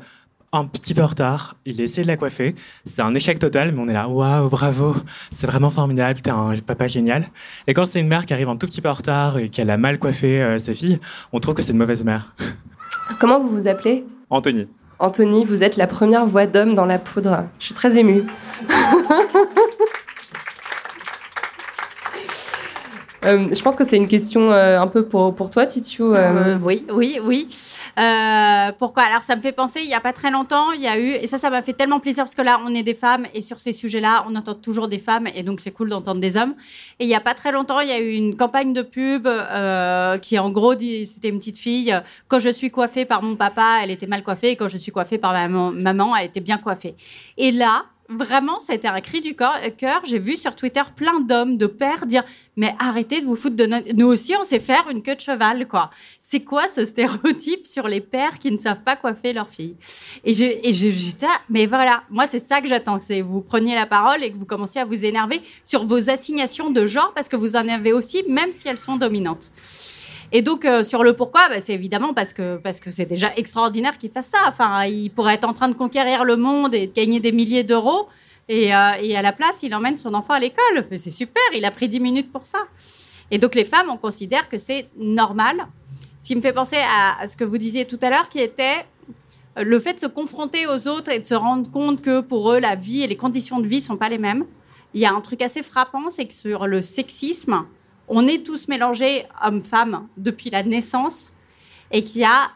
un petit peu en retard, il a essayé de la coiffer. C'est un échec total, mais on est là, waouh, bravo, c'est vraiment formidable, t'es un papa génial. Et quand c'est une mère qui arrive un tout petit peu en retard et qu'elle a mal coiffé euh, sa fille, on trouve que c'est une mauvaise mère. comment vous vous appelez? Anthony. Anthony, vous êtes la première voix d'homme dans la poudre. Je suis très émue. Euh, je pense que c'est une question euh, un peu pour, pour toi, Titiou. euh. Euh, oui, oui, oui. Euh, pourquoi? Alors, ça me fait penser, il n'y a pas très longtemps, il y a eu, et ça, ça m'a fait tellement plaisir parce que là, on est des femmes et sur ces sujets-là, on entend toujours des femmes et donc c'est cool d'entendre des hommes. Et il n'y a pas très longtemps, il y a eu une campagne de pub qui, en gros, c'était une petite fille. Quand je suis coiffée par mon papa, elle était mal coiffée. Et quand je suis coiffée par ma maman, elle était bien coiffée. Et là, Vraiment, c'était un cri du cœur. J'ai vu sur Twitter plein d'hommes, de pères dire Mais arrêtez de vous foutre de notre. Nous aussi, on sait faire une queue de cheval, quoi. C'est quoi ce stéréotype sur les pères qui ne savent pas coiffer leur fille Et j'ai- et j'ai- j'étais mais voilà, moi, c'est ça que j'attends que c'est vous preniez la parole et que vous commenciez à vous énerver sur vos assignations de genre parce que vous en avez aussi, même si elles sont dominantes. Et donc euh, sur le pourquoi, bah, c'est évidemment parce que c'est déjà extraordinaire qu'il fasse ça. Enfin, il pourrait être en train de conquérir le monde et de gagner des milliers d'euros, et, euh, à la place, il emmène son enfant à l'école. C'est super, il a pris 10 minutes pour ça. Et donc les femmes, on considère que c'est normal. Ce qui me fait penser à, ce que vous disiez tout à l'heure, qui était euh, le fait de se confronter aux autres et de se rendre compte que pour eux, la vie et les conditions de vie sont pas les mêmes. Il y a un truc assez frappant, c'est que sur le sexisme, on est tous mélangés hommes-femmes depuis la naissance et qu'il y a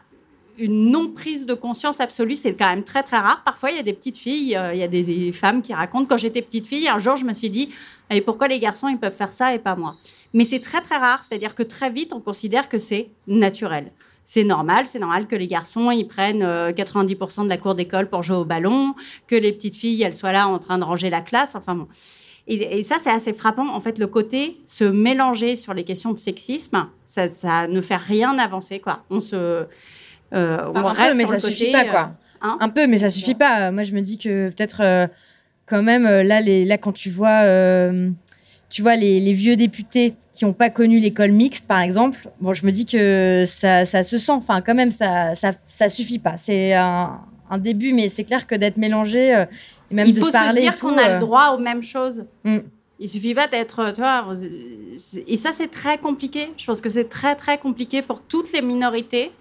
une non-prise de conscience absolue, c'est quand même très très rare. Parfois, il y a des petites filles, euh, il y a des femmes qui racontent quand j'étais petite fille, un jour, je me suis dit, et pourquoi les garçons ils peuvent faire ça et pas moi? Mais c'est très très rare, c'est-à-dire que très vite, on considère que c'est naturel. C'est normal, c'est normal que les garçons ils prennent euh, 90% de la cour d'école pour jouer au ballon, que les petites filles elles soient là en train de ranger la classe. Enfin bon. Et, et ça, c'est assez frappant. En fait, le côté se mélanger sur les questions de sexisme, ça, ça ne fait rien avancer, quoi. On se, euh, on un reste peu, mais ça côté, suffit pas, quoi. euh, hein Un peu, mais ça suffit pas. Moi, je me dis que peut-être, euh, quand même, euh, là, les, là, quand tu vois, euh, tu vois les, les vieux députés qui n'ont pas connu l'école mixte, par exemple, bon, je me dis que ça, ça se sent. Enfin, quand même, ça, ça, ça suffit pas. C'est un, un début, mais c'est clair que d'être mélangé euh, et même Il de faut se parler se dire qu'on a euh, le droit aux mêmes choses. Mm. Il suffit pas d'être, tu vois. Et ça, c'est très compliqué. Je pense que c'est très, très compliqué pour toutes les minorités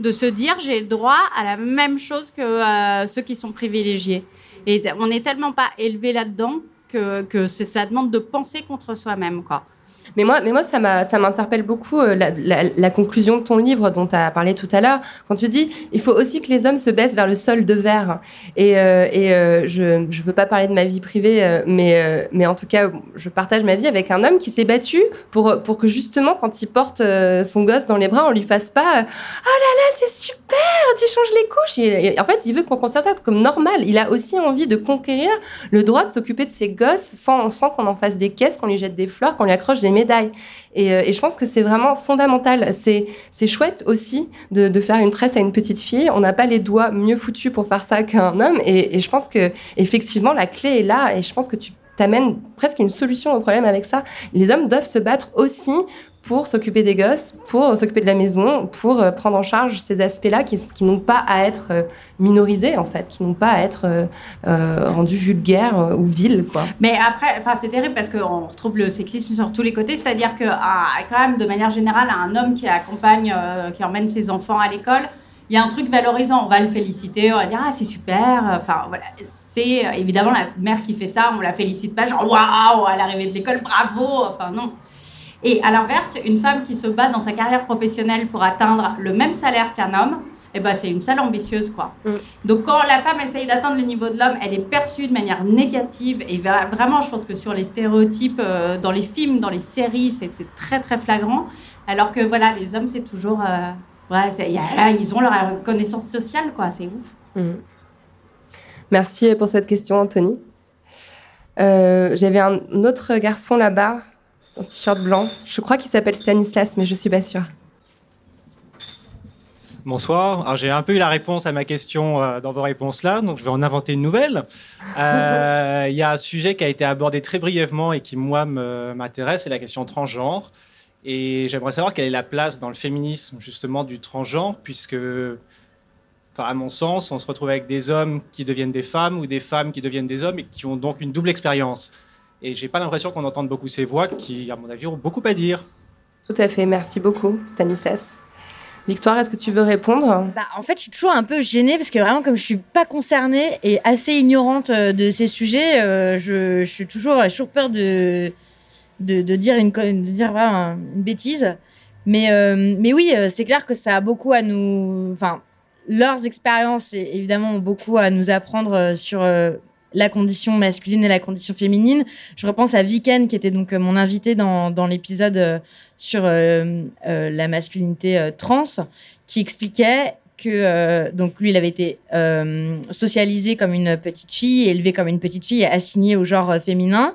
de se dire j'ai le droit à la même chose que euh, ceux qui sont privilégiés. Et on n'est tellement pas élevé là-dedans que, que ça demande de penser contre soi-même, quoi. Mais moi, mais moi ça m'interpelle beaucoup euh, la, conclusion de ton livre dont tu as parlé tout à l'heure, quand tu dis il faut aussi que les hommes se baissent vers le sol de verre. Et, euh, et euh, je ne peux pas parler de ma vie privée, euh, mais, mais en tout cas, je partage ma vie avec un homme qui s'est battu pour, pour que justement, quand il porte son gosse dans les bras, on lui fasse pas Oh là là, c'est super, tu changes les couches. En fait, il veut qu'on considère ça comme normal. Il a aussi envie de conquérir le droit de s'occuper de ses gosses sans, qu'on en fasse des caisses, qu'on lui jette des fleurs, qu'on lui accroche des médailles. Et, euh, je pense que c'est vraiment fondamental. C'est chouette aussi de, faire une tresse à une petite fille. On n'a pas les doigts mieux foutus pour faire ça qu'un homme. Et, et je pense que effectivement la clé est là. Et je pense que tu t'amènes presque une solution au problème avec ça. Les hommes doivent se battre aussi pour s'occuper des gosses, pour s'occuper de la maison, pour euh, prendre en charge ces aspects-là qui, n'ont pas à être euh, minorisés en fait, qui n'ont pas à être euh, euh, rendus vulgaires euh, ou vils quoi. Mais après, c'est terrible parce qu'on retrouve le sexisme sur tous les côtés. C'est-à-dire que, quand même, de manière générale, un homme qui accompagne, euh, qui emmène ses enfants à l'école, il y a un truc valorisant. On va le féliciter, on va dire ah c'est super. Enfin voilà, c'est euh, évidemment la mère qui fait ça, on la félicite pas genre waouh à l'arrivée de l'école, bravo. Enfin non. Et à l'inverse, une femme qui se bat dans sa carrière professionnelle pour atteindre le même salaire qu'un homme, eh ben, c'est une sale ambitieuse, quoi. Donc, quand la femme essaye d'atteindre le niveau de l'homme, elle est perçue de manière négative. Et vra- vraiment, je pense que sur les stéréotypes, euh, dans les films, dans les séries, c'est très, très flagrant. Alors que, voilà, les hommes, c'est toujours... euh, ouais, c'est- il y a- ils ont leur reconnaissance sociale, quoi. C'est ouf. Mhm. Merci pour cette question, Anthony. Euh, J'avais un autre garçon là-bas. Un t-shirt blanc. Je crois qu'il s'appelle Stanislas, mais je suis pas sûre. Bonsoir. Alors j'ai un peu eu la réponse à ma question euh, dans vos réponses là, donc je vais en inventer une nouvelle. Euh, Il y a un sujet qui a été abordé très brièvement et qui moi m'intéresse, c'est la question transgenre. Et j'aimerais savoir quelle est la place dans le féminisme justement du transgenre, puisque, à mon sens, on se retrouve avec des hommes qui deviennent des femmes ou des femmes qui deviennent des hommes et qui ont donc une double expérience. Et j'ai pas l'impression qu'on entende beaucoup ces voix qui, à mon avis, ont beaucoup à dire. Tout à fait, merci beaucoup, Stanislas. Victoire, est-ce que tu veux répondre? Bah, en fait, je suis toujours un peu gênée parce que vraiment, comme je suis pas concernée et assez ignorante euh, de ces sujets, euh, je, je suis toujours, j'ai toujours peur de, de, de dire une, de dire voilà, une bêtise. Mais, euh, mais oui, c'est clair que ça a beaucoup à nous. Enfin, leurs expériences, évidemment, ont beaucoup à nous apprendre sur euh, la condition masculine et la condition féminine. Je repense à Viken, qui était donc euh, mon invité dans, dans l'épisode euh, sur euh, la masculinité trans, qui expliquait que donc lui, il avait été socialisé comme une petite fille, élevé comme une petite fille, assigné au genre féminin.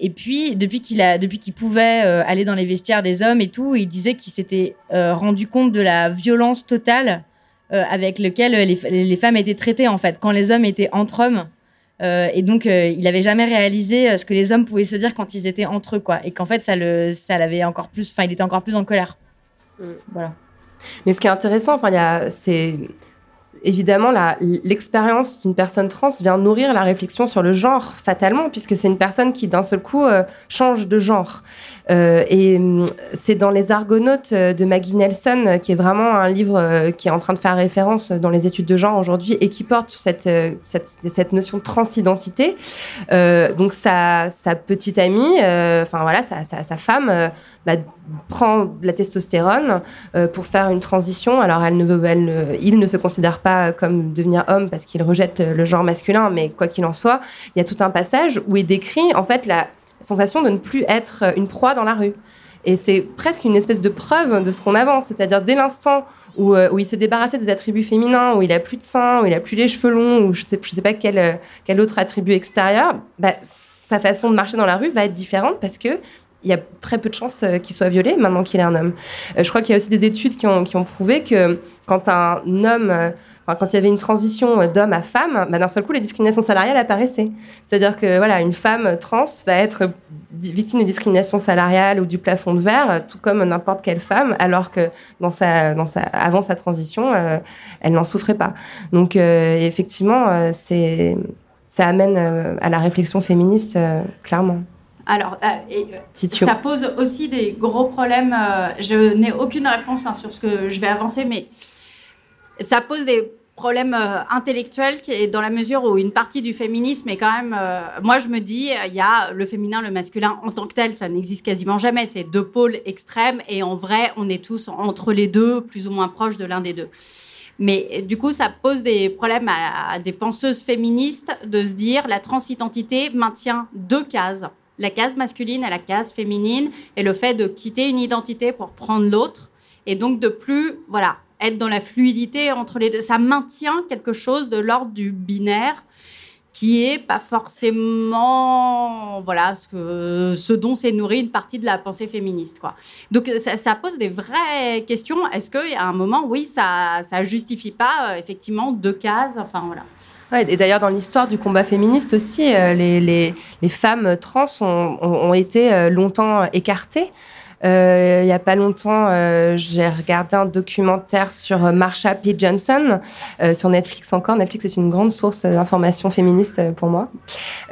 Et puis, depuis qu'il a, depuis qu'il pouvait aller dans les vestiaires des hommes et tout, il disait qu'il s'était rendu compte de la violence totale avec lequel les, les femmes étaient traitées en fait, quand les hommes étaient entre hommes. Euh, et donc, euh, il avait jamais réalisé euh, ce que les hommes pouvaient se dire quand ils étaient entre eux, quoi. Et qu'en fait, ça le, ça l'avait encore plus, enfin, il était encore plus en colère. Voilà. Mais ce qui est intéressant, enfin, il y a- c'est évidemment l'expérience d'une personne trans vient nourrir la réflexion sur le genre fatalement, puisque c'est une personne qui d'un seul coup euh, change de genre. Euh, et hum, c'est dans Les Argonautes euh, de Maggie Nelson, qui est vraiment un livre qui est en train de faire référence dans les études de genre aujourd'hui et qui porte sur cette, cette, notion de transidentité. Donc sa, sa petite amie, enfin voilà, sa, sa, femme, bah, prend de la testostérone pour faire une transition. Alors, elle ne veut, elle il ne se considère pas comme devenir homme parce qu'il rejette le genre masculin, mais quoi qu'il en soit, il y a tout un passage où il décrit en fait la sensation de ne plus être une proie dans la rue. Et c'est presque une espèce de preuve de ce qu'on avance, c'est-à-dire dès l'instant où, euh, où il s'est débarrassé des attributs féminins, où il a plus de seins, où il a plus les cheveux longs, ou je sais, sais pas quel, euh, quel autre attribut extérieur, bah, sa façon de marcher dans la rue va être différente parce que il y a très peu de chances euh, qu'il soit violé maintenant qu'il est un homme. Euh, je crois qu'il y a aussi des études qui ont, prouvé que quand un homme, euh, quand il y avait une transition d'homme à femme, bah, d'un seul coup, les discriminations salariales apparaissaient. C'est-à-dire que voilà, une femme trans va être victime de discrimination salariale ou du plafond de verre, tout comme n'importe quelle femme, alors que sa, avant sa transition, elle n'en souffrait pas. Donc effectivement, ça amène à la réflexion féministe, clairement. Alors, euh, et, ça pose aussi des gros problèmes. euh, je n'ai aucune réponse hein, sur ce que je vais avancer, mais ça pose des problèmes euh, intellectuels qui est dans la mesure où une partie du féminisme est quand même. moi, je me dis, il y a le féminin, le masculin en tant que tel, ça n'existe quasiment jamais. C'est deux pôles extrêmes et en vrai, on est tous entre les deux, plus ou moins proches de l'un des deux. Mais du coup, ça pose des problèmes à, à des penseuses féministes de se dire la transidentité maintient deux cases, la case masculine et la case féminine, et le fait de quitter une identité pour prendre l'autre, et donc de plus, voilà, être dans la fluidité entre les deux. Ça maintient quelque chose de l'ordre du binaire qui est pas forcément voilà ce que ce dont s'est nourrie une partie de la pensée féministe quoi. Donc ça, pose des vraies questions. Est-ce a un moment, oui, ça ça justifie pas euh, effectivement deux cases, enfin voilà. Ouais, et d'ailleurs, dans l'histoire du combat féministe aussi, euh, les, les, les femmes trans ont, ont, été euh, longtemps écartées. Euh, il y a pas longtemps, euh, j'ai regardé un documentaire sur euh, Marsha P. Johnson euh, sur Netflix encore. Netflix est une grande source d'informations féministes euh, pour moi.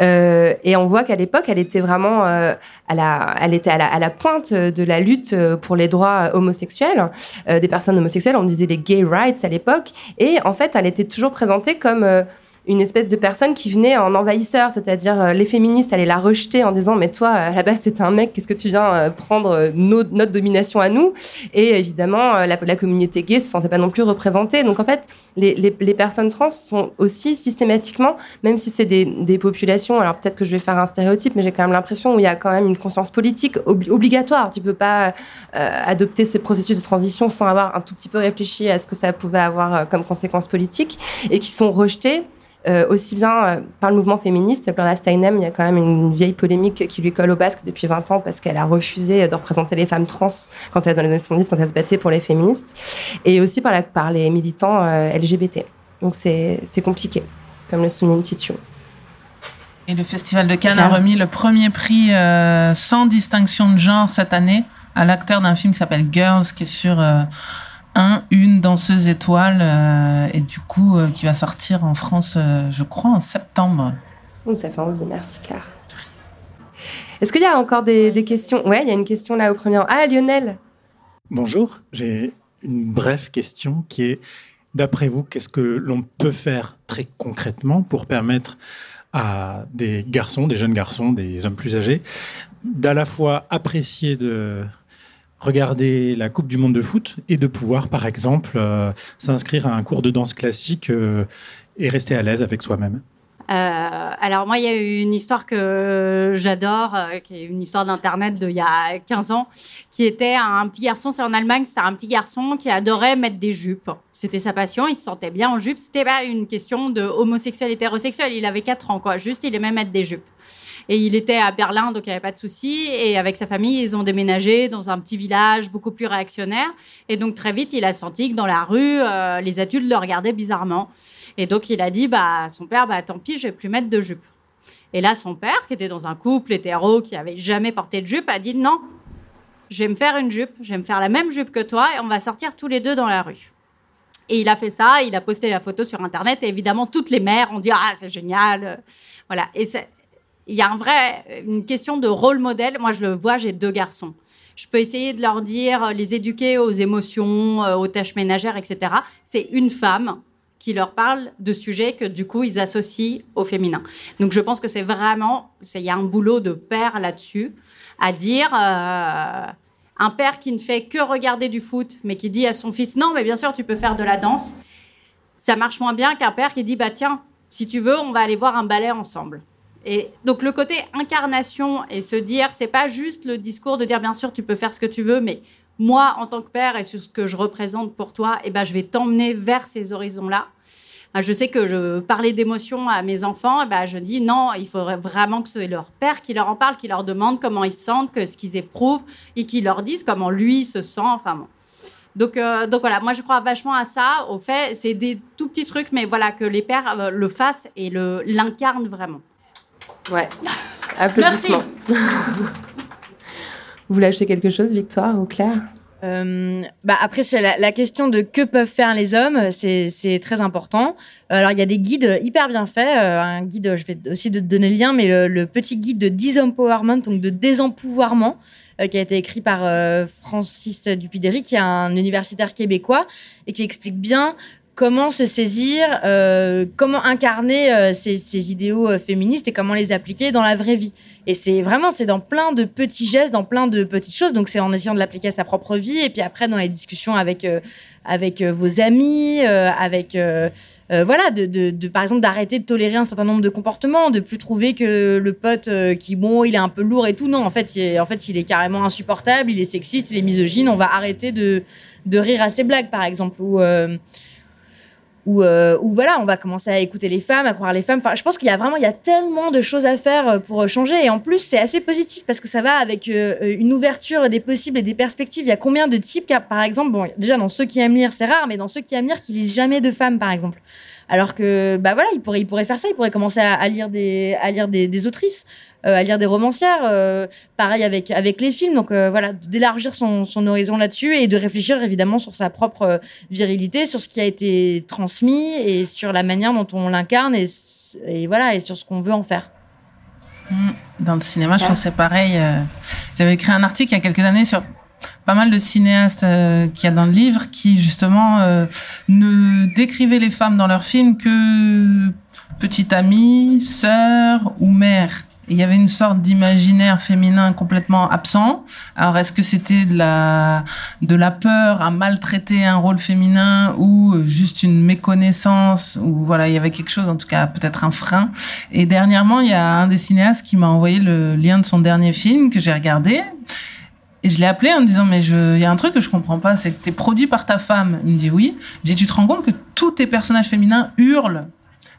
Euh, et on voit qu'à l'époque, elle était vraiment euh, à la, elle était à la, à la pointe de la lutte euh, pour les droits homosexuels euh, des personnes homosexuelles. On disait les gay rights à l'époque. Et en fait, elle était toujours présentée comme euh, une espèce de personne qui venait en envahisseur, c'est-à-dire euh, les féministes allaient la rejeter en disant mais toi à la base t'es un mec, qu'est-ce que tu viens euh, prendre euh, nos- notre domination à nous? Et évidemment euh, la, la communauté gay se sentait pas non plus représentée. Donc en fait les, les- les personnes trans sont aussi systématiquement, même si c'est des, des populations, alors peut-être que je vais faire un stéréotype, mais j'ai quand même l'impression où il y a quand même une conscience politique obli- obligatoire. Tu peux pas euh, adopter ce processus de transition sans avoir un tout petit peu réfléchi à ce que ça pouvait avoir euh, comme conséquence politique et qui sont rejetées euh, aussi bien euh, par le mouvement féministe. Blanca Steinem, il y a quand même une vieille polémique qui lui colle au basque depuis 20 ans parce qu'elle a refusé de représenter les femmes trans quand elle, dans les années 70, quand elle se battait pour les féministes, et aussi par, la, par les militants euh, LGBT. Donc c'est compliqué, comme le souligne Titu. Et le Festival de Cannes a remis le premier prix euh, sans distinction de genre cette année à l'acteur d'un film qui s'appelle Girls, qui est sur euh, un, une danseuse étoile, euh, et du coup, euh, qui va sortir en France, euh, je crois, en septembre. Donc ça fait envie, merci Claire. Est-ce qu'il y a encore des, des questions? Ouais, il y a une question là au premier rang. Ah, Lionel Bonjour, j'ai une brève question qui est, d'après vous, qu'est-ce que l'on peut faire très concrètement pour permettre à des garçons, des jeunes garçons, des hommes plus âgés, d'à la fois apprécier de regarder la Coupe du Monde de foot et de pouvoir, par exemple, euh, s'inscrire à un cours de danse classique euh, et rester à l'aise avec soi-même Euh, alors moi, il y a eu une histoire que j'adore, euh, qui est une histoire d'internet d'il y a 15 ans, qui était un petit garçon, c'est en Allemagne, c'est un petit garçon qui adorait mettre des jupes. C'était sa passion, il se sentait bien en jupe. C'était pas une question de homosexuel, hétérosexuel. Il avait 4 ans, quoi. Juste, il aimait mettre des jupes. Et il était à Berlin, donc il n'y avait pas de souci. Et avec sa famille, ils ont déménagé dans un petit village beaucoup plus réactionnaire. Et donc très vite, il a senti que dans la rue, euh, les adultes le regardaient bizarrement. Et donc il a dit, bah, à son père, bah, tant pis, je vais plus mettre de jupe. Et là, son père, qui était dans un couple hétéro, qui avait jamais porté de jupe, a dit, non, je vais me faire une jupe, je vais me faire la même jupe que toi, et on va sortir tous les deux dans la rue. Et il a fait ça, il a posté la photo sur Internet, et évidemment, toutes les mères ont dit, ah, c'est génial. Voilà. Et il y a un vrai, une question de rôle modèle. Moi, je le vois, j'ai deux garçons. Je peux essayer de leur dire, les éduquer aux émotions, euh, aux tâches ménagères, etc. C'est une femme qui leur parle de sujets que du coup ils associent au féminin. Donc je pense que c'est vraiment, il y a un boulot de père là-dessus, à dire euh, un père qui ne fait que regarder du foot, mais qui dit à son fils non, mais bien sûr tu peux faire de la danse. Ça marche moins bien qu'un père qui dit bah tiens, si tu veux, on va aller voir un ballet ensemble. Et donc le côté incarnation et se dire, c'est pas juste le discours de dire bien sûr tu peux faire ce que tu veux, mais moi en tant que père et sur ce que je représente pour toi, eh ben je vais t'emmener vers ces horizons-là. Ah, Je sais que je parlais d'émotions à mes enfants, eh ben je dis non, il faudrait vraiment que ce soit leur père qui leur en parle, qui leur demande comment ils se sentent, que ce qu'ils éprouvent et qui leur dise comment lui se sent. Enfin bon. Donc, euh, donc voilà, moi je crois vachement à ça. Au fait, c'est des tout petits trucs, mais voilà que les pères euh, le fassent et le l'incarnent vraiment. Ouais. Applaudissements. Vous lâchez quelque chose, Victoire ou Claire? Euh, bah après, la, la question de que peuvent faire les hommes, c'est très important. Alors, il y a des guides hyper bien faits. euh, un guide, je vais aussi te donner le lien, mais le, petit guide de disempowerment, donc de désempouvoirment, euh, qui a été écrit par Francis Dupidéry, qui est un universitaire québécois, et qui explique bien comment se saisir, euh, comment incarner euh, ces, idéaux euh, féministes et comment les appliquer dans la vraie vie. Et c'est vraiment, c'est dans plein de petits gestes, dans plein de petites choses. Donc c'est en essayant de l'appliquer à sa propre vie et puis après dans les discussions avec avec vos amis, avec voilà, de, par exemple d'arrêter de tolérer un certain nombre de comportements, de plus trouver que le pote qui bon, il est un peu lourd et tout. Non, en fait, il est, en fait, il est carrément insupportable, il est sexiste, il est misogyne. On va arrêter de de rire à ses blagues, par exemple, ou où, euh, voilà, on va commencer à écouter les femmes, à croire les femmes. Enfin, je pense qu'il y a vraiment, il y a tellement de choses à faire euh, pour changer. Et en plus, c'est assez positif parce que ça va avec euh, une ouverture des possibles et des perspectives. Il y a combien de types, par exemple, bon, déjà dans ceux qui aiment lire, c'est rare, mais dans ceux qui aiment lire, qui lisent jamais de femmes, par exemple. Alors que, bah voilà, il pourrait, il pourrait faire ça, il pourrait commencer à, à lire des, à lire des, des autrices, euh, à lire des romancières. euh, pareil avec, avec les films. Donc euh, voilà, d'élargir son, son horizon là-dessus et de réfléchir évidemment sur sa propre virilité, sur ce qui a été transmis et sur la manière dont on l'incarne et, et voilà, et sur ce qu'on veut en faire. Mm. Dans le cinéma, je pense que c'est pareil. J'avais écrit un article il y a quelques années sur pas mal de cinéastes euh, qu'il y a dans le livre qui justement euh, ne décrivaient les femmes dans leurs films que petite amie, sœur ou mère. Il y avait une sorte d'imaginaire féminin complètement absent. Alors est-ce que c'était de la de la peur à maltraiter un rôle féminin ou juste une méconnaissance ou voilà il y avait quelque chose en tout cas peut-être un frein. Et dernièrement il y a un des cinéastes qui m'a envoyé le lien de son dernier film que j'ai regardé et je l'ai appelé en me disant, mais il y a un truc que je comprends pas, c'est que t'es produit par ta femme. Il me dit oui. Je dis, tu te rends compte que tous tes personnages féminins hurlent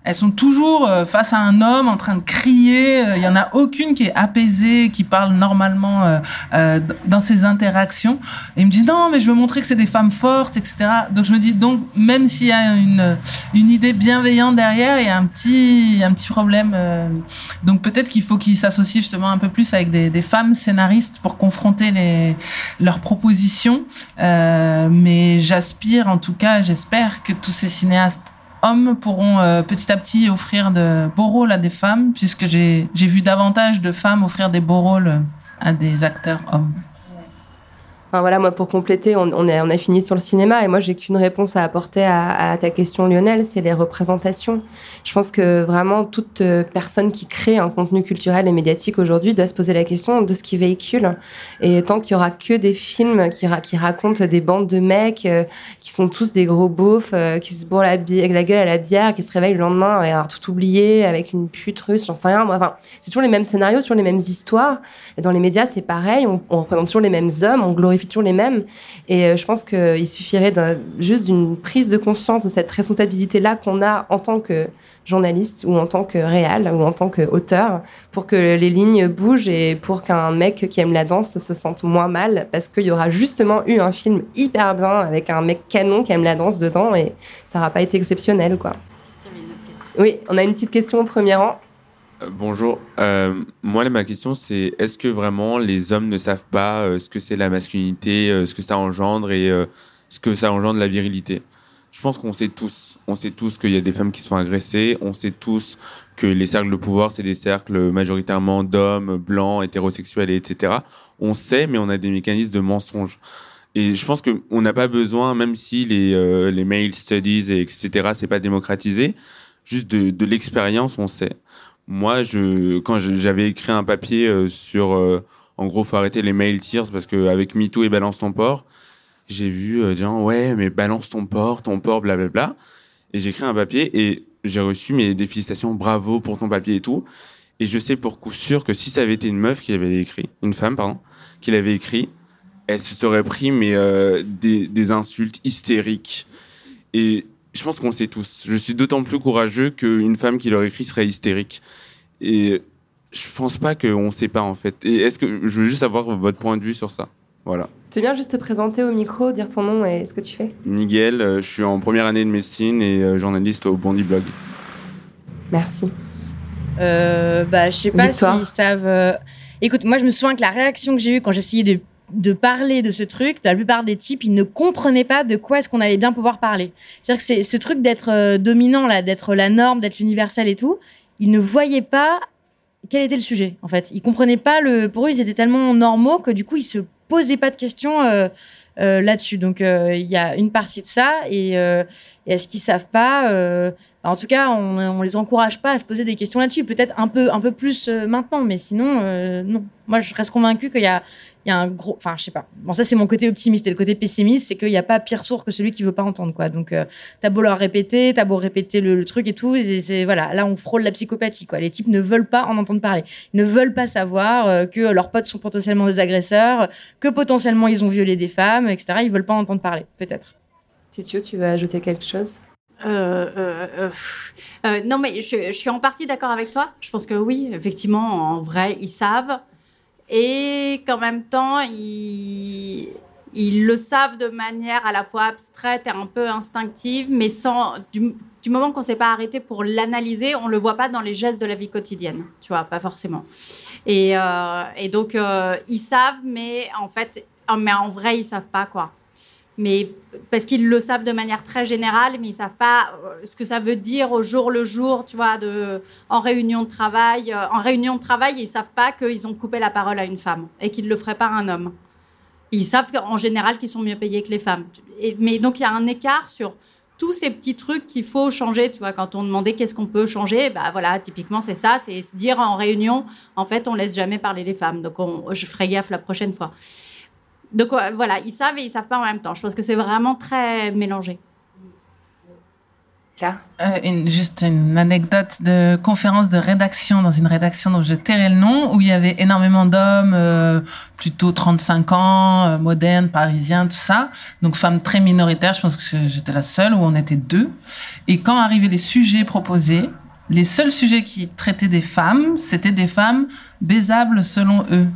elles sont toujours euh, face à un homme en train de crier. Il y en a aucune qui est apaisée, qui parle normalement euh, euh, dans ses interactions. Et il me dit non, mais je veux montrer que c'est des femmes fortes, etc. Donc je me dis donc même s'il y a une une idée bienveillante derrière, il y a un petit un petit problème. euh. donc peut-être qu'il faut qu'ils s'associent justement un peu plus avec des, des femmes scénaristes pour confronter les leurs propositions. Euh, mais j'aspire en tout cas, j'espère que tous ces cinéastes hommes pourront euh, petit à petit offrir de beaux rôles à des femmes, puisque j'ai j'ai vu davantage de femmes offrir des beaux rôles à des acteurs hommes. Enfin, voilà, moi, pour compléter, on, a, on a fini sur le cinéma et moi, j'ai qu'une réponse à apporter à, ta question, Lionel, c'est les représentations. Je pense que vraiment, toute euh, personne qui crée un contenu culturel et médiatique aujourd'hui doit se poser la question de ce qu'il véhicule. Et tant qu'il y aura que des films qui, qui racontent des bandes de mecs euh, qui sont tous des gros beaufs, euh, qui se bourrent la, gueule à la bière, qui se réveillent le lendemain et avoir tout oublié avec une pute russe, j'en sais rien. Enfin, c'est toujours les mêmes scénarios, toujours les mêmes histoires. Et dans les médias, c'est pareil. On, représente toujours les mêmes hommes, on glorifie toujours les mêmes. Et euh, je pense qu'il suffirait juste d'une prise de conscience de cette responsabilité-là qu'on a en tant que journaliste ou en tant que réal ou en tant qu'auteur pour que les lignes bougent et pour qu'un mec qui aime la danse se sente moins mal parce qu'il y aura justement eu un film hyper bien avec un mec canon qui aime la danse dedans et ça n'aura pas été exceptionnel quoi. Oui, on a une petite question au premier rang. Euh, bonjour. Euh, moi, ma question, c'est est-ce que vraiment les hommes ne savent pas euh, ce que c'est la masculinité, ce que ça engendre et ce que ça engendre la virilité? Je pense qu'on sait tous. On sait tous qu'il y a des femmes qui se font agresser. On sait tous que les cercles de pouvoir, c'est des cercles majoritairement d'hommes, blancs, hétérosexuels, et etc. On sait, mais on a des mécanismes de mensonge. Et je pense qu'on n'a pas besoin, même si les, les male studies, et etc., c'est pas démocratisé, juste de l'expérience, on sait. Moi, je, quand j'avais écrit un papier euh, sur, euh, en gros, faut arrêter les male tears parce que avec MeToo et Balance ton porc, j'ai vu euh, des ouais, mais balance ton porc, ton porc, blablabla. Et j'ai écrit un papier et j'ai reçu mes des bravo pour ton papier et tout. Et je sais pour coup sûr que si ça avait été une meuf qui l'avait écrit, une femme, pardon, qui l'avait écrit, elle se serait pris mais euh, des, des insultes hystériques. Et je pense qu'on le sait tous. Je suis d'autant plus courageux qu'une femme qui l'aurait écrit serait hystérique. Et je pense pas qu'on sait pas en fait. Et est-ce que je veux juste avoir votre point de vue sur ça Voilà. Tu viens juste te présenter au micro, dire ton nom et ce que tu fais Miguel, euh, je suis en première année de médecine et euh, journaliste au Bondi Blog. Merci. Euh, bah, je sais pas s'ils savent. euh, Écoute, moi, je me souviens que la réaction que j'ai eue quand j'essayais de, de parler de ce truc, la plupart des types, ils ne comprenaient pas de quoi est-ce qu'on allait bien pouvoir parler. C'est-à-dire que c'est ce truc d'être euh, dominant, là, d'être la norme, d'être l'universel et tout, ils ne voyaient pas quel était le sujet, en fait. Ils comprenaient pas le. Pour eux, ils étaient tellement normaux que du coup, ils se posaient pas de questions. euh, euh, là-dessus. Donc il y a une partie de ça et, et est-ce qu'ils savent pas En tout cas, on, on les encourage pas à se poser des questions là-dessus. Peut-être un peu un peu plus euh, maintenant, mais sinon euh, non. Moi, je reste convaincue qu'il y a il y a un gros. Enfin, je sais pas. Bon, ça c'est mon côté optimiste et le côté pessimiste, c'est qu'il n'y a pas pire sourd que celui qui veut pas entendre quoi. Donc euh, t'as beau leur répéter, t'as beau répéter le, truc et tout, et c'est voilà. Là, on frôle la psychopathie quoi. Les types ne veulent pas en entendre parler. Ils ne veulent pas savoir euh, que leurs potes sont potentiellement des agresseurs, que potentiellement ils ont violé des femmes, etc. Ils veulent pas en entendre parler, peut-être. Titio, tu veux ajouter quelque chose? Euh, euh, euh, non, mais je, suis en partie d'accord avec toi. Je pense que oui, effectivement, en vrai, ils savent. Et qu'en même temps, ils, ils le savent de manière à la fois abstraite et un peu instinctive, mais sans. Du, moment qu'on ne s'est pas arrêté pour l'analyser, on ne le voit pas dans les gestes de la vie quotidienne. Tu vois, pas forcément. Et, donc, ils savent, mais en fait, mais en vrai, ils savent pas, quoi mais parce qu'ils le savent de manière très générale, mais ils savent pas euh, ce que ça veut dire au jour le jour, tu vois, en réunion de travail. Euh, En réunion de travail, ils savent pas qu'ils ont coupé la parole à une femme et qu'ils le feraient pas à un homme. Ils savent en général qu'ils sont mieux payés que les femmes. Mais donc il y a un écart sur tous ces petits trucs qu'il faut changer, tu vois, quand on demandait qu'est-ce qu'on peut changer, bah voilà, typiquement c'est ça, c'est se dire en réunion, en fait, on laisse jamais parler les femmes, donc on- je ferai gaffe la prochaine fois. Donc ouais, voilà, ils savent et ils savent pas en même temps. Je pense que c'est vraiment très mélangé. Euh, une, juste une anecdote de conférence de rédaction dans une rédaction dont je tairai le nom, où il y avait énormément d'hommes, euh, plutôt 35 ans, euh, modernes, parisiens, tout ça. Donc femmes très minoritaires, je pense que j'étais la seule, où on était deux. Et quand arrivaient les sujets proposés, les seuls sujets qui traitaient des femmes, c'était des femmes baisables selon eux.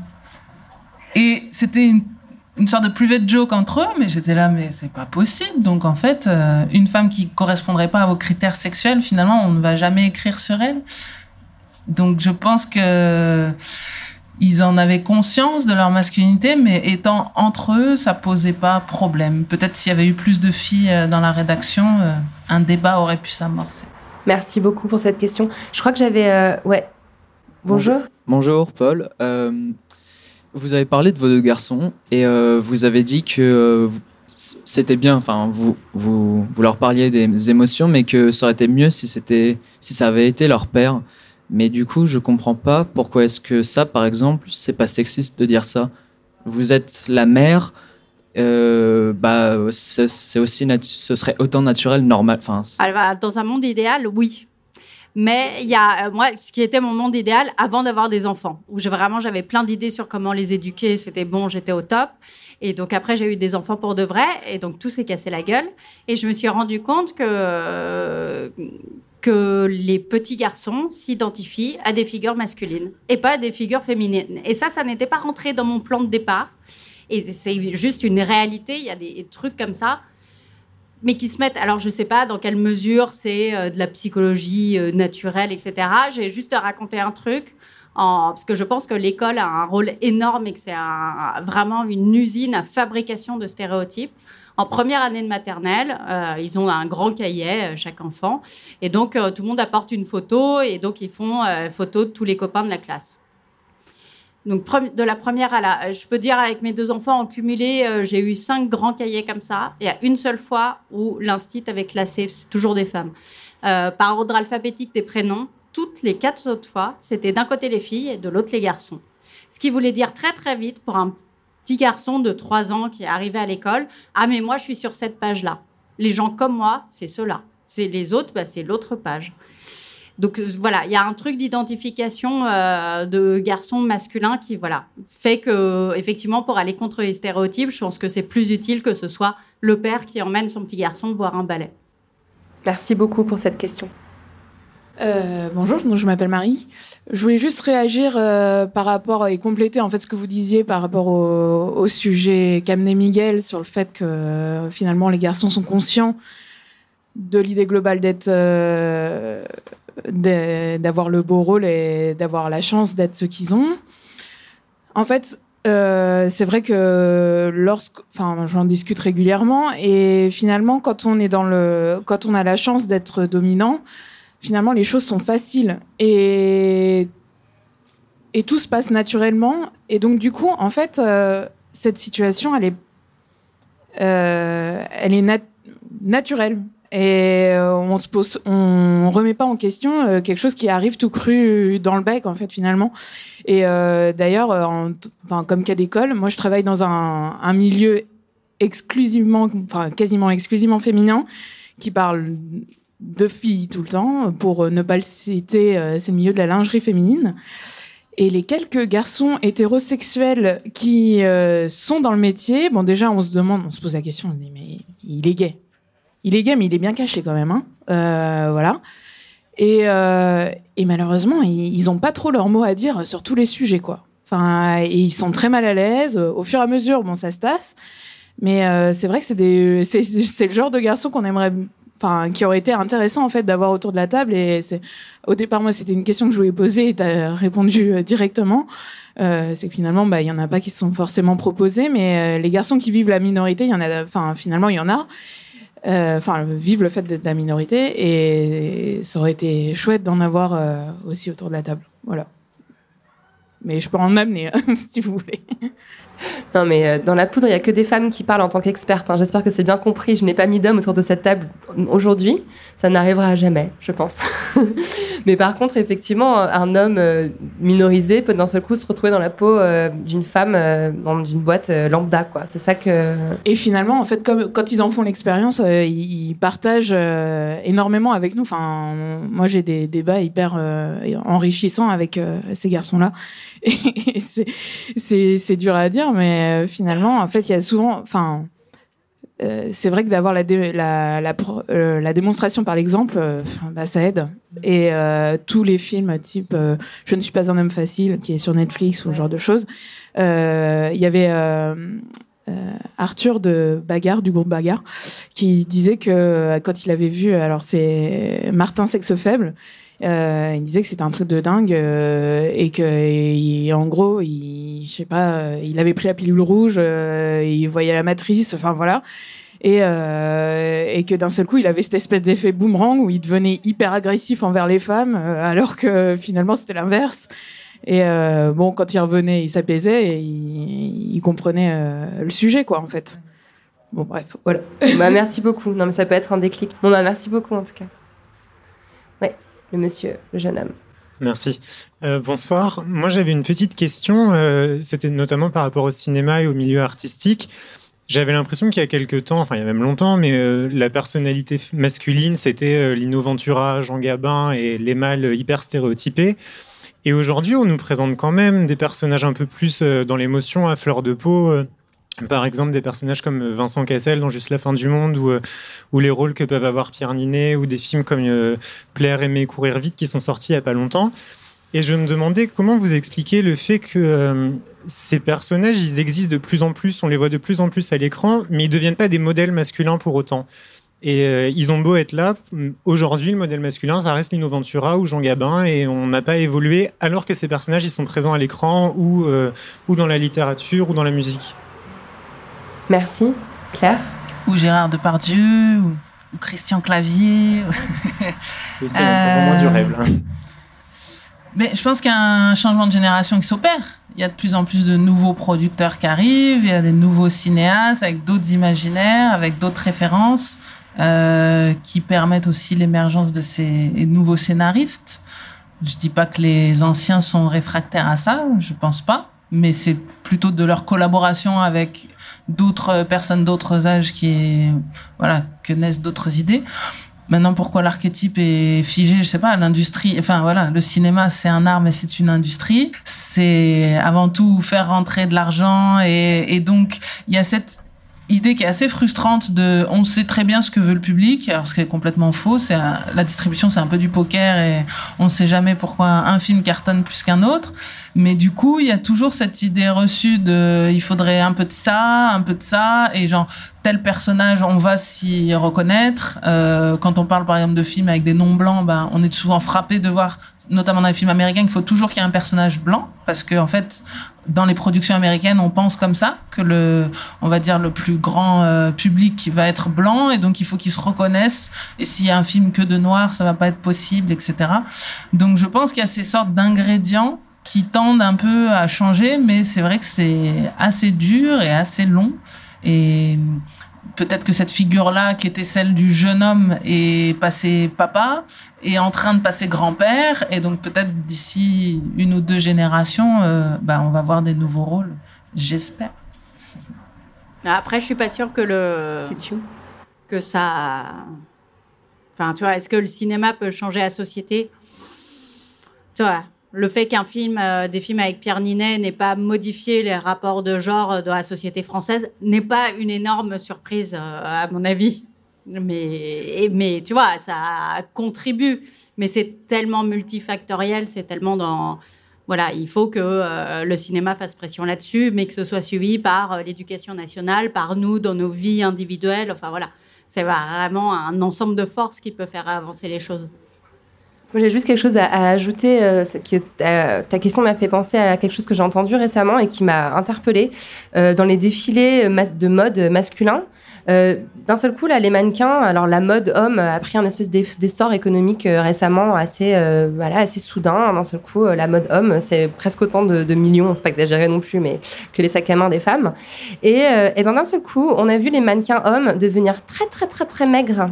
Et c'était une une sorte de private joke entre eux, mais j'étais là, mais c'est pas possible. Donc en fait, euh, une femme qui correspondrait pas à vos critères sexuels, finalement, on ne va jamais écrire sur elle. Donc je pense que ils en avaient conscience de leur masculinité, mais étant entre eux, ça posait pas problème. Peut-être s'il y avait eu plus de filles euh, dans la rédaction, euh, un débat aurait pu s'amorcer. Merci beaucoup pour cette question. Je crois que j'avais, ouais. Bonjour. Bonjour, Paul. Vous avez parlé de vos deux garçons et euh, vous avez dit que euh, c'était bien, enfin, vous, vous, vous, leur parliez des émotions, mais que ça aurait été mieux si, c'était, si ça avait été leur père. Mais du coup, je comprends pas pourquoi est-ce que ça, par exemple, c'est pas sexiste de dire ça. Vous êtes la mère, euh, bah, c'est aussi ce serait autant naturel, normal. Enfin, dans un monde idéal, oui. Mais il y a, euh, moi, ce qui était mon monde idéal avant d'avoir des enfants, où vraiment j'avais plein d'idées sur comment les éduquer, c'était bon, j'étais au top. Et donc après, j'ai eu des enfants pour de vrai, et donc tout s'est cassé la gueule. Et je me suis rendu compte que que les petits garçons s'identifient à des figures masculines et pas à des figures féminines. Et ça, ça n'était pas rentré dans mon plan de départ. Et c'est juste une réalité. Il y a des trucs comme ça mais qui se mettent. Alors, je sais pas dans quelle mesure c'est euh, de la psychologie euh, naturelle, etc. J'ai juste à raconter un truc. Parce que je pense que l'école a un rôle énorme et que c'est vraiment une usine à fabrication de stéréotypes. En première année de maternelle, euh, ils ont un grand cahier, chaque enfant. Et donc, tout le monde apporte une photo et donc ils font photo de tous les copains de la classe. Donc, de la première à la. Je peux dire, avec mes deux enfants en cumulé, euh, j'ai eu cinq grands cahiers comme ça. Et à une seule fois où l'instit avait classé, c'est toujours des femmes, euh, par ordre alphabétique des prénoms. Toutes les quatre autres fois, c'était d'un côté les filles et de l'autre les garçons. Ce qui voulait dire très, très vite pour un petit garçon de 3 ans qui est arrivé à l'école Ah, mais moi, je suis sur cette page-là. Les gens comme moi, c'est ceux-là. C'est les autres, bah, c'est l'autre page. Donc euh, voilà, il y a un truc d'identification euh, de garçons masculins qui voilà fait que effectivement pour aller contre les stéréotypes, je pense que c'est plus utile que ce soit le père qui emmène son petit garçon voir un ballet. Merci beaucoup pour cette question. Euh, bonjour, je m'appelle Marie. Je voulais juste réagir par rapport et compléter en fait ce que vous disiez par rapport au, sujet qu'amenait Miguel sur le fait que finalement les garçons sont conscients de l'idée globale d'être d'avoir le beau rôle et d'avoir la chance d'être ce qu'ils ont. En fait, euh, c'est vrai que lorsque, enfin, j'en discute régulièrement et finalement, quand on est dans le, quand on a la chance d'être dominant, finalement, les choses sont faciles et et tout se passe naturellement. Et donc, du coup, en fait, euh, cette situation, elle est, euh, elle est naturelle. Et euh, on on remet pas en question euh, quelque chose qui arrive tout cru dans le bec en fait finalement. Et euh, d'ailleurs, enfin comme cas d'école, moi je travaille dans un, un, milieu exclusivement, enfin quasiment exclusivement féminin, qui parle de filles tout le temps. Pour ne pas le citer, c'est le milieu de la lingerie féminine. Et les quelques garçons hétérosexuels qui sont dans le métier, bon déjà on se demande, on se pose la question, on se dit mais il est gay il est gay, mais il est bien caché quand même. Hein. Euh, voilà. Et, euh, et, malheureusement, ils n'ont pas trop leur mot à dire sur tous les sujets, quoi. Enfin, et ils sont très mal à l'aise. Au fur et à mesure, bon, ça se tasse. Mais euh, c'est vrai que c'est le genre de garçon qu'on aimerait, enfin, qui aurait été intéressant en fait d'avoir autour de la table. Et au départ, moi, c'était une question que je voulais poser et tu as répondu directement. C'est que finalement, bah, il y en a pas qui se sont forcément proposés, mais les garçons qui vivent la minorité, il y en a, enfin, finalement, il y en a. Euh, enfin, vivre le fait d'être la minorité, et ça aurait été chouette d'en avoir euh, aussi autour de la table. Voilà. Mais je peux en amener si vous voulez. Non, mais euh, dans la poudre, il n'y a que des femmes qui parlent en tant qu'expertes. hein. J'espère que c'est bien compris. Je n'ai pas mis d'hommes autour de cette table aujourd'hui. Ça n'arrivera jamais, je pense. mais par contre, effectivement, un homme euh, minorisé peut d'un seul coup se retrouver dans la peau euh, d'une femme dans une boîte lambda, quoi. C'est ça que. Et finalement, en fait, quand ils en font l'expérience, ils, partagent énormément avec nous. Enfin, moi, j'ai des débats hyper enrichissants avec ces garçons-là. Et c'est- dur à dire, mais euh, finalement, en fait, il y a souvent. Enfin, euh, c'est vrai que d'avoir la, dé- la, euh, la démonstration par l'exemple, euh, bah, ça aide. Et tous les films type Je ne suis pas un homme facile, qui est sur Netflix ou ce genre de choses, il y avait Arthur de Bagarre, du groupe Bagarre, qui disait que quand il avait vu, alors c'est Martin Sexe Faible, euh, il disait que c'était un truc de dingue euh, et que en gros, il, je sais pas, euh, il avait pris la pilule rouge, il voyait la matrice, enfin voilà. Et, que d'un seul coup, il avait cette espèce d'effet boomerang où il devenait hyper agressif envers les femmes, alors que finalement c'était l'inverse. Et bon, quand il revenait, il s'apaisait et il, comprenait le sujet, quoi, en fait. Bon, bref, voilà. bah, merci beaucoup. Non, mais ça peut être un déclic. Bon, bah, merci beaucoup en tout cas. Ouais, le monsieur, le jeune homme. Merci. Euh, bonsoir. Moi, j'avais une petite question. euh, C'était notamment par rapport au cinéma et au milieu artistique. J'avais l'impression qu'il y a quelques temps, enfin il y a même longtemps, mais euh, la personnalité masculine, c'était euh, Lino Ventura, Jean Gabin et les mâles hyper stéréotypés. Et aujourd'hui, on nous présente quand même des personnages un peu plus dans l'émotion, à fleur de peau. Par exemple, des personnages comme euh, Vincent Cassel dans Juste la fin du monde, ou, euh, ou les rôles que peuvent avoir Pierre Ninet, ou des films comme euh, Plaire, aimer, courir vite, qui sont sortis il n'y a pas longtemps. Et je me demandais comment vous expliquez le fait que euh, ces personnages, ils existent de plus en plus, on les voit de plus en plus à l'écran, mais ils ne deviennent pas des modèles masculins pour autant. Et ils ont beau être là, aujourd'hui, le modèle masculin, ça reste Lino Ventura ou Jean Gabin, et on n'a pas évolué, alors que ces personnages, ils sont présents à l'écran, ou dans la littérature, ou dans la musique. Merci. Claire Ou Gérard Depardieu, ou, ou Christian Clavier. Oui, c'est c'est vraiment du rêve, là. Mais je pense qu'il y a un changement de génération qui s'opère. Il y a de plus en plus de nouveaux producteurs qui arrivent, il y a des nouveaux cinéastes avec d'autres imaginaires, avec d'autres références, euh, qui permettent aussi l'émergence de ces nouveaux scénaristes. Je dis pas que les anciens sont réfractaires à ça, je pense pas, mais c'est plutôt de leur collaboration avec d'autres personnes d'autres âges qui voilà, que naissent d'autres idées. Maintenant, pourquoi l'archétype est figé Je sais pas. L'industrie, enfin voilà, le cinéma c'est un art, mais c'est une industrie. C'est avant tout faire rentrer de l'argent et, et donc il y a cette idée qui est assez frustrante de on sait très bien ce que veut le public alors ce qui est complètement faux c'est la distribution c'est un peu du poker et on sait jamais pourquoi un film cartonne plus qu'un autre. Mais du coup il y a toujours cette idée reçue de il faudrait un peu de ça un peu de ça et genre tel personnage on va s'y reconnaître. Euh, quand on parle par exemple de films avec des noms blancs ben on est souvent frappé de voir notamment dans les films américains qu'il faut toujours qu'il y ait un personnage blanc parce que en fait dans les productions américaines, on pense comme ça que le, on va dire le plus grand euh, public va être blanc et donc il faut qu'ils se reconnaissent. Et s'il y a un film que de noir, ça va pas être possible, etc. Donc je pense qu'il y a ces sortes d'ingrédients qui tendent un peu à changer, mais c'est vrai que c'est assez dur et assez long. Et peut-être que cette figure-là, qui était celle du jeune homme, est passée papa, est en train de passer grand-père, et donc peut-être d'ici une ou deux générations, euh, bah, on va voir des nouveaux rôles. J'espère. Après, je suis pas sûre que le que ça. Enfin, tu vois, est-ce que le cinéma peut changer la société? Tu vois, le fait qu'un film, euh, des films avec Pierre Ninet n'ait pas modifié les rapports de genre euh, dans la société française n'est pas une énorme surprise, euh, à mon avis. Mais, mais tu vois, ça contribue. Mais c'est tellement multifactoriel, c'est tellement dans. Voilà, il faut que le cinéma fasse pression là-dessus, mais que ce soit suivi par l'éducation nationale, par nous dans nos vies individuelles. Enfin voilà, c'est vraiment un ensemble de forces qui peut faire avancer les choses. J'ai juste quelque chose à, ajouter. euh, que ta, question m'a fait penser à quelque chose que j'ai entendu récemment et qui m'a interpellée. Euh, dans les défilés de mode masculin, euh, d'un seul coup, là, les mannequins, alors la mode homme a pris un espèce d'ess- d'essor économique euh, récemment assez, euh, voilà, assez soudain. D'un seul coup, euh, la mode homme, c'est presque autant de, de millions, faut pas exagérer non plus, mais que les sacs à main des femmes. Et, euh, et ben, d'un seul coup, on a vu les mannequins hommes devenir très, très, très, très maigres.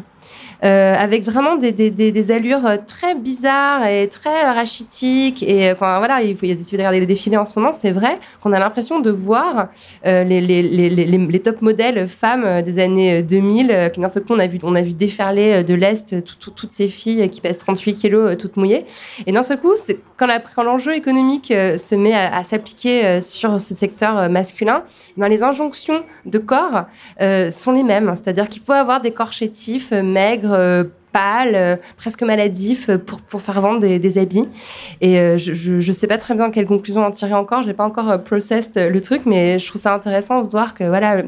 Euh, avec vraiment des, allures euh, très bizarres et très rachitiques. Et euh, quand, voilà, il, faut, il de regarder les défilés en ce moment, c'est vrai qu'on a l'impression de voir les, top modèles femmes des années 2000, euh, qui d'un seul coup, on a vu, on a vu déferler de l'Est tout- tout- toutes ces filles qui pèsent 38 kilos, toutes mouillées. Et d'un seul coup, quand, l'enjeu économique se met à, s'appliquer sur ce secteur masculin, eh ben, les injonctions de corps sont les mêmes. C'est-à-dire qu'il faut avoir des corps chétifs, maigres, euh, pâles, euh, presque maladifs euh, pour, pour faire vendre des, des habits. Et je ne sais pas très bien quelle conclusion en tirer encore. Je n'ai pas encore euh, le truc, mais je trouve ça intéressant de voir que voilà,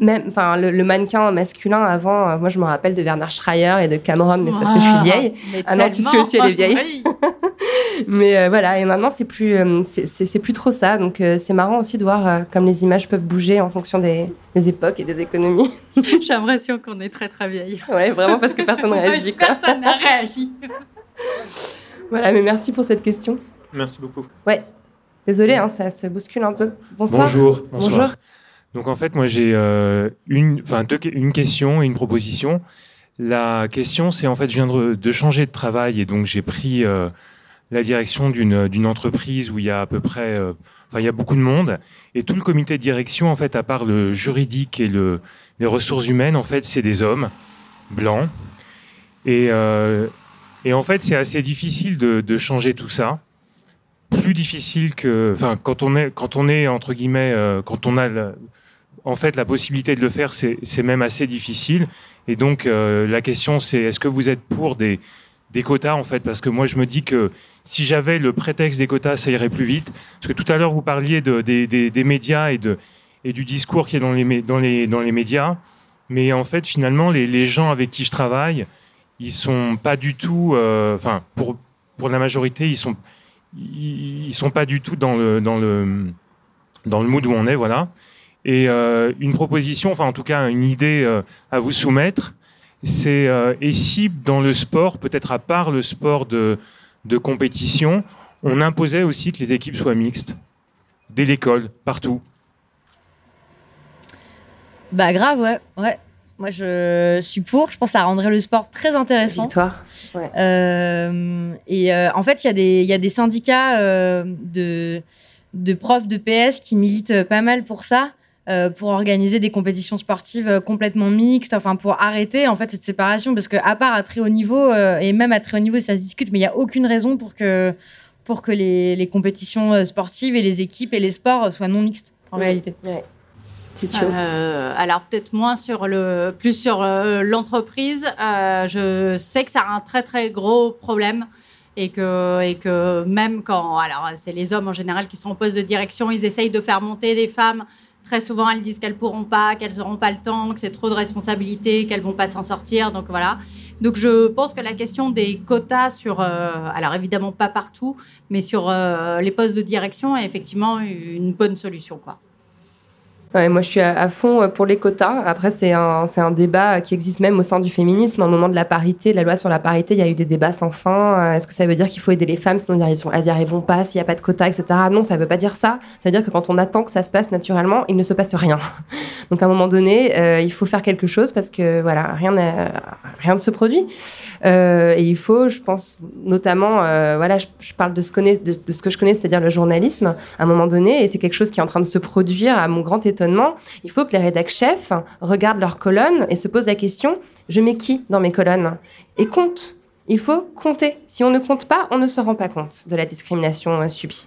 même, enfin, le, le mannequin masculin avant, euh, moi je me rappelle de Werner Schreier et de Cameron, mais c'est parce que je suis Ah, vieille. mais Ah non, tu suis aussi, elle est vieille. oui. mais euh, voilà, et maintenant c'est plus, euh, c'est- plus trop ça. Donc euh, c'est marrant aussi de voir euh, comme les images peuvent bouger en fonction des, des époques et des économies. J'ai l'impression qu'on est très très vieille. Ouais, vraiment parce que personne réagit. quoi. Personne n'a réagi. Voilà, mais merci pour cette question. Merci beaucoup. Ouais, désolé, hein, ça se bouscule un peu. Bonsoir. Bonjour. bonsoir. Bonjour. Donc en fait, moi j'ai euh, une, une question et une proposition. La question, c'est en fait, je viens de, changer de travail et donc j'ai pris euh, la direction d'une entreprise où il y a à peu près, euh, enfin il y a beaucoup de monde. Et tout le comité de direction en fait, à part le juridique et le les ressources humaines, en fait, c'est des hommes blancs. Et et en fait, c'est assez difficile de, de changer tout ça. Plus difficile que, enfin, quand on est, quand on est entre guillemets, quand on a, en fait, la possibilité de le faire, c'est même assez difficile. Et donc, euh, la question, c'est est-ce que vous êtes pour des quotas en fait? Parce que moi, je me dis que si j'avais le prétexte des quotas, ça irait plus vite. Parce que tout à l'heure, vous parliez de, des, médias et du discours qui est dans les médias. Mais en fait, finalement, les, gens avec qui je travaille, ils sont pas du tout, euh, enfin, pour la majorité, ils sont sont pas du tout dans le dans le dans le mood où on est, voilà. Et euh, une proposition, enfin en tout cas une idée euh, à vous soumettre, c'est euh, et si dans le sport, peut-être à part le sport de de compétition, on imposait aussi que les équipes soient mixtes dès l'école, partout. Bah grave, ouais. ouais. Moi, je suis pour. Je pense que ça rendrait le sport très intéressant. Victoire. Ouais. Euh, et euh, en fait, il y, a des- il y a des syndicats euh, de, de profs de PS qui militent pas mal pour ça, euh, pour organiser des compétitions sportives euh, complètement mixtes, enfin pour arrêter en fait cette séparation, parce que à part à très haut niveau euh, et même à très haut niveau ça se discute, mais il y a aucune raison pour que pour que les, les compétitions sportives et les équipes et les sports soient non mixtes en Oui. réalité. Euh, alors peut-être moins sur le, plus sur euh, l'entreprise. Euh, je sais que ça a un très très gros problème et que et que même quand, alors c'est les hommes en général qui sont en poste de direction, ils essayent de faire monter des femmes. Très souvent, elles disent qu'elles pourront pas, qu'elles n'auront pas le temps, que c'est trop de responsabilités, qu'elles vont pas s'en sortir. Donc voilà. Donc je pense que la question des quotas sur, euh, alors évidemment pas partout, mais sur euh, les postes de direction est effectivement une bonne solution, quoi. Moi, je suis à, fond euh, pour les quotas. Après, c'est un, un débat qui existe même au sein du féminisme. Au moment de la parité, la loi sur la parité, il y a eu des débats sans fin. Euh, Est-ce que ça veut dire qu'il faut aider les femmes sinon elles n'y arriveront, pas s'il n'y a pas de quotas, etc. Non, ça ne veut pas dire ça. Ça veut dire que quand on attend que ça se passe naturellement, il ne se passe rien. Donc, à un moment donné, euh, il faut faire quelque chose parce que voilà, rien, rien ne se produit. Et il faut, je pense, notamment, voilà, je, parle de ce, de, ce que je connais, c'est-à-dire le journalisme, à un moment donné, et c'est quelque chose qui est en train de se produire à mon grand Il faut que les rédacteurs chefs regardent leurs colonnes et se posent la question je mets qui dans mes colonnes? Et compte. Il faut compter. Si on ne compte pas, on ne se rend pas compte de la discrimination euh, subie.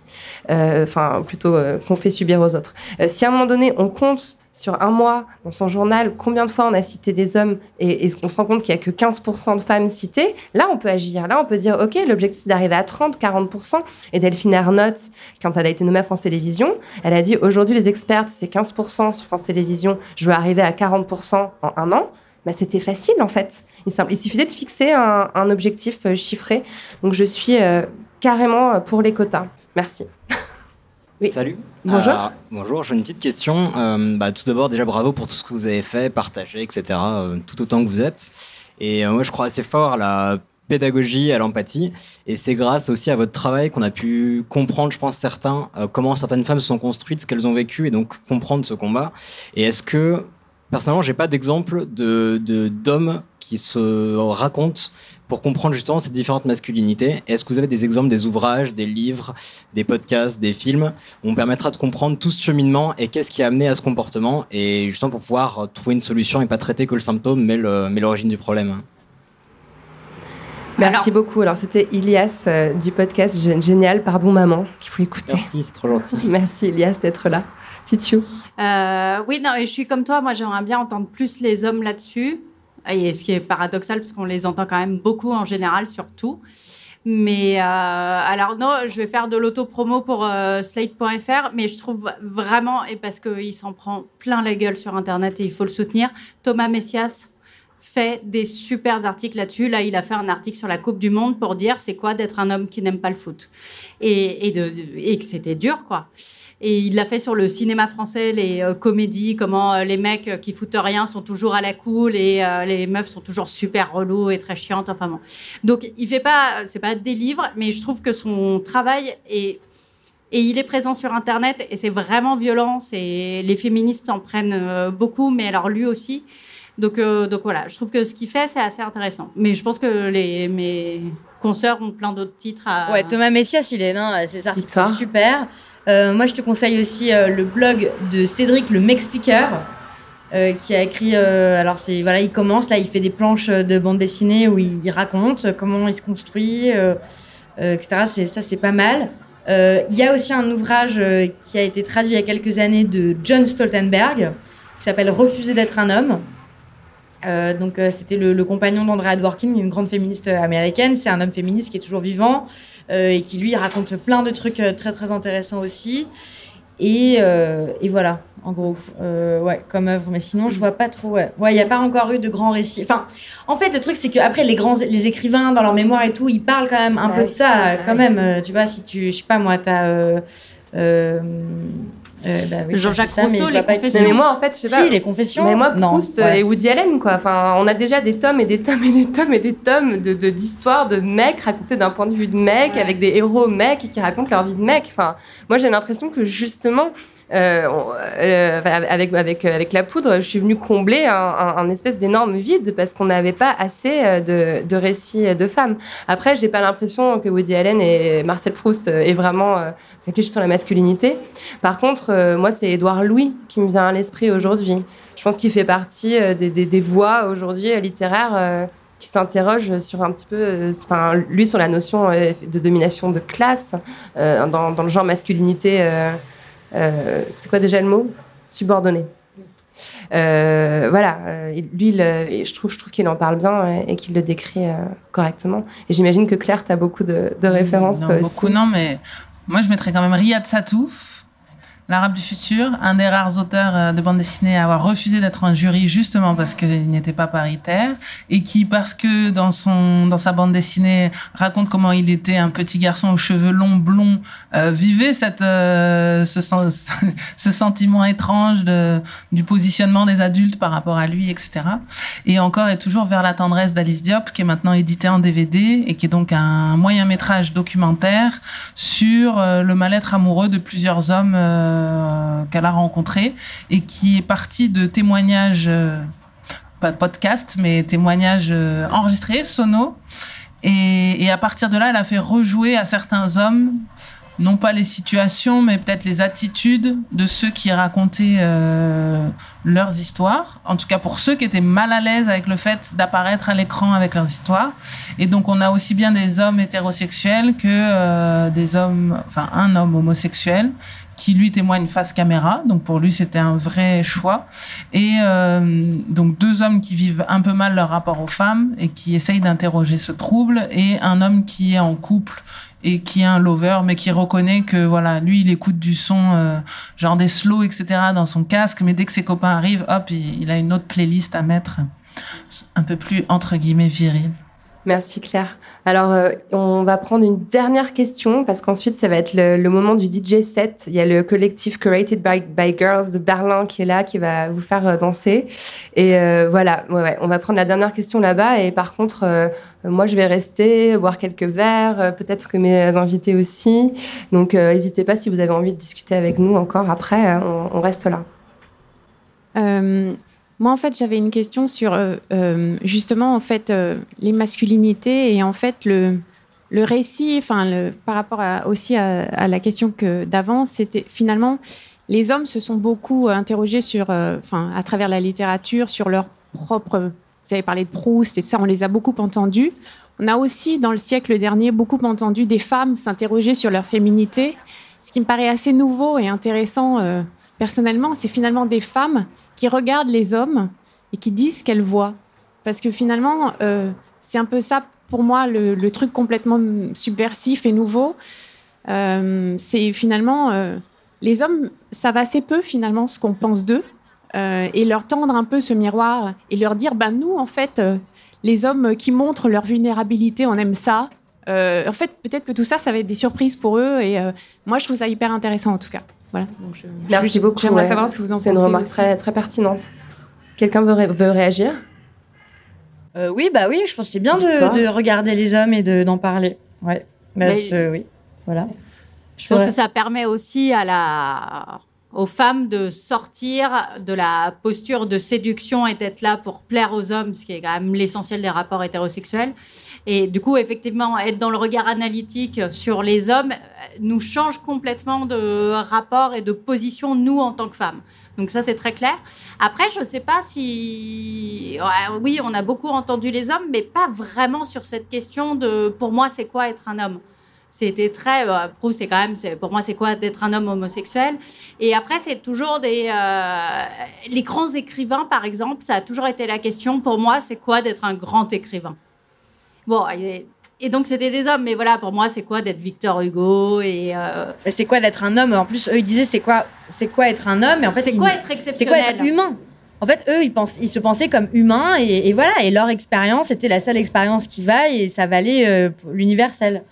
Euh, Enfin, plutôt euh, qu'on fait subir aux autres. Si à un moment donné, on compte sur un mois dans son journal combien de fois on a cité des hommes et, et qu'on se rend compte qu'il n'y a que 15% de femmes citées, là on peut agir. Là on peut dire ok, l'objectif d'arriver à 30, 40%. Et Delphine Ernotte, quand elle a été nommée à France Télévisions, elle a dit aujourd'hui les experts c'est 15% sur France Télévisions, je veux arriver à 40% en un an. Bah, c'était facile en fait. Il, suffisait de fixer un, un objectif chiffré. Donc je suis carrément pour les quotas. Merci. oui. Salut. Bonjour. Euh, bonjour, j'ai une petite question. Euh, bah, tout d'abord, déjà bravo pour tout ce que vous avez fait, partagé, etc., euh, tout autant que vous êtes. Et moi, je crois assez fort à la pédagogie, à l'empathie. Et c'est grâce aussi à votre travail qu'on a pu comprendre, je pense, certains, comment certaines femmes se sont construites, ce qu'elles ont vécu, et donc comprendre ce combat. Et est-ce que Personnellement, j'ai pas d'exemple de d'hommes qui se racontent pour comprendre justement ces différentes masculinités. Est-ce que vous avez des exemples des ouvrages, des livres, des podcasts, des films où on permettra de comprendre tout ce cheminement et qu'est-ce qui a amené à ce comportement et justement pour pouvoir trouver une solution et pas traiter que le symptôme mais l'origine du problème? Merci beaucoup. Alors, c'était Ilias euh, du podcast Génial, pardon maman, qu'il faut écouter. Merci, c'est trop gentil. Merci Ilias d'être là. Titiou euh, Oui, non, je suis comme toi. Moi, j'aimerais bien entendre plus les hommes là-dessus. Et ce qui est paradoxal, parce qu'on les entend quand même beaucoup en général, surtout. Mais euh, alors non, je vais faire de l'auto-promo pour euh, Slate.fr, mais je trouve vraiment, et parce qu'il s'en prend plein la gueule sur Internet et il faut le soutenir, Thomas Messias fait des super articles là-dessus. Là, il a fait un article sur la Coupe du Monde pour dire c'est quoi d'être un homme qui n'aime pas le foot. Et, que c'était dur, quoi. Et il l'a fait sur le cinéma français, les euh, comédies, comment euh, les mecs euh, qui foutent rien sont toujours à la cool et les meufs sont toujours super relous et très chiantes. Enfin bon. Donc il fait pas, c'est pas des livres, mais je trouve que son travail est et il est présent sur Internet et c'est vraiment violent. C'est les féministes en prennent beaucoup, mais alors lui aussi. Donc, donc voilà, je trouve que ce qu'il fait, c'est assez intéressant. Mais je pense que les, mes consoeurs ont plein d'autres titres à... Ouais, Thomas Messias, il est, non, ses articles sont super. Euh, moi, je te conseille aussi euh, le blog de Cédric le M'expliqueur, euh, qui a écrit. alors, c'est voilà, il commence là, il fait des planches de bande dessinée où il, raconte comment il se construit, etc. Ça, c'est pas mal. Il y a aussi un ouvrage qui a été traduit il y a quelques années de John Stoltenberg, qui s'appelle Refuser d'être un homme. Euh, donc euh, c'était le, le, compagnon d'Andrea Dworkin, une grande féministe américaine. C'est un homme féministe qui est toujours vivant euh, et qui lui raconte plein de trucs euh, très très intéressants aussi. Et, euh, et voilà, en gros, ouais, comme œuvre. Mais sinon, je vois pas trop. Ouais, il n'y a pas encore eu de grands récits. Enfin, en fait, le truc c'est que après les grands, les écrivains dans leur mémoire et tout, ils parlent quand même un peu de ça, quand même. Tu vois, si tu, je sais pas moi, t'as euh, bah Jean-Jacques Rousseau, les confessions. Mais moi, en fait, je sais pas. Si, les confessions. Mais moi, Proust et Woody Allen, quoi. Enfin, on a déjà des tomes et des tomes et des tomes et des tomes de d'histoires de, mecs racontés d'un point de vue de mecs, avec des héros mecs qui racontent leur vie de mec. Enfin, moi, j'ai l'impression que justement, euh, euh, avec, avec, avec la poudre, je suis venue combler un, espèce d'énorme vide parce qu'on n'avait pas assez euh, de, de, récits de femmes. Après, j'ai pas l'impression que Woody Allen et Marcel Proust aient vraiment réfléchi sur la masculinité. Par contre, moi, c'est Édouard Louis qui me vient à l'esprit aujourd'hui. Je pense qu'il fait partie des, des, des voix aujourd'hui littéraires qui s'interroge sur un petit peu, enfin, lui sur la notion de domination de classe dans, dans, le genre masculinité euh, c'est quoi déjà le mot? Subordonné. Euh, voilà, euh, lui, je trouve, je trouve qu'il en parle bien et, qu'il le décrit correctement. Et j'imagine que Claire, tu as beaucoup de, références. Non, beaucoup, non, mais moi, je mettrais quand même Riyad Satouf L'Arabe du futur, un des rares auteurs euh, de bande dessinée à avoir refusé d'être un jury justement parce qu'il n'était pas paritaire et qui, parce que dans son dans sa bande dessinée raconte comment il était un petit garçon aux cheveux longs blonds, euh, vivait cette euh, ce, ce sentiment étrange de du positionnement des adultes par rapport à lui, etc. Et encore et toujours vers la tendresse d'Alice Diop, qui est maintenant édité en DVD et qui est donc un moyen métrage documentaire sur le mal-être amoureux de plusieurs hommes euh, qu'elle a rencontré et qui est partie de témoignages, euh, pas de podcast, mais témoignages euh, enregistrés, sono. Et, et, à partir de là, elle a fait rejouer à certains hommes non pas les situations, mais peut-être les attitudes de ceux qui racontaient euh, leurs histoires. En tout cas, pour ceux qui étaient mal à l'aise avec le fait d'apparaître à l'écran avec leurs histoires. Et donc, on a aussi bien des hommes hétérosexuels que euh, des hommes, enfin, un homme homosexuel qui lui témoigne face caméra. Donc pour lui, c'était un vrai choix. Et euh, donc deux hommes qui vivent un peu mal leur rapport aux femmes et qui essayent d'interroger ce trouble, et un homme qui est en couple et qui est un lover, mais qui reconnaît que voilà, lui, il écoute du son, euh, genre des slow, etc. dans son casque, mais dès que ses copains arrivent, hop, il, a une autre playlist à mettre. un peu plus entre guillemets viril. Merci Claire. Alors, euh, on va prendre une dernière question parce qu'ensuite, ça va être le, moment du DJ set. Il y a le collectif Curated by, by, Girls de Berlin qui est là, qui va vous faire euh, danser. Et euh, voilà, on va prendre la dernière question là-bas. Et par contre, moi, je vais rester, boire quelques verres, peut-être que mes invités aussi. Donc, n'hésitez pas si vous avez envie de discuter avec nous encore après, on, on reste là. Moi, en fait, j'avais une question sur euh, euh, justement en fait euh, les masculinités et en fait le, le récit, enfin le, par rapport aussi à, à, la question que d'avant, c'était finalement les hommes se sont beaucoup interrogés sur, enfin à travers la littérature, sur leur propre. Vous avez parlé de Proust et tout ça, on les a beaucoup entendus. On a aussi dans le siècle dernier beaucoup entendu des femmes s'interroger sur leur féminité, ce qui me paraît assez nouveau et intéressant personnellement, c'est finalement des femmes qui regardent les hommes et qui disent ce qu'elles voient. Parce que finalement, euh, c'est un peu ça pour moi le, truc complètement subversif et nouveau. Euh, c'est finalement euh, les hommes savent assez peu finalement ce qu'on pense d'eux et leur tendre un peu ce miroir et leur dire ben nous en fait les hommes qui montrent leur vulnérabilité on aime ça. Euh, en fait peut-être que tout ça ça va être des surprises pour eux et moi je trouve ça hyper intéressant en tout cas. Voilà. Donc je, Merci je, beaucoup. J'aimerais ouais. savoir ce que vous en pensez. C'est une remarque très, très pertinente. Quelqu'un veut, ré veut réagir? Euh, Oui, bah oui, je pense que c'est bien de, de, regarder les hommes et d'en parler. Ouais. Bah, Mais, oui. Voilà. Je pense vrai. que ça permet aussi à la aux femmes de sortir de la posture de séduction et d'être là pour plaire aux hommes, ce qui est quand même l'essentiel des rapports hétérosexuels. Et du coup, effectivement, être dans le regard analytique sur les hommes nous change complètement de rapport et de position, nous, en tant que femmes. Donc ça, c'est très clair. Après, je ne sais pas si... Oui, on a beaucoup entendu les hommes, mais pas vraiment sur cette question de, pour moi, c'est quoi être un homme? C'était très euh, Proust c'est quand même pour moi c'est quoi d'être un homme homosexuel? Et après c'est toujours des euh, les grands écrivains par exemple ça a toujours été la question pour moi c'est quoi d'être un grand écrivain? Bon et, et donc c'était des hommes mais voilà pour moi c'est quoi d'être Victor Hugo et euh... c'est quoi d'être un homme? En plus eux ils disaient c'est quoi c'est quoi être un homme? Et en fait c'est quoi être exceptionnel c'est quoi être humain? En fait, eux, ils, pensent, ils se pensaient comme humains et, et voilà. Et leur expérience était la seule expérience qui va et ça valait euh, l'universel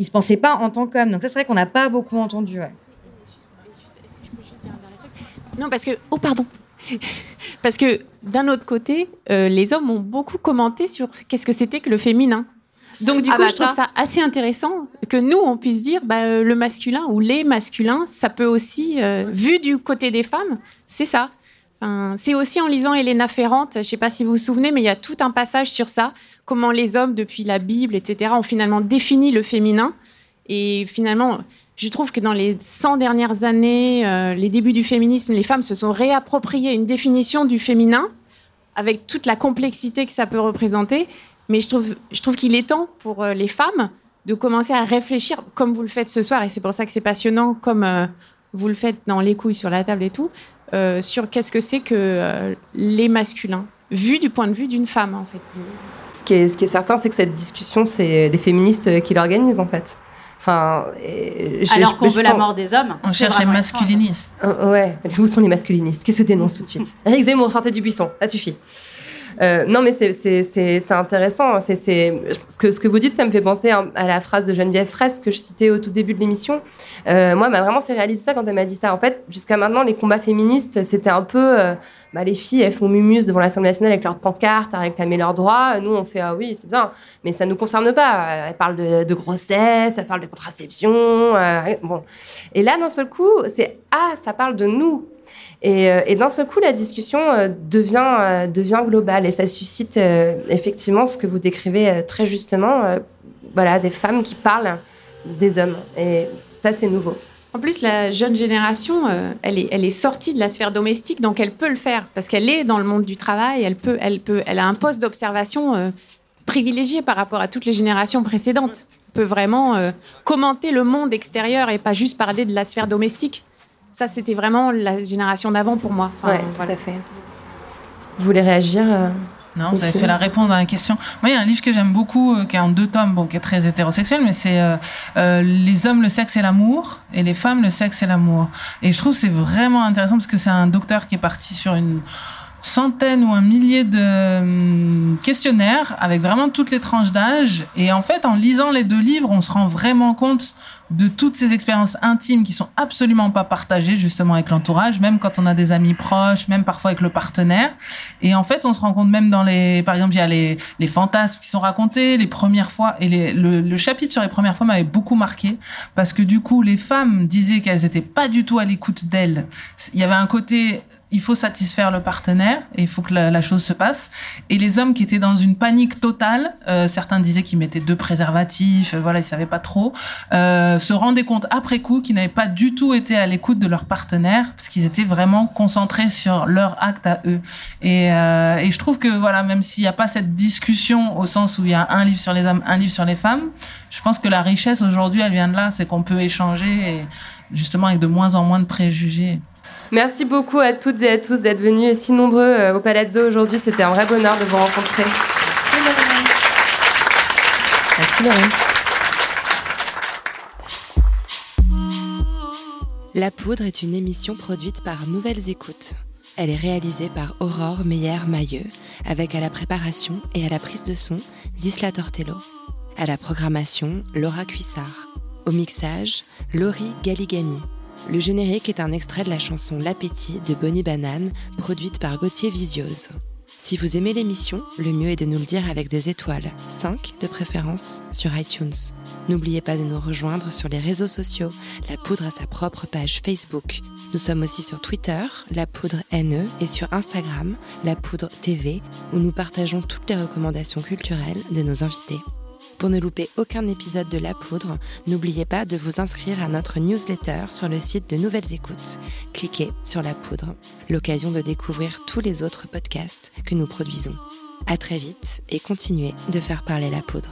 ils se pensaient pas en tant qu'hommes. Donc ça, c'est vrai qu'on n'a pas beaucoup entendu. Ouais. Non, parce que... Oh, pardon. parce que d'un autre côté, euh, les hommes ont beaucoup commenté sur qu'est-ce que c'était que le féminin. Donc du ah coup, bah je trouve ça. ça assez intéressant que nous, on puisse dire bah, euh, le masculin ou les masculins, ça peut aussi, euh, vu du côté des femmes, c'est ça. Enfin, c'est aussi en lisant Elena Ferrante, je ne sais pas si vous vous souvenez, mais il y a tout un passage sur ça, comment les hommes, depuis la Bible, etc., ont finalement défini le féminin. Et finalement, je trouve que dans les 100 dernières années, euh, les débuts du féminisme, les femmes se sont réappropriées une définition du féminin, avec toute la complexité que ça peut représenter. Mais je trouve, je trouve qu'il est temps pour euh, les femmes de commencer à réfléchir, comme vous le faites ce soir, et c'est pour ça que c'est passionnant, comme euh, vous le faites dans les couilles sur la table et tout, sur qu'est-ce que c'est que les masculins, vu du point de vue d'une femme, en fait. Ce qui est, ce qui est certain, c'est que cette discussion, c'est des féministes qui l'organisent, en fait. Enfin, Alors qu'on veut la mort des hommes. On cherche les masculinistes. Euh, ouais, où sont les masculinistes Qu'est-ce que dénonce tout de suite? Eric Zemmour, sortez du buisson, ça suffit. Euh, non, mais c'est intéressant. C'est ce que, ce que vous dites, ça me fait penser à, la phrase de Geneviève Fraisse que je citais au tout début de l'émission. Euh, moi, m'a vraiment fait réaliser ça quand elle m'a dit ça. En fait, jusqu'à maintenant, les combats féministes, c'était un peu euh, bah, les filles, elles font mumus devant l'Assemblée nationale avec leurs pancartes, à réclamer leurs droits. Nous, on fait ah oui, c'est bien, mais ça nous concerne pas. Elles parlent de, de grossesse, elles parlent de contraception. Euh, bon, et là, d'un seul coup, c'est ah, ça parle de nous. Et, euh, et d'un seul coup, la discussion euh, devient, euh, devient globale et ça suscite effectivement ce que vous décrivez très justement, voilà, des femmes qui parlent des hommes. Et ça, c'est nouveau. En plus, la jeune génération, elle, est, sortie de la sphère domestique, donc elle peut le faire parce qu'elle est dans le monde du travail, elle, peut, elle, a un poste d'observation privilégié par rapport à toutes les générations précédentes. Elle peut vraiment commenter le monde extérieur et pas juste parler de la sphère domestique. Ça, c'était vraiment la génération d'avant pour moi. Enfin, ouais, voilà. tout à fait. Vous voulez réagir euh, Non, vous avez fait la réponse à la question. Moi, il y a un livre que j'aime beaucoup, euh, qui est en deux tomes, bon, qui est très hétérosexuel, mais c'est euh, euh, Les hommes, le sexe et l'amour, et les femmes, le sexe et l'amour. Et je trouve que c'est vraiment intéressant parce que c'est un docteur qui est parti sur une centaines ou un millier de hum, questionnaires avec vraiment toutes les tranches d'âge. Et en fait, en lisant les deux livres, on se rend vraiment compte de toutes ces expériences intimes qui sont absolument pas partagées justement avec l'entourage, même quand on a des amis proches, même parfois avec le partenaire. Et en fait, on se rend compte même dans les, par exemple, il y a les, les fantasmes qui sont racontés, les premières fois, et les, le, le chapitre sur les premières fois m'avait beaucoup marqué parce que du coup, les femmes disaient qu'elles étaient pas du tout à l'écoute d'elles. Il y avait un côté il faut satisfaire le partenaire et il faut que la, la, chose se passe. Et les hommes qui étaient dans une panique totale, euh, certains disaient qu'ils mettaient deux préservatifs, euh, voilà, ils savaient pas trop, euh, se rendaient compte après coup qu'ils n'avaient pas du tout été à l'écoute de leur partenaire parce qu'ils étaient vraiment concentrés sur leur acte à eux. Et, euh, et je trouve que voilà, même s'il n'y a pas cette discussion au sens où il y a un livre sur les hommes, un livre sur les femmes, je pense que la richesse aujourd'hui, elle vient de là, c'est qu'on peut échanger et justement avec de moins en moins de préjugés. Merci beaucoup à toutes et à tous d'être venus si nombreux euh, au Palazzo aujourd'hui. C'était un vrai bonheur de vous rencontrer. Merci Lorraine. La Poudre est une émission produite par Nouvelles Écoutes. Elle est réalisée par Aurore Meyer-Mailleux, avec à la préparation et à la prise de son Zisla Tortello. À la programmation, Laura Cuissard. Au mixage, Laurie Galigani. Le générique est un extrait de la chanson L'appétit de Bonnie Banane, produite par Gauthier Visiose. Si vous aimez l'émission, le mieux est de nous le dire avec des étoiles, 5 de préférence, sur iTunes. N'oubliez pas de nous rejoindre sur les réseaux sociaux. La Poudre a sa propre page Facebook. Nous sommes aussi sur Twitter, La Poudre NE, et sur Instagram, La Poudre TV, où nous partageons toutes les recommandations culturelles de nos invités. Pour ne louper aucun épisode de La Poudre, n'oubliez pas de vous inscrire à notre newsletter sur le site de Nouvelles Écoutes. Cliquez sur La Poudre, l'occasion de découvrir tous les autres podcasts que nous produisons. À très vite et continuez de faire parler la poudre.